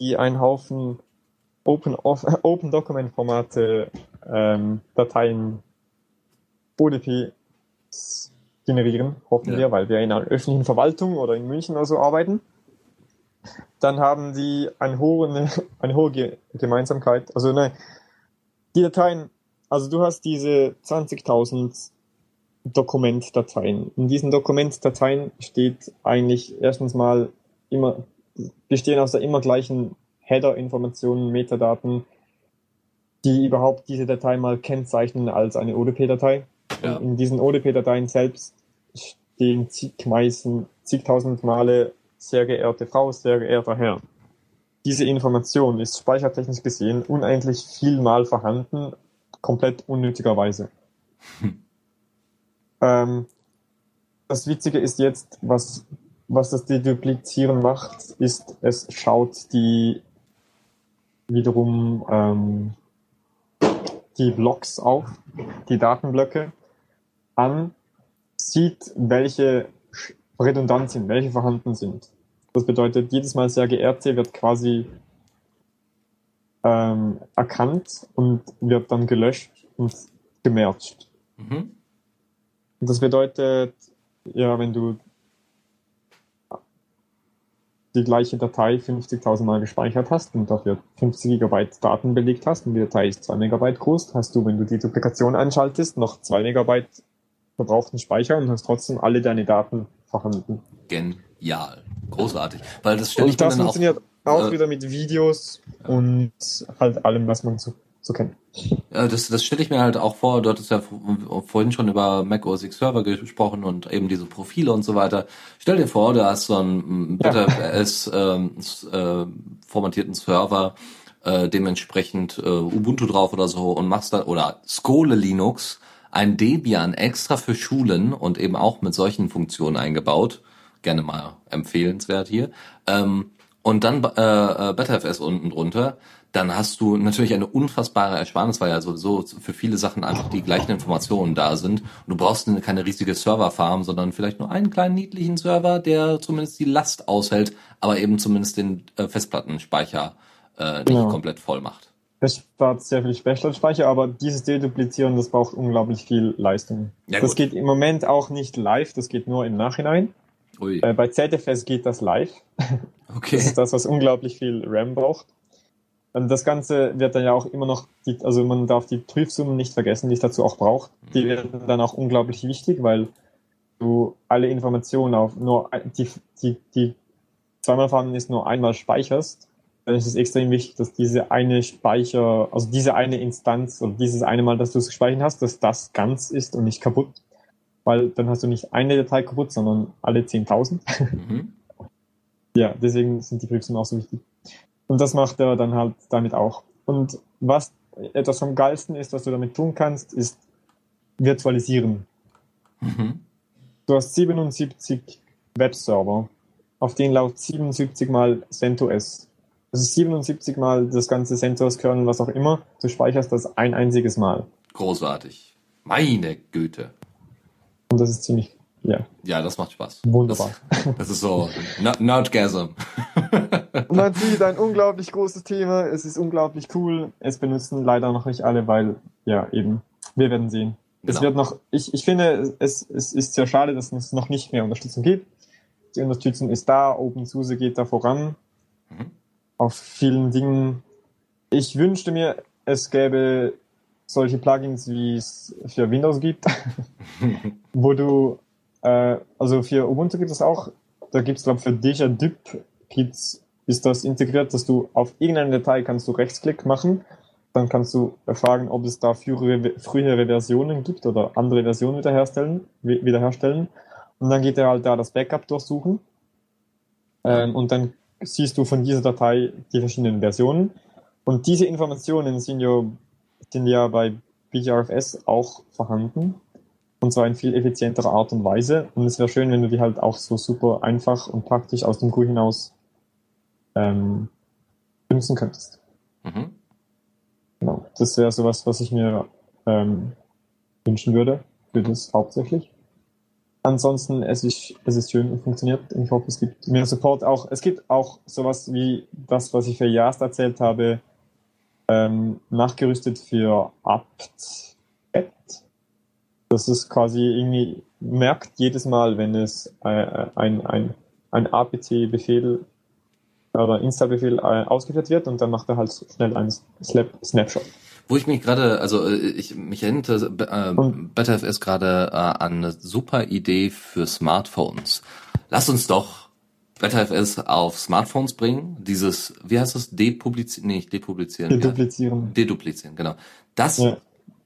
die einen Haufen Open, Open Document Formate, ähm, Dateien, ODP generieren, hoffen ja. wir, weil wir in einer öffentlichen Verwaltung oder in München oder so arbeiten. Dann haben die eine hohe, eine hohe Gemeinsamkeit. Also nein, die Dateien, also du hast diese 20.000 Dokumentdateien. In diesen Dokumentdateien steht eigentlich erstens mal immer, bestehen aus der immer gleichen Header-Informationen, Metadaten, die überhaupt diese Datei mal kennzeichnen als eine ODP-Datei. Ja. In diesen ODP-Dateien selbst stehen zigmeisten, zigtausend Male sehr geehrte Frau, sehr geehrter Herr. Diese Information ist speichertechnisch gesehen unendlich vielmal vorhanden, komplett unnötigerweise. Hm. Ähm, das Witzige ist jetzt, was, was das Deduplizieren macht, ist, es schaut die wiederum ähm, die Blocks auf, die Datenblöcke an, sieht, welche redundant sind, welche vorhanden sind. Das bedeutet, jedes Mal sehr geehrte wird quasi ähm, erkannt und wird dann gelöscht und gemercht. Mhm. Das bedeutet, ja, wenn du die gleiche Datei 50.000 Mal gespeichert hast und dafür 50 Gigabyte Daten belegt hast und die Datei ist 2 Megabyte groß, hast du, wenn du die Duplikation anschaltest, noch 2 Megabyte verbrauchten Speicher und hast trotzdem alle deine Daten vorhanden. Genial. Großartig. Weil das stelle ich das funktioniert auch, auch äh, wieder mit Videos und halt allem, was man so, so kennt. Ja, das, das stelle ich mir halt auch vor. Du hattest ja vorhin schon über Mac OS X Server gesprochen und eben diese Profile und so weiter. Stell dir vor, du hast so einen BetterOS ja. ähm, äh, formatierten Server, äh, dementsprechend äh, Ubuntu drauf oder so und machst da oder Skole Linux ein Debian extra für Schulen und eben auch mit solchen Funktionen eingebaut. Gerne mal empfehlenswert hier. Ähm, und dann äh, äh, BetterFS unten drunter, dann hast du natürlich eine unfassbare Ersparnis, weil ja sowieso für viele Sachen einfach die gleichen Informationen da sind. Und du brauchst keine riesige Serverfarm, sondern vielleicht nur einen kleinen niedlichen Server, der zumindest die Last aushält, aber eben zumindest den äh, Festplattenspeicher äh, nicht ja. komplett voll macht. Es spart sehr viel Festplattenspeicher, aber dieses Deduplizieren, das braucht unglaublich viel Leistung. Ja, das geht im Moment auch nicht live, das geht nur im Nachhinein. Äh, bei ZFS geht das live. Okay. Das ist das, was unglaublich viel RAM braucht. Und das Ganze wird dann ja auch immer noch, die, also man darf die Prüfsummen nicht vergessen, die es dazu auch braucht. Die mhm. werden dann auch unglaublich wichtig, weil du alle Informationen auf nur die, die, die zweimal fahren ist nur einmal speicherst dann ist es extrem wichtig, dass diese eine Speicher, also diese eine Instanz oder dieses eine Mal, dass du es gespeichert hast, dass das ganz ist und nicht kaputt. Weil dann hast du nicht eine Datei kaputt, sondern alle 10.000. Mhm. ja, deswegen sind die Prüfungen auch so wichtig. Und das macht er dann halt damit auch. Und was etwas vom Geilsten ist, was du damit tun kannst, ist virtualisieren. Mhm. du hast 77 Webserver, auf denen läuft 77 mal CentOS. Das ist 77 mal das ganze CentOS-Kernel, was auch immer. Du speicherst das ein einziges Mal. Großartig. Meine Güte. Und das ist ziemlich, ja, Ja, das macht Spaß. wunderbar. Das, das ist so Ner- Nerdgasm. Man sieht ein unglaublich großes Thema. Es ist unglaublich cool. Es benutzen leider noch nicht alle, weil, ja, eben, wir werden sehen. Es Genau. wird noch, ich, ich finde, es, es ist sehr schade, dass es noch nicht mehr Unterstützung gibt. Die Unterstützung ist da, OpenSUSE geht da voran. Mhm. Auf vielen Dingen. Ich wünschte mir, es gäbe solche Plugins, wie es für Windows gibt, wo du, äh, also für Ubuntu gibt es auch, da gibt es, glaube für Deja Dip gibt's, ist das integriert, dass du auf irgendeine Datei kannst du Rechtsklick machen, dann kannst du fragen, ob es da frühere, frühere Versionen gibt oder andere Versionen wiederherstellen, wi- wiederherstellen. Und dann geht er halt da das Backup durchsuchen. Ähm, und dann siehst du von dieser Datei die verschiedenen Versionen. Und diese Informationen sind ja, sind ja bei BGRFS auch vorhanden. Und zwar in viel effizienterer Art und Weise. Und es wäre schön, wenn du die halt auch so super einfach und praktisch aus dem GUI hinaus ähm, benutzen könntest. Mhm. Genau. Das wäre sowas, was ich mir ähm, wünschen würde für das hauptsächlich. Ansonsten, es ist, es ist schön und funktioniert. Ich hoffe, es gibt mehr Support auch. Es gibt auch sowas wie das, was ich für Jast erzählt habe, ähm, nachgerüstet für apt Das ist quasi irgendwie, merkt jedes Mal, wenn es äh, ein, ein, ein apt-Befehl oder Install-Befehl äh, ausgeführt wird und dann macht er halt schnell einen Snap Snapshot. Wo ich mich gerade, also äh, ich mich erinnerte äh, BetterFS gerade äh, an eine super Idee für Smartphones. Lass uns doch BetterFS auf Smartphones bringen. Dieses, wie heißt das? Depublizieren? Nee, nicht depublizieren. Deduplizieren. Deduplizieren, genau. Das Ja.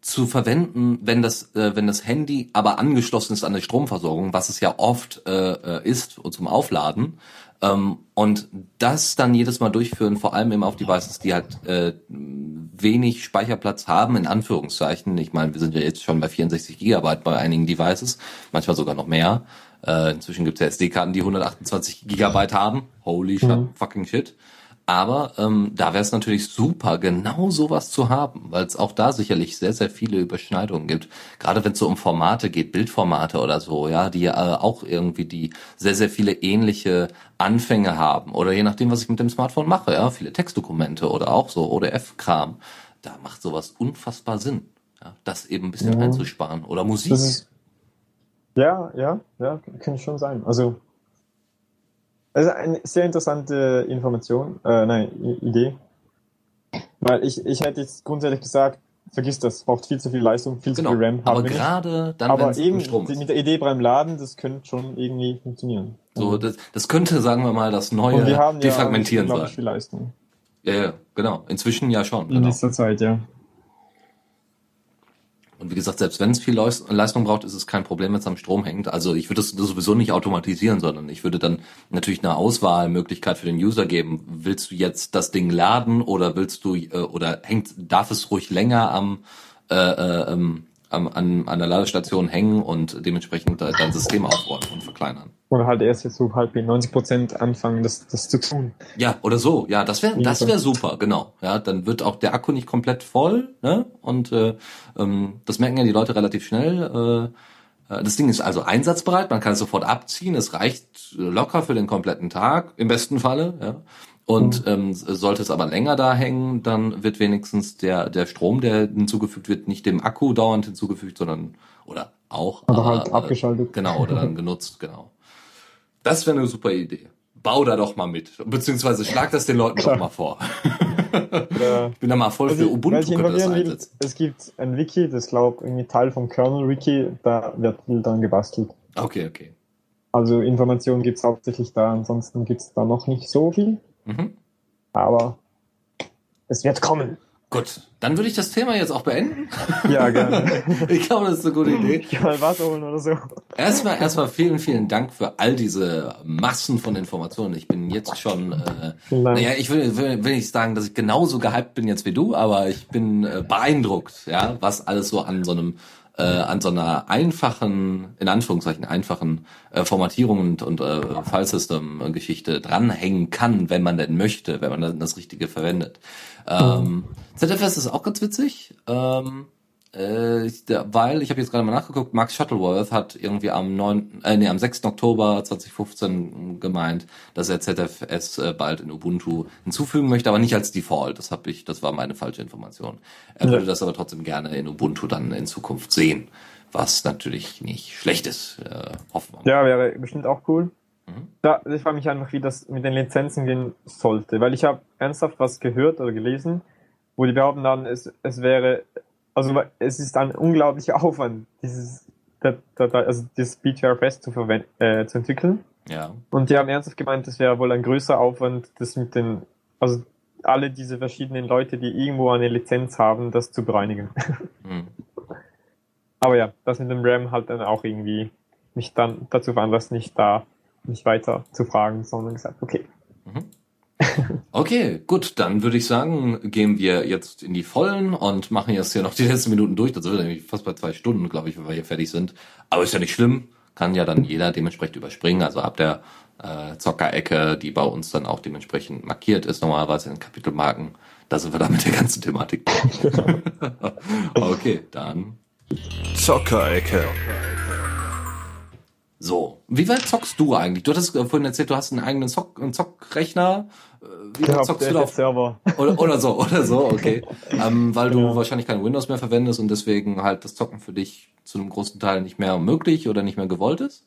Zu verwenden, wenn das, äh, wenn das Handy aber angeschlossen ist an die Stromversorgung, was es ja oft äh, äh, ist zum Aufladen, ähm, und das dann jedes Mal durchführen, vor allem eben auf Devices, die halt äh, wenig Speicherplatz haben, in Anführungszeichen. Ich meine, wir sind ja jetzt schon bei 64 Gigabyte bei einigen Devices, manchmal sogar noch mehr. Äh, inzwischen gibt es ja SD-Karten, die 128 Gigabyte haben. Holy shit, Mhm. fucking shit. Aber ähm, da wäre es natürlich super, genau sowas zu haben, weil es auch da sicherlich sehr, sehr viele Überschneidungen gibt. Gerade wenn es so um Formate geht, Bildformate oder so, ja, die äh, auch irgendwie die sehr, sehr viele ähnliche Anfänge haben. Oder je nachdem, was ich mit dem Smartphone mache, ja, viele Textdokumente oder auch so ODF-Kram. Da macht sowas unfassbar Sinn. Ja, das eben ein bisschen Ja. einzusparen. Oder Musik. Ist, ja, ja, ja, kann schon sein. Also, also eine sehr interessante Information, äh, nein, I- Idee. Weil ich, ich hätte jetzt grundsätzlich gesagt, vergiss das, braucht viel zu viel Leistung, viel genau. zu viel RAM, Aber haben wir nicht. gerade dann, wenn Aber eben Strom ist. mit der Idee beim Laden, das könnte schon irgendwie funktionieren. So, das, das könnte, sagen wir mal, das neue Und wir haben ja Defragmentieren unglaublich sein. viel Leistung Ja, ja, genau. Inzwischen ja schon. in Genau. dieser Zeit, ja. Und wie gesagt, selbst wenn es viel Leistung braucht, ist es kein Problem, wenn es am Strom hängt. Also ich würde das sowieso nicht automatisieren, sondern ich würde dann natürlich eine Auswahlmöglichkeit für den User geben. Willst du jetzt das Ding laden oder willst du äh, oder hängt darf es ruhig länger am äh, äh, ähm, an, an der Ladestation hängen und dementsprechend dein System aufräumen und verkleinern. Oder halt erst jetzt so halb in 90 Prozent anfangen, das, das zu tun. Ja, oder so. Ja, das wäre das wäre super, genau. Ja, dann wird auch der Akku nicht komplett voll, ne? Und äh, ähm, das merken ja die Leute relativ schnell. Äh, äh, das Ding ist also einsatzbereit, man kann es sofort abziehen, es reicht locker für den kompletten Tag, im besten Falle, ja. Und ähm, sollte es aber länger da hängen, dann wird wenigstens der der Strom, der hinzugefügt wird, nicht dem Akku dauernd hinzugefügt, sondern oder auch Aber aber, halt abgeschaltet. Genau, oder dann genutzt, genau. Das wäre eine super Idee. Bau da doch mal mit. Beziehungsweise schlag das den Leuten doch mal vor. Oder Ich bin da mal voll für Ubuntu könnte das einsetzen. es gibt ein Wiki, das glaube irgendwie Teil vom Kernel-Wiki, da wird viel dran gebastelt. Okay, okay. Also Informationen gibt's hauptsächlich da, ansonsten gibt's da noch nicht so viel, Mhm. aber es wird kommen. Gut, dann würde ich das Thema jetzt auch beenden. Ja, gerne. Ich glaube, das ist eine gute Idee. Ich mal Wasser holen oder so. Erstmal, erstmal vielen, vielen Dank für all diese Massen von Informationen. Ich bin jetzt schon, äh, naja, ich will, will, will nicht sagen, dass ich genauso gehypt bin jetzt wie du, aber ich bin äh, beeindruckt, ja, was alles so an so einem äh, an so einer einfachen, in Anführungszeichen einfachen äh, Formatierung und, und äh, Filesystem-Geschichte dranhängen kann, wenn man denn möchte, wenn man dann das Richtige verwendet. Ähm, ZFS ist auch ganz witzig. Ähm, äh, weil, ich habe jetzt gerade mal nachgeguckt, Max Shuttleworth hat irgendwie am 9., äh, nee, am 6. Oktober 2015 gemeint, dass er ZFS äh, bald in Ubuntu hinzufügen möchte, aber nicht als Default. Das habe ich, das war meine falsche Information. Er Ja. würde das aber trotzdem gerne in Ubuntu dann in Zukunft sehen, was natürlich nicht schlecht ist. Äh, hoffen wir mal. Ja, wäre bestimmt auch cool. Mhm. Da, ich frage mich einfach, wie das mit den Lizenzen gehen sollte, weil ich habe ernsthaft was gehört oder gelesen, wo die behaupten dann, es, es wäre, also es ist ein unglaublicher Aufwand, dieses, also dieses BTRFS zu, verwenden, äh, zu entwickeln. Ja. Und die haben ernsthaft gemeint, es wäre wohl ein größer Aufwand, das mit den, also alle diese verschiedenen Leute, die irgendwo eine Lizenz haben, das zu bereinigen. Hm. Aber ja, das mit dem RAM halt dann auch irgendwie mich dann dazu veranlasst, nicht da nicht weiter zu fragen, sondern gesagt, okay. Okay, gut, dann würde ich sagen, gehen wir jetzt in die Vollen und machen jetzt hier noch die letzten Minuten durch. Das wird nämlich fast bei zwei Stunden, glaube ich, wenn wir hier fertig sind. Aber ist ja nicht schlimm, kann ja dann jeder dementsprechend überspringen. Also ab der äh, Zockerecke, die bei uns dann auch dementsprechend markiert ist, normalerweise in Kapitelmarken, da sind wir dann mit der ganzen Thematik. okay, dann Zockerecke. So. Wie weit zockst du eigentlich? Du hattest vorhin erzählt, du hast einen eigenen Zock einen Zockrechner. Äh, Wie weit Ja, zockst der, du auf Server. Oder, oder so, oder so, okay. Ähm, weil du Ja. wahrscheinlich kein Windows mehr verwendest und deswegen halt das Zocken für dich zu einem großen Teil nicht mehr möglich oder nicht mehr gewollt ist?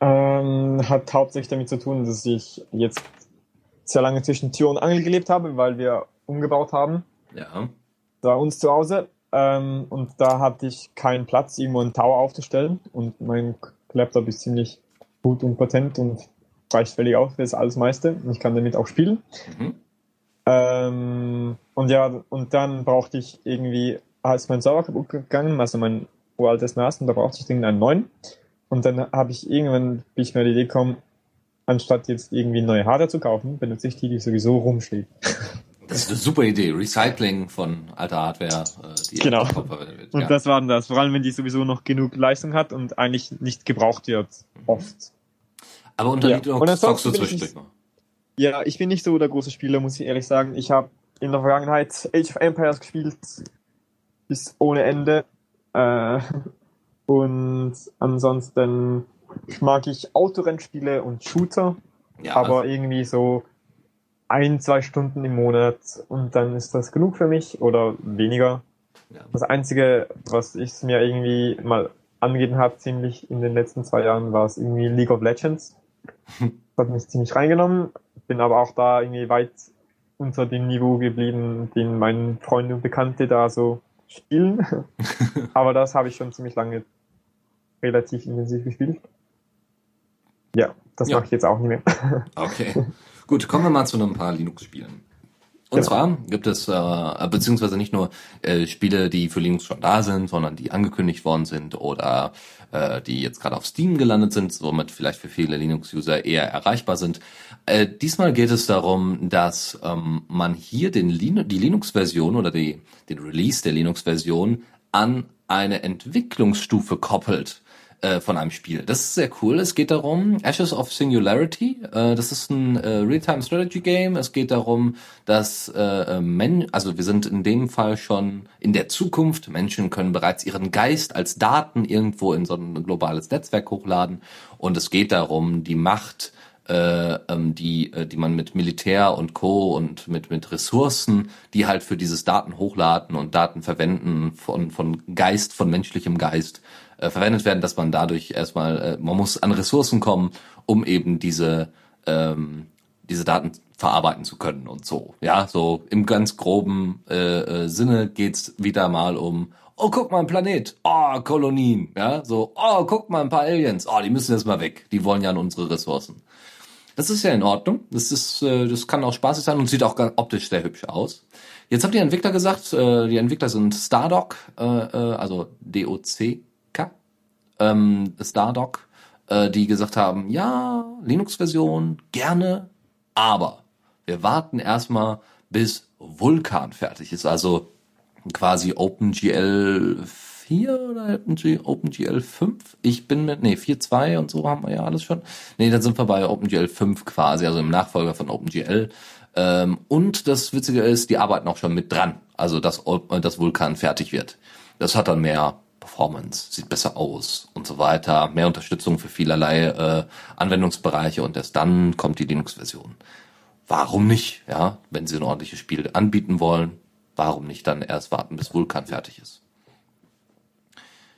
Ähm, hat hauptsächlich damit zu tun, dass ich jetzt sehr lange zwischen Tür und Angel gelebt habe, weil wir umgebaut haben, Ja. da uns zu Hause. Ähm, und da hatte ich keinen Platz, irgendwo einen Tower aufzustellen. Und mein Laptop ist ziemlich gut und potent und reicht völlig aus für das alles meiste. Und ich kann damit auch spielen. Mhm. Ähm, und ja, und dann brauchte ich irgendwie, als mein Server kaputt gegangen, also mein uraltes NAS, und da brauchte ich irgendeinen neuen. Und dann habe ich irgendwann, bin ich mir die Idee gekommen, anstatt jetzt irgendwie neue Hardware zu kaufen, benutze ich die, die sowieso rumsteht. Das ist eine super Idee. Recycling von alter Hardware, äh, die Genau. verwendet wird. Und ja. das war das, vor allem wenn die sowieso noch genug Leistung hat und eigentlich nicht gebraucht wird, oft. Aber unter Ja. Linux zockst du zwischendurch mal. Ja, ich bin nicht so der große Spieler, muss ich ehrlich sagen. Ich habe in der Vergangenheit Age of Empires gespielt bis ohne Ende. Äh, und ansonsten mag ich Autorennspiele und Shooter, Ja, aber irgendwie so ein, zwei Stunden im Monat und dann ist das genug für mich oder weniger. ja. Das Einzige, was ich mir irgendwie mal angegeben hat, ziemlich in den letzten zwei Jahren, war es irgendwie League of Legends. Das hat mich ziemlich reingenommen, bin aber auch da irgendwie weit unter dem Niveau geblieben, den meine Freunde und Bekannte da so spielen. aber das habe ich schon ziemlich lange relativ intensiv gespielt. Ja, das Ja. mache ich jetzt auch nicht mehr. Okay. Gut, kommen wir mal zu ein paar Linux-Spielen. Und Genau. zwar gibt es, äh, beziehungsweise nicht nur äh, Spiele, die für Linux schon da sind, sondern die angekündigt worden sind oder äh, die jetzt gerade auf Steam gelandet sind, somit vielleicht für viele Linux-User eher erreichbar sind. Äh, diesmal geht es darum, dass ähm, man hier den Lin die Linux-Version oder die, den Release der Linux-Version an eine Entwicklungsstufe koppelt äh, von einem Spiel. Das ist sehr cool. Es geht darum, Ashes of Singularity. Äh, das ist ein äh, Real-Time Strategy Game. Es geht darum, dass äh, Men also wir sind in dem Fall schon in der Zukunft. Menschen können bereits ihren Geist als Daten irgendwo in so ein globales Netzwerk hochladen. Und es geht darum, die Macht äh, ähm, die, äh, die man mit Militär und Co. und mit, mit Ressourcen, die halt für dieses Daten hochladen und Daten verwenden von, von Geist, von menschlichem Geist, äh, verwendet werden, dass man dadurch erstmal, äh, man muss an Ressourcen kommen, um eben diese, ähm, diese Daten verarbeiten zu können und so. Ja, so im ganz groben äh, äh, Sinne geht's wieder mal um Oh, guck mal, ein Planet. Oh, Kolonien. Ja, so, oh, guck mal, ein paar Aliens. Oh, die müssen jetzt mal weg. Die wollen ja an unsere Ressourcen. Das ist ja in Ordnung. Das ist, äh, das kann auch spaßig sein und sieht auch optisch sehr hübsch aus. Jetzt haben die Entwickler gesagt, äh, die Entwickler sind Stardock, äh, äh, also D-O-C-K, ähm, Stardock, äh, die gesagt haben, ja, Linux-Version, gerne, aber wir warten erstmal, bis Vulkan fertig ist, also quasi OpenGL 4 oder OpenGL 5? Ich bin mit, nee, 4.2 und so haben wir ja alles schon. Nee, dann sind wir bei OpenGL 5 quasi, also im Nachfolger von OpenGL. Ähm, und das Witzige ist, die arbeiten auch schon mit dran, also dass das Vulkan fertig wird. Das hat dann mehr Performance, sieht besser aus und so weiter, mehr Unterstützung für vielerlei äh, Anwendungsbereiche und erst dann kommt die Linux-Version. Warum nicht? Ja, wenn sie ein ordentliches Spiel anbieten wollen, warum nicht dann erst warten, bis Vulkan fertig ist?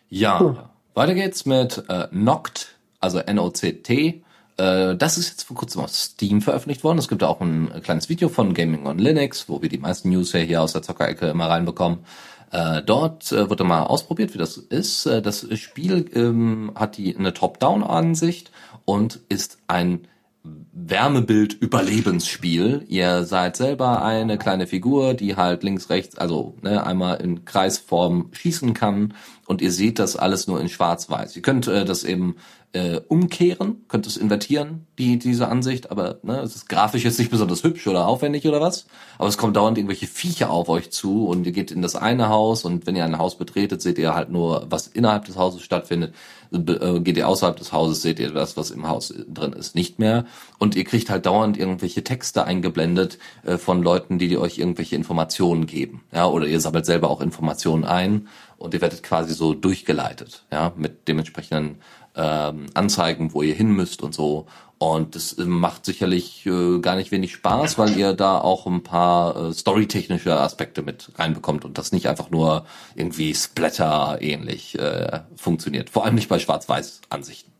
Ja, cool. weiter geht's mit äh, Noct, also N-O-C-T. Äh, das ist jetzt vor kurzem auf Steam veröffentlicht worden. Es gibt auch ein kleines Video von Gaming on Linux, wo wir die meisten News hier aus der Zockerecke immer reinbekommen. Äh, dort äh, wird mal ausprobiert, wie das ist. Äh, das Spiel ähm, hat die eine Top-Down-Ansicht und ist ein Wärmebild-Überlebensspiel. Ihr seid selber eine kleine Figur, die halt links, rechts, also ne, einmal in Kreisform schießen kann und ihr seht das alles nur in Schwarz-Weiß. Ihr könnt äh, das eben äh, umkehren, könnt es invertieren, die, diese Ansicht, aber ne, es ist grafisch jetzt nicht besonders hübsch oder aufwendig oder was, aber es kommt dauernd irgendwelche Viecher auf euch zu und ihr geht in das eine Haus und wenn ihr ein Haus betretet, seht ihr halt nur, was innerhalb des Hauses stattfindet, äh, geht ihr außerhalb des Hauses, seht ihr das, was im Haus drin ist, nicht mehr. Und ihr kriegt halt dauernd irgendwelche Texte eingeblendet äh, von Leuten, die, die euch irgendwelche Informationen geben, ja, oder ihr sammelt selber auch Informationen ein und ihr werdet quasi so durchgeleitet, ja, mit dementsprechenden ähm, Anzeigen, wo ihr hin müsst und so. Und das äh, macht sicherlich äh, gar nicht wenig Spaß, weil ihr da auch ein paar äh, storytechnische Aspekte mit reinbekommt und das nicht einfach nur irgendwie Splatter-ähnlich äh, funktioniert. Vor allem nicht bei Schwarz-Weiß-Ansichten.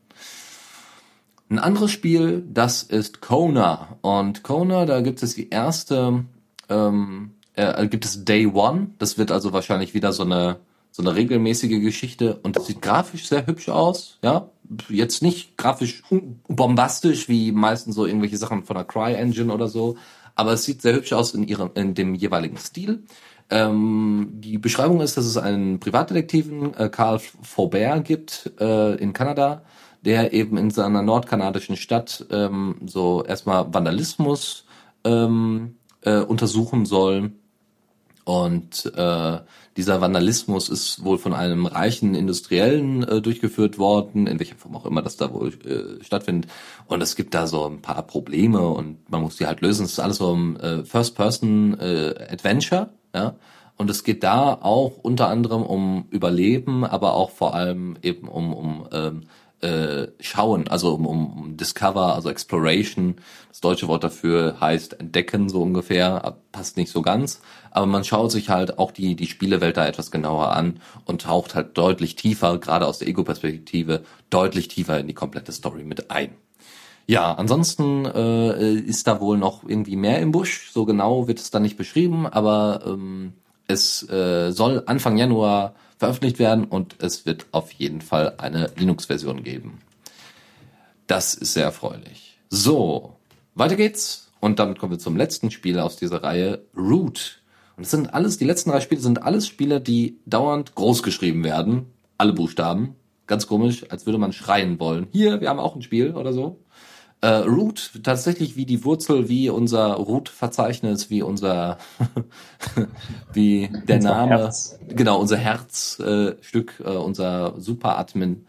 Ein anderes Spiel, das ist Kona. Und Kona, da gibt es die erste, ähm, äh, gibt es Day One. Das wird also wahrscheinlich wieder so eine so eine regelmäßige Geschichte und das sieht grafisch sehr hübsch aus, ja. Jetzt nicht grafisch bombastisch wie meistens so irgendwelche Sachen von der CryEngine oder so, aber es sieht sehr hübsch aus in ihrem, in dem jeweiligen Stil. Ähm, die Beschreibung ist, dass es einen Privatdetektiven, äh, Carl Faubert, gibt äh, in Kanada, der eben in seiner nordkanadischen Stadt ähm, so erstmal Vandalismus ähm, äh, untersuchen soll und äh, dieser Vandalismus ist wohl von einem reichen Industriellen äh, durchgeführt worden, in welcher Form auch immer das da wohl äh, stattfindet. Und es gibt da so ein paar Probleme und man muss die halt lösen. Es ist alles so ein äh, First-Person-Adventure, äh, ja. Und es geht da auch unter anderem um Überleben, aber auch vor allem eben um, um ähm, äh, schauen, also um, um Discover, also Exploration. Das deutsche Wort dafür heißt entdecken so ungefähr, passt nicht so ganz. Aber man schaut sich halt auch die, die Spielewelt da etwas genauer an und taucht halt deutlich tiefer, gerade aus der Ego-Perspektive, deutlich tiefer in die komplette Story mit ein. Ja, ansonsten äh, ist da wohl noch irgendwie mehr im Busch. So genau wird es da nicht beschrieben, aber ähm, es äh, soll Anfang Januar veröffentlicht werden und es wird auf jeden Fall eine Linux-Version geben. Das ist sehr erfreulich. So, weiter geht's. Und damit kommen wir zum letzten Spiel aus dieser Reihe, Root. Und es sind alles, die letzten drei Spiele sind alles Spiele, die dauernd groß geschrieben werden. Alle Buchstaben. Ganz komisch, als würde man schreien wollen. Hier, wir haben auch ein Spiel oder so. Äh, Root, tatsächlich wie die Wurzel, wie unser Root-Verzeichnis, wie unser, wie der unser Name, Herz. genau, unser Herzstück, äh, äh, unser Super-Admin.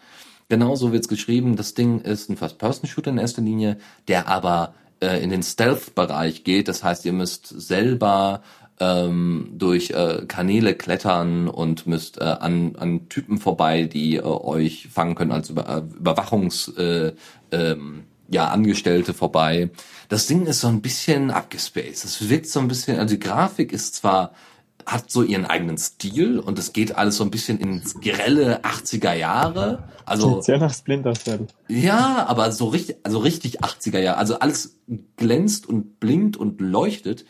Genauso wird's geschrieben. Das Ding ist ein First-Person-Shooter in erster Linie, der aber äh, in den Stealth-Bereich geht. Das heißt, ihr müsst selber ähm, durch äh, Kanäle klettern und müsst äh, an, an Typen vorbei, die äh, euch fangen können als Über äh, Überwachungs äh, ähm, ja, Angestellte vorbei. Das Ding ist so ein bisschen abgespaced. Es wirkt so ein bisschen, also die Grafik ist zwar, hat so ihren eigenen Stil und es geht alles so ein bisschen ins grelle 80er Jahre. Also. Sehr nach Splinter Cell. Ja, aber so richtig, also richtig 80er Jahre. Also alles glänzt und blinkt und leuchtet.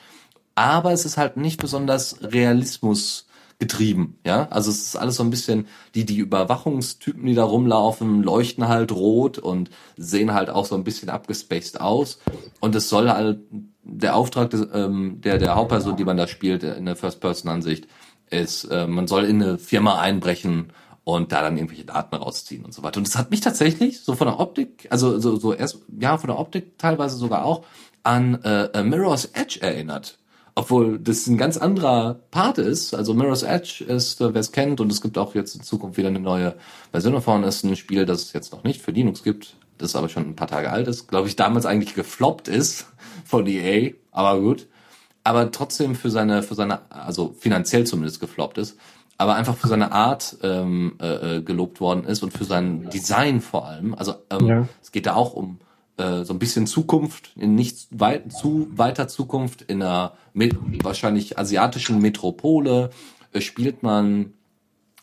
Aber es ist halt nicht besonders Realismus getrieben, ja. Also es ist alles so ein bisschen, die, die Überwachungstypen, die da rumlaufen, leuchten halt rot und sehen halt auch so ein bisschen abgespaced aus. Und es soll halt, der Auftrag des, ähm, der, der Hauptperson, die man da spielt, in der First-Person-Ansicht, ist, äh, man soll in eine Firma einbrechen und da dann irgendwelche Daten rausziehen und so weiter. Und das hat mich tatsächlich so von der Optik, also so, so erst, ja, von der Optik teilweise sogar auch an äh, Mirror's Edge erinnert. Obwohl das ein ganz anderer Part ist. Also Mirror's Edge ist, äh, wer es kennt, und es gibt auch jetzt in Zukunft wieder eine neue Version davon, ist ein Spiel, das es jetzt noch nicht für Linux gibt, das aber schon ein paar Tage alt ist, glaube ich, damals eigentlich gefloppt ist von EA, aber gut. Aber trotzdem für seine, für seine, also finanziell zumindest gefloppt ist, aber einfach für seine Art ähm, äh, äh gelobt worden ist und für sein Design vor allem. Also ähm, ja. es geht da auch um äh, so ein bisschen Zukunft, in nicht weit, zu weiter Zukunft, in einer mit, wahrscheinlich asiatischen Metropole äh, spielt man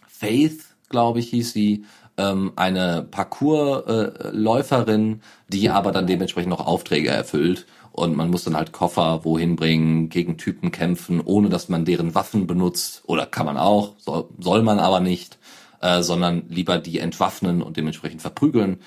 Faith, glaube ich, hieß sie, ähm, eine Parcoursläuferin, die aber dann dementsprechend noch Aufträge erfüllt und man muss dann halt Koffer wohin bringen, gegen Typen kämpfen, ohne dass man deren Waffen benutzt oder kann man auch, soll, soll man aber nicht, äh, sondern lieber die entwaffnen und dementsprechend verprügeln.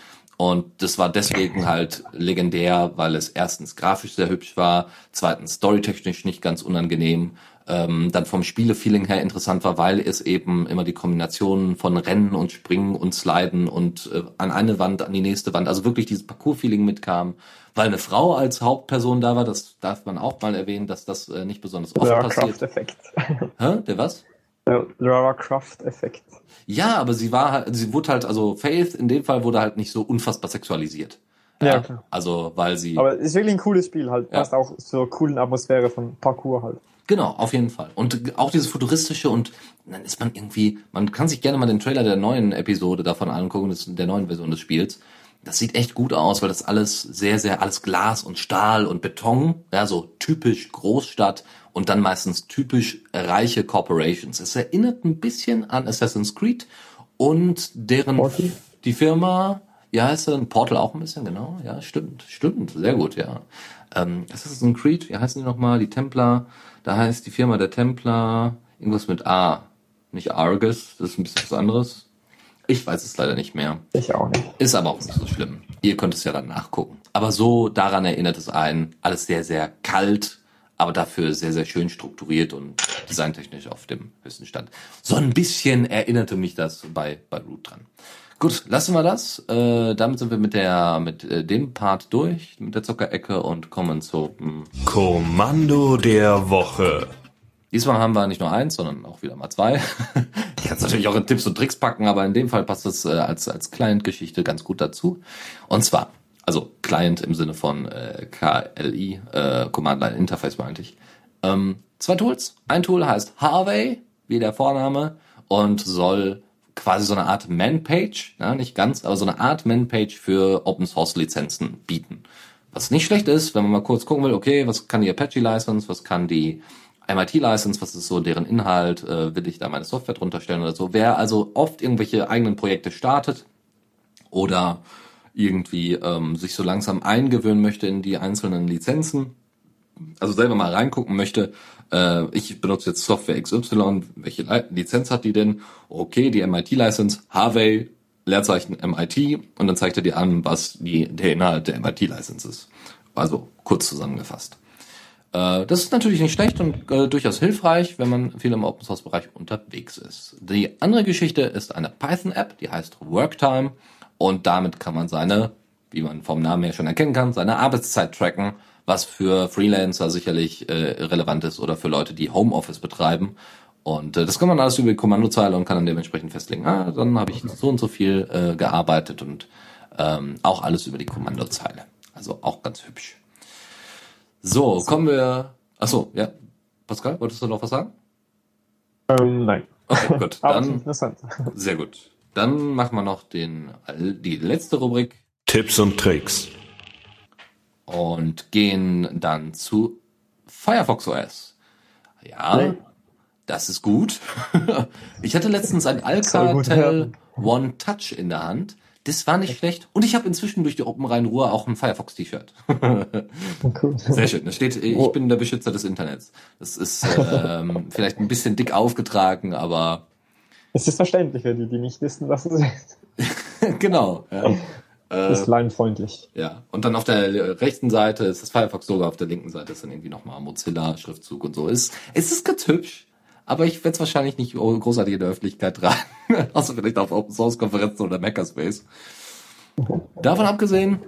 Und das war deswegen halt legendär, weil es erstens grafisch sehr hübsch war, zweitens storytechnisch nicht ganz unangenehm, ähm, dann vom Spielefeeling her interessant war, weil es eben immer die Kombination von Rennen und Springen und Sliden und äh, an eine Wand, an die nächste Wand, also wirklich dieses Parcours-Feeling mitkam, weil eine Frau als Hauptperson da war, das darf man auch mal erwähnen, dass das äh, nicht besonders oft Lara passiert. Croft-Effekt. Hä? Der was? Der Lara Croft-Effekt. Ja, aber sie war halt, sie wurde halt, also Faith in dem Fall wurde halt nicht so unfassbar sexualisiert. Ja, ja klar. Also, weil sie. Aber es ist wirklich ein cooles Spiel halt. Ja. Passt auch zur coolen Atmosphäre von Parkour halt. Genau, auf jeden Fall. Und auch dieses futuristische und dann ist man irgendwie, man kann sich gerne mal den Trailer der neuen Episode davon angucken, der neuen Version des Spiels. Das sieht echt gut aus, weil das alles sehr, sehr, alles Glas und Stahl und Beton, ja, so typisch Großstadt und dann meistens typisch reiche Corporations. Es erinnert ein bisschen an Assassin's Creed und deren, Portal? die Firma, ja, heißt denn Portal auch ein bisschen, genau, ja, stimmt, stimmt, sehr gut, ja. Ähm, Assassin's Creed, wie heißen die nochmal, die Templar, da heißt die Firma der Templar irgendwas mit A, nicht Argus, das ist ein bisschen was anderes. Ich weiß es leider nicht mehr. Ich auch nicht. Ist aber auch nicht so schlimm. Ihr könnt es ja dann nachgucken. Aber so daran erinnert es einen. Alles sehr, sehr kalt, aber dafür sehr, sehr schön strukturiert und designtechnisch auf dem höchsten Stand. So ein bisschen erinnerte mich das bei, bei Root dran. Gut, lassen wir das. Äh, damit sind wir mit der mit äh, dem Part durch, mit der Zuckerecke und kommen zu. Kommando der Woche. Diesmal haben wir nicht nur eins, sondern auch wieder mal zwei. ich kann es natürlich auch in Tipps und Tricks packen, aber in dem Fall passt es äh, als als Client-Geschichte ganz gut dazu. Und zwar also Client im Sinne von äh, KLI, äh, Command Line Interface meinte ich. Ähm, zwei Tools. Ein Tool heißt Harvey, wie der Vorname, und soll quasi so eine Art Man-Page, ja, nicht ganz, aber so eine Art Man-Page für Open Source Lizenzen bieten. Was nicht schlecht ist, wenn man mal kurz gucken will, okay, was kann die Apache License, was kann die MIT License, was ist so deren Inhalt, äh, will ich da meine Software drunter stellen oder so. Wer also oft irgendwelche eigenen Projekte startet oder irgendwie ähm, sich so langsam eingewöhnen möchte in die einzelnen Lizenzen, also selber mal reingucken möchte, äh, ich benutze jetzt Software XY, welche Lizenz hat die denn? Okay, die MIT-License, Harvey, Leerzeichen MIT und dann zeigt er dir an, was die, der Inhalt der MIT-License ist. Also kurz zusammengefasst. Äh, das ist natürlich nicht schlecht und äh, durchaus hilfreich, wenn man viel im Open Source Bereich unterwegs ist. Die andere Geschichte ist eine Python App, die heißt Worktime und damit kann man seine, wie man vom Namen her schon erkennen kann, seine Arbeitszeit tracken, was für Freelancer sicherlich äh, relevant ist oder für Leute, die Homeoffice betreiben. Und äh, das kann man alles über die Kommandozeile und kann dann dementsprechend festlegen, ah, dann habe ich so und so viel äh, gearbeitet und ähm, auch alles über die Kommandozeile. Also auch ganz hübsch. So, kommen wir. Achso, ja. Pascal, wolltest du noch was sagen? Ähm, nein. Okay, gut. Dann, interessant. Sehr gut. Dann machen wir noch den, die letzte Rubrik. Tipps und Tricks. Und gehen dann zu Firefox OS. Ja, nee. das ist gut. ich hatte letztens ein Alcatel One Touch in der Hand. Das war nicht schlecht. Und ich habe inzwischen durch die Open Rhein-Ruhr auch ein Firefox-T-Shirt. cool. Sehr schön. Da steht, ich bin der Beschützer des Internets. Das ist ähm, vielleicht ein bisschen dick aufgetragen, aber es ist verständlich für die, die nicht wissen, was es ist. genau. Ja. Äh, ist leinfreundlich. Ja. Und dann auf der rechten Seite ist das Firefox sogar, auf der linken Seite ist dann irgendwie nochmal Mozilla-Schriftzug und so. Es, es ist ganz hübsch, aber ich werde es wahrscheinlich nicht großartig in der Öffentlichkeit tragen. Außer vielleicht auf Open Source Konferenzen oder Makerspace. Davon abgesehen,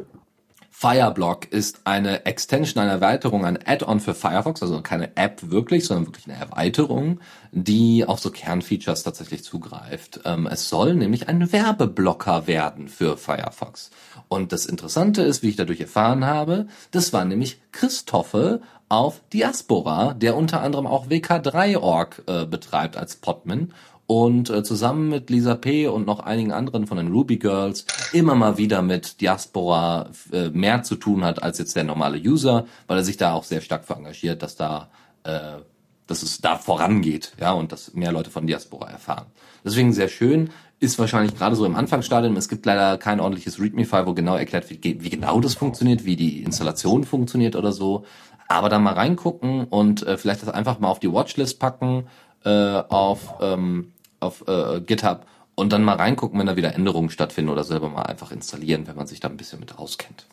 Fireblock ist eine Extension, eine Erweiterung, ein Add-on für Firefox, also keine App wirklich, sondern wirklich eine Erweiterung, die auf so Kernfeatures tatsächlich zugreift. Ähm, es soll nämlich ein Werbeblocker werden für Firefox. Und das Interessante ist, wie ich dadurch erfahren habe, das war nämlich Christophe auf Diaspora, der unter anderem auch WK3.org äh, betreibt als Podman und äh, zusammen mit Lisa P. und noch einigen anderen von den Ruby Girls immer mal wieder mit Diaspora äh, mehr zu tun hat als jetzt der normale User, weil er sich da auch sehr stark für engagiert, dass da äh, dass es da vorangeht, ja, und dass mehr Leute von Diaspora erfahren. Deswegen sehr schön, ist wahrscheinlich gerade so im Anfangsstadium. Es gibt leider kein ordentliches README-File, wo genau erklärt wird, wie genau das funktioniert, wie die Installation funktioniert oder so. Aber da mal reingucken und äh, vielleicht das einfach mal auf die Watchlist packen, äh, auf ähm, auf äh, GitHub und dann mal reingucken, wenn da wieder Änderungen stattfinden oder selber mal einfach installieren, wenn man sich da ein bisschen mit auskennt.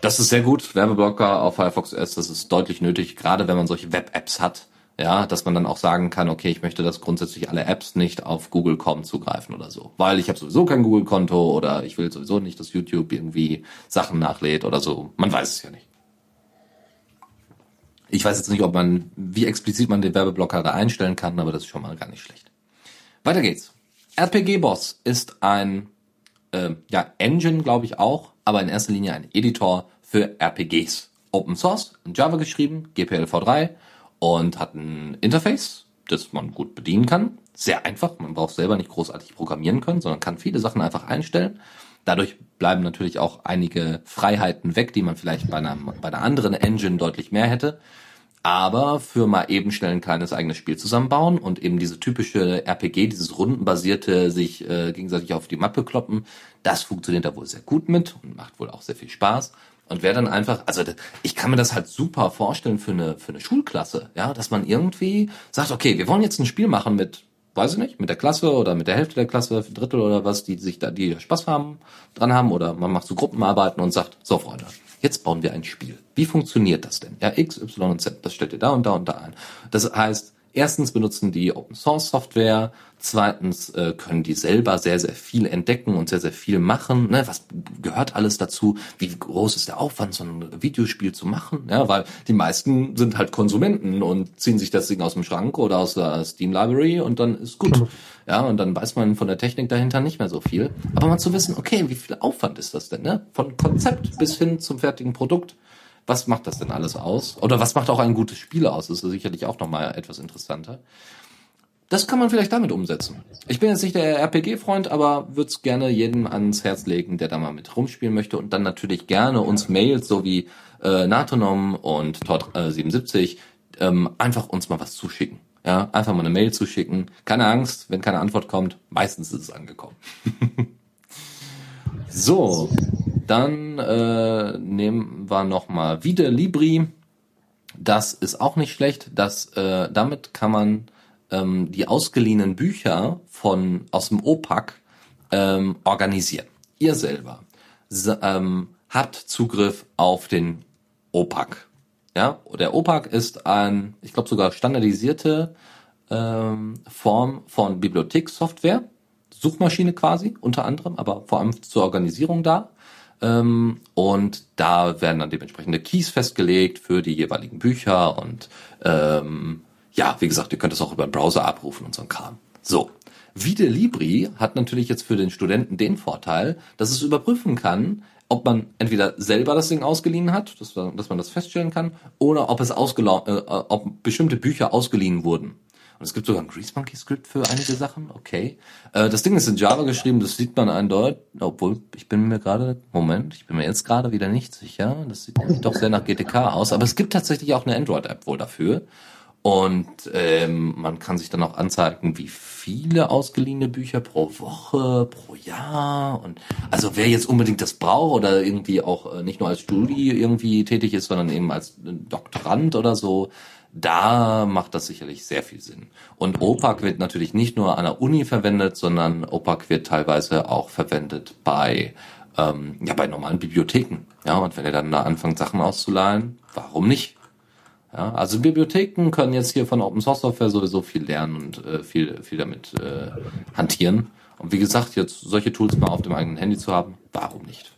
Das ist sehr gut. Werbeblocker auf Firefox OS, das ist deutlich nötig, gerade wenn man solche Web-Apps hat. Ja, dass man dann auch sagen kann, okay, ich möchte, dass grundsätzlich alle Apps nicht auf Google.com zugreifen oder so. Weil ich habe sowieso kein Google-Konto oder ich will sowieso nicht, dass YouTube irgendwie Sachen nachlädt oder so. Man weiß es ja nicht. Ich weiß jetzt nicht, ob man, wie explizit man den Werbeblocker da einstellen kann, aber das ist schon mal gar nicht schlecht. Weiter geht's. RPG Boss ist ein äh, ja, Engine, glaube ich auch, aber in erster Linie ein Editor für RPGs. Open Source, in Java geschrieben, GPLv3 und hat ein Interface, das man gut bedienen kann. Sehr einfach, man braucht selber nicht großartig programmieren können, sondern kann viele Sachen einfach einstellen. Dadurch bleiben natürlich auch einige Freiheiten weg, die man vielleicht bei einer, bei einer anderen Engine deutlich mehr hätte aber für mal eben schnell ein kleines eigenes Spiel zusammenbauen und eben diese typische RPG, dieses rundenbasierte, sich äh, gegenseitig auf die Mappe kloppen, das funktioniert da wohl sehr gut mit und macht wohl auch sehr viel Spaß. Und wer dann einfach, also ich kann mir das halt super vorstellen für eine, für eine Schulklasse, ja, dass man irgendwie sagt, okay, wir wollen jetzt ein Spiel machen mit, weiß ich nicht, mit der Klasse oder mit der Hälfte der Klasse, Drittel oder was, die sich da, die Spaß haben, dran haben oder man macht so Gruppenarbeiten und sagt, so Freunde, Jetzt bauen wir ein Spiel. Wie funktioniert das denn? Ja, X, Y und Z, das stellt ihr da und da und da ein. Das heißt, Erstens benutzen die Open Source Software, zweitens äh, können die selber sehr, sehr viel entdecken und sehr, sehr viel machen. Ne? Was gehört alles dazu? Wie groß ist der Aufwand, so ein Videospiel zu machen? Ja, weil die meisten sind halt Konsumenten und ziehen sich das Ding aus dem Schrank oder aus der Steam Library und dann ist gut. Ja, und dann weiß man von der Technik dahinter nicht mehr so viel. Aber mal zu wissen, okay, wie viel Aufwand ist das denn? Ne? Von Konzept bis hin zum fertigen Produkt was macht das denn alles aus? Oder was macht auch ein gutes Spiel aus? Das ist sicherlich auch nochmal etwas interessanter. Das kann man vielleicht damit umsetzen. Ich bin jetzt nicht der RPG-Freund, aber würde es gerne jedem ans Herz legen, der da mal mit rumspielen möchte und dann natürlich gerne uns Mails, so wie äh, Natonom und Tod77, äh, ähm, einfach uns mal was zuschicken. Ja, einfach mal eine Mail zuschicken. Keine Angst, wenn keine Antwort kommt, meistens ist es angekommen. so, dann äh, nehmen wir nochmal wieder Libri. Das ist auch nicht schlecht. Das, äh, damit kann man ähm, die ausgeliehenen Bücher von aus dem OPAC ähm, organisieren. Ihr selber ähm, habt Zugriff auf den OPAC. Ja, der OPAC ist ein, ich glaube sogar standardisierte ähm, Form von Bibliothekssoftware, Suchmaschine quasi unter anderem, aber vor allem zur Organisierung da. Ähm, und da werden dann dementsprechende Keys festgelegt für die jeweiligen Bücher und ähm, ja, wie gesagt, ihr könnt es auch über den Browser abrufen und so ein Kram. So. Vide Libri hat natürlich jetzt für den Studenten den Vorteil, dass es überprüfen kann, ob man entweder selber das Ding ausgeliehen hat, dass, dass man das feststellen kann, oder ob es ausgeliehen, äh, ob bestimmte Bücher ausgeliehen wurden. Und es gibt sogar ein Grease Monkey Script für einige Sachen. Okay. Äh, das Ding ist in Java geschrieben, das sieht man eindeutig, obwohl ich bin mir gerade, Moment, ich bin mir jetzt gerade wieder nicht sicher. Das sieht doch sehr nach GTK aus. Aber es gibt tatsächlich auch eine Android-App wohl dafür. Und ähm, man kann sich dann auch anzeigen, wie viele ausgeliehene Bücher pro Woche, pro Jahr. Und also wer jetzt unbedingt das braucht oder irgendwie auch äh, nicht nur als Studi irgendwie tätig ist, sondern eben als Doktorand oder so, da macht das sicherlich sehr viel Sinn. Und OPAC wird natürlich nicht nur an der Uni verwendet, sondern OPAC wird teilweise auch verwendet bei ähm, ja bei normalen Bibliotheken. Ja, und wenn ihr dann da anfangt, Sachen auszuleihen, warum nicht? Ja, also Bibliotheken können jetzt hier von Open Source Software sowieso viel lernen und äh, viel viel damit äh, hantieren. Und wie gesagt, jetzt solche Tools mal auf dem eigenen Handy zu haben, warum nicht?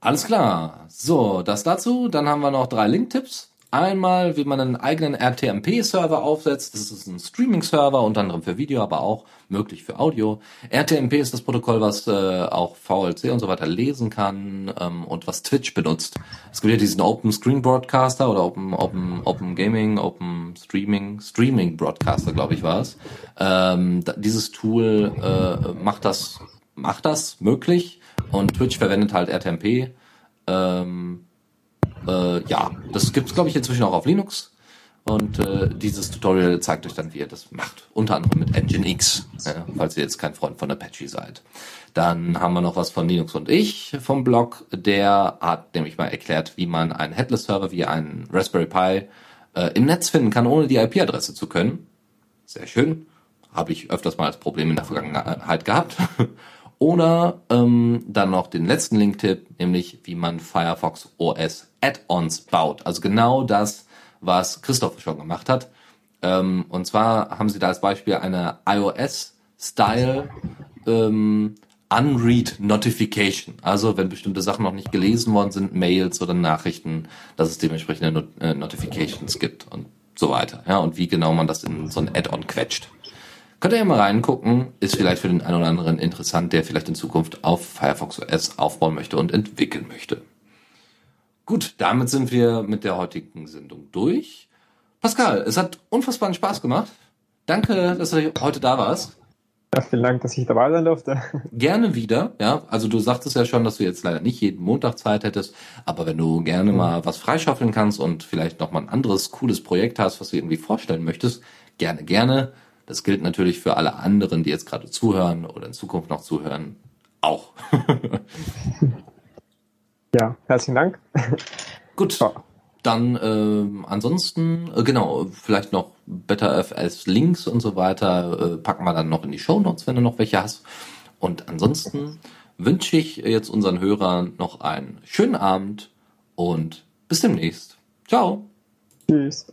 Alles klar. So, das dazu. Dann haben wir noch drei Link-Tipps. Einmal, wie man einen eigenen RTMP-Server aufsetzt. Das ist ein Streaming-Server, unter anderem für Video, aber auch möglich für Audio. RTMP ist das Protokoll, was äh, auch VLC und so weiter lesen kann ähm, und was Twitch benutzt. Es gibt ja diesen Open Screen Broadcaster oder Open, Open, Open Gaming, Open Streaming, Streaming Broadcaster, glaube ich, war es. Ähm, dieses Tool äh, macht das, macht das möglich und Twitch verwendet halt RTMP. Ähm, äh, ja, das gibt's glaube ich inzwischen auch auf Linux. Und äh, dieses Tutorial zeigt euch dann, wie ihr das macht. Unter anderem mit Nginx, ja, falls ihr jetzt kein Freund von Apache seid. Dann haben wir noch was von Linux und ich vom Blog. Der hat nämlich mal erklärt, wie man einen Headless-Server wie einen Raspberry Pi äh, im Netz finden kann, ohne die IP-Adresse zu können. Sehr schön. Habe ich öfters mal als Problem in der Vergangenheit gehabt. Oder ähm, dann noch den letzten Link-Tipp, nämlich wie man Firefox OS Add-ons baut. Also genau das, was Christoph schon gemacht hat. Ähm, und zwar haben sie da als Beispiel eine iOS-Style ähm, Unread Notification. Also wenn bestimmte Sachen noch nicht gelesen worden sind, Mails oder Nachrichten, dass es dementsprechende Not äh, Notifications gibt und so weiter. Ja, und wie genau man das in so ein Add-on quetscht. Könnt ihr ja mal reingucken, ist vielleicht für den einen oder anderen interessant, der vielleicht in Zukunft auf Firefox OS aufbauen möchte und entwickeln möchte. Gut, damit sind wir mit der heutigen Sendung durch. Pascal, es hat unfassbaren Spaß gemacht. Danke, dass du heute da warst. Ja, vielen Dank, dass ich dabei sein durfte. Gerne wieder, ja. Also du sagtest ja schon, dass du jetzt leider nicht jeden Montag Zeit hättest, aber wenn du gerne mhm. mal was freischaffeln kannst und vielleicht noch mal ein anderes cooles Projekt hast, was du irgendwie vorstellen möchtest, gerne, gerne. Das gilt natürlich für alle anderen, die jetzt gerade zuhören oder in Zukunft noch zuhören, auch. ja, herzlichen Dank. Gut. Ja. Dann äh, ansonsten, äh, genau, vielleicht noch BetterFS Links und so weiter äh, packen wir dann noch in die Show Notes, wenn du noch welche hast. Und ansonsten wünsche ich jetzt unseren Hörern noch einen schönen Abend und bis demnächst. Ciao. Tschüss.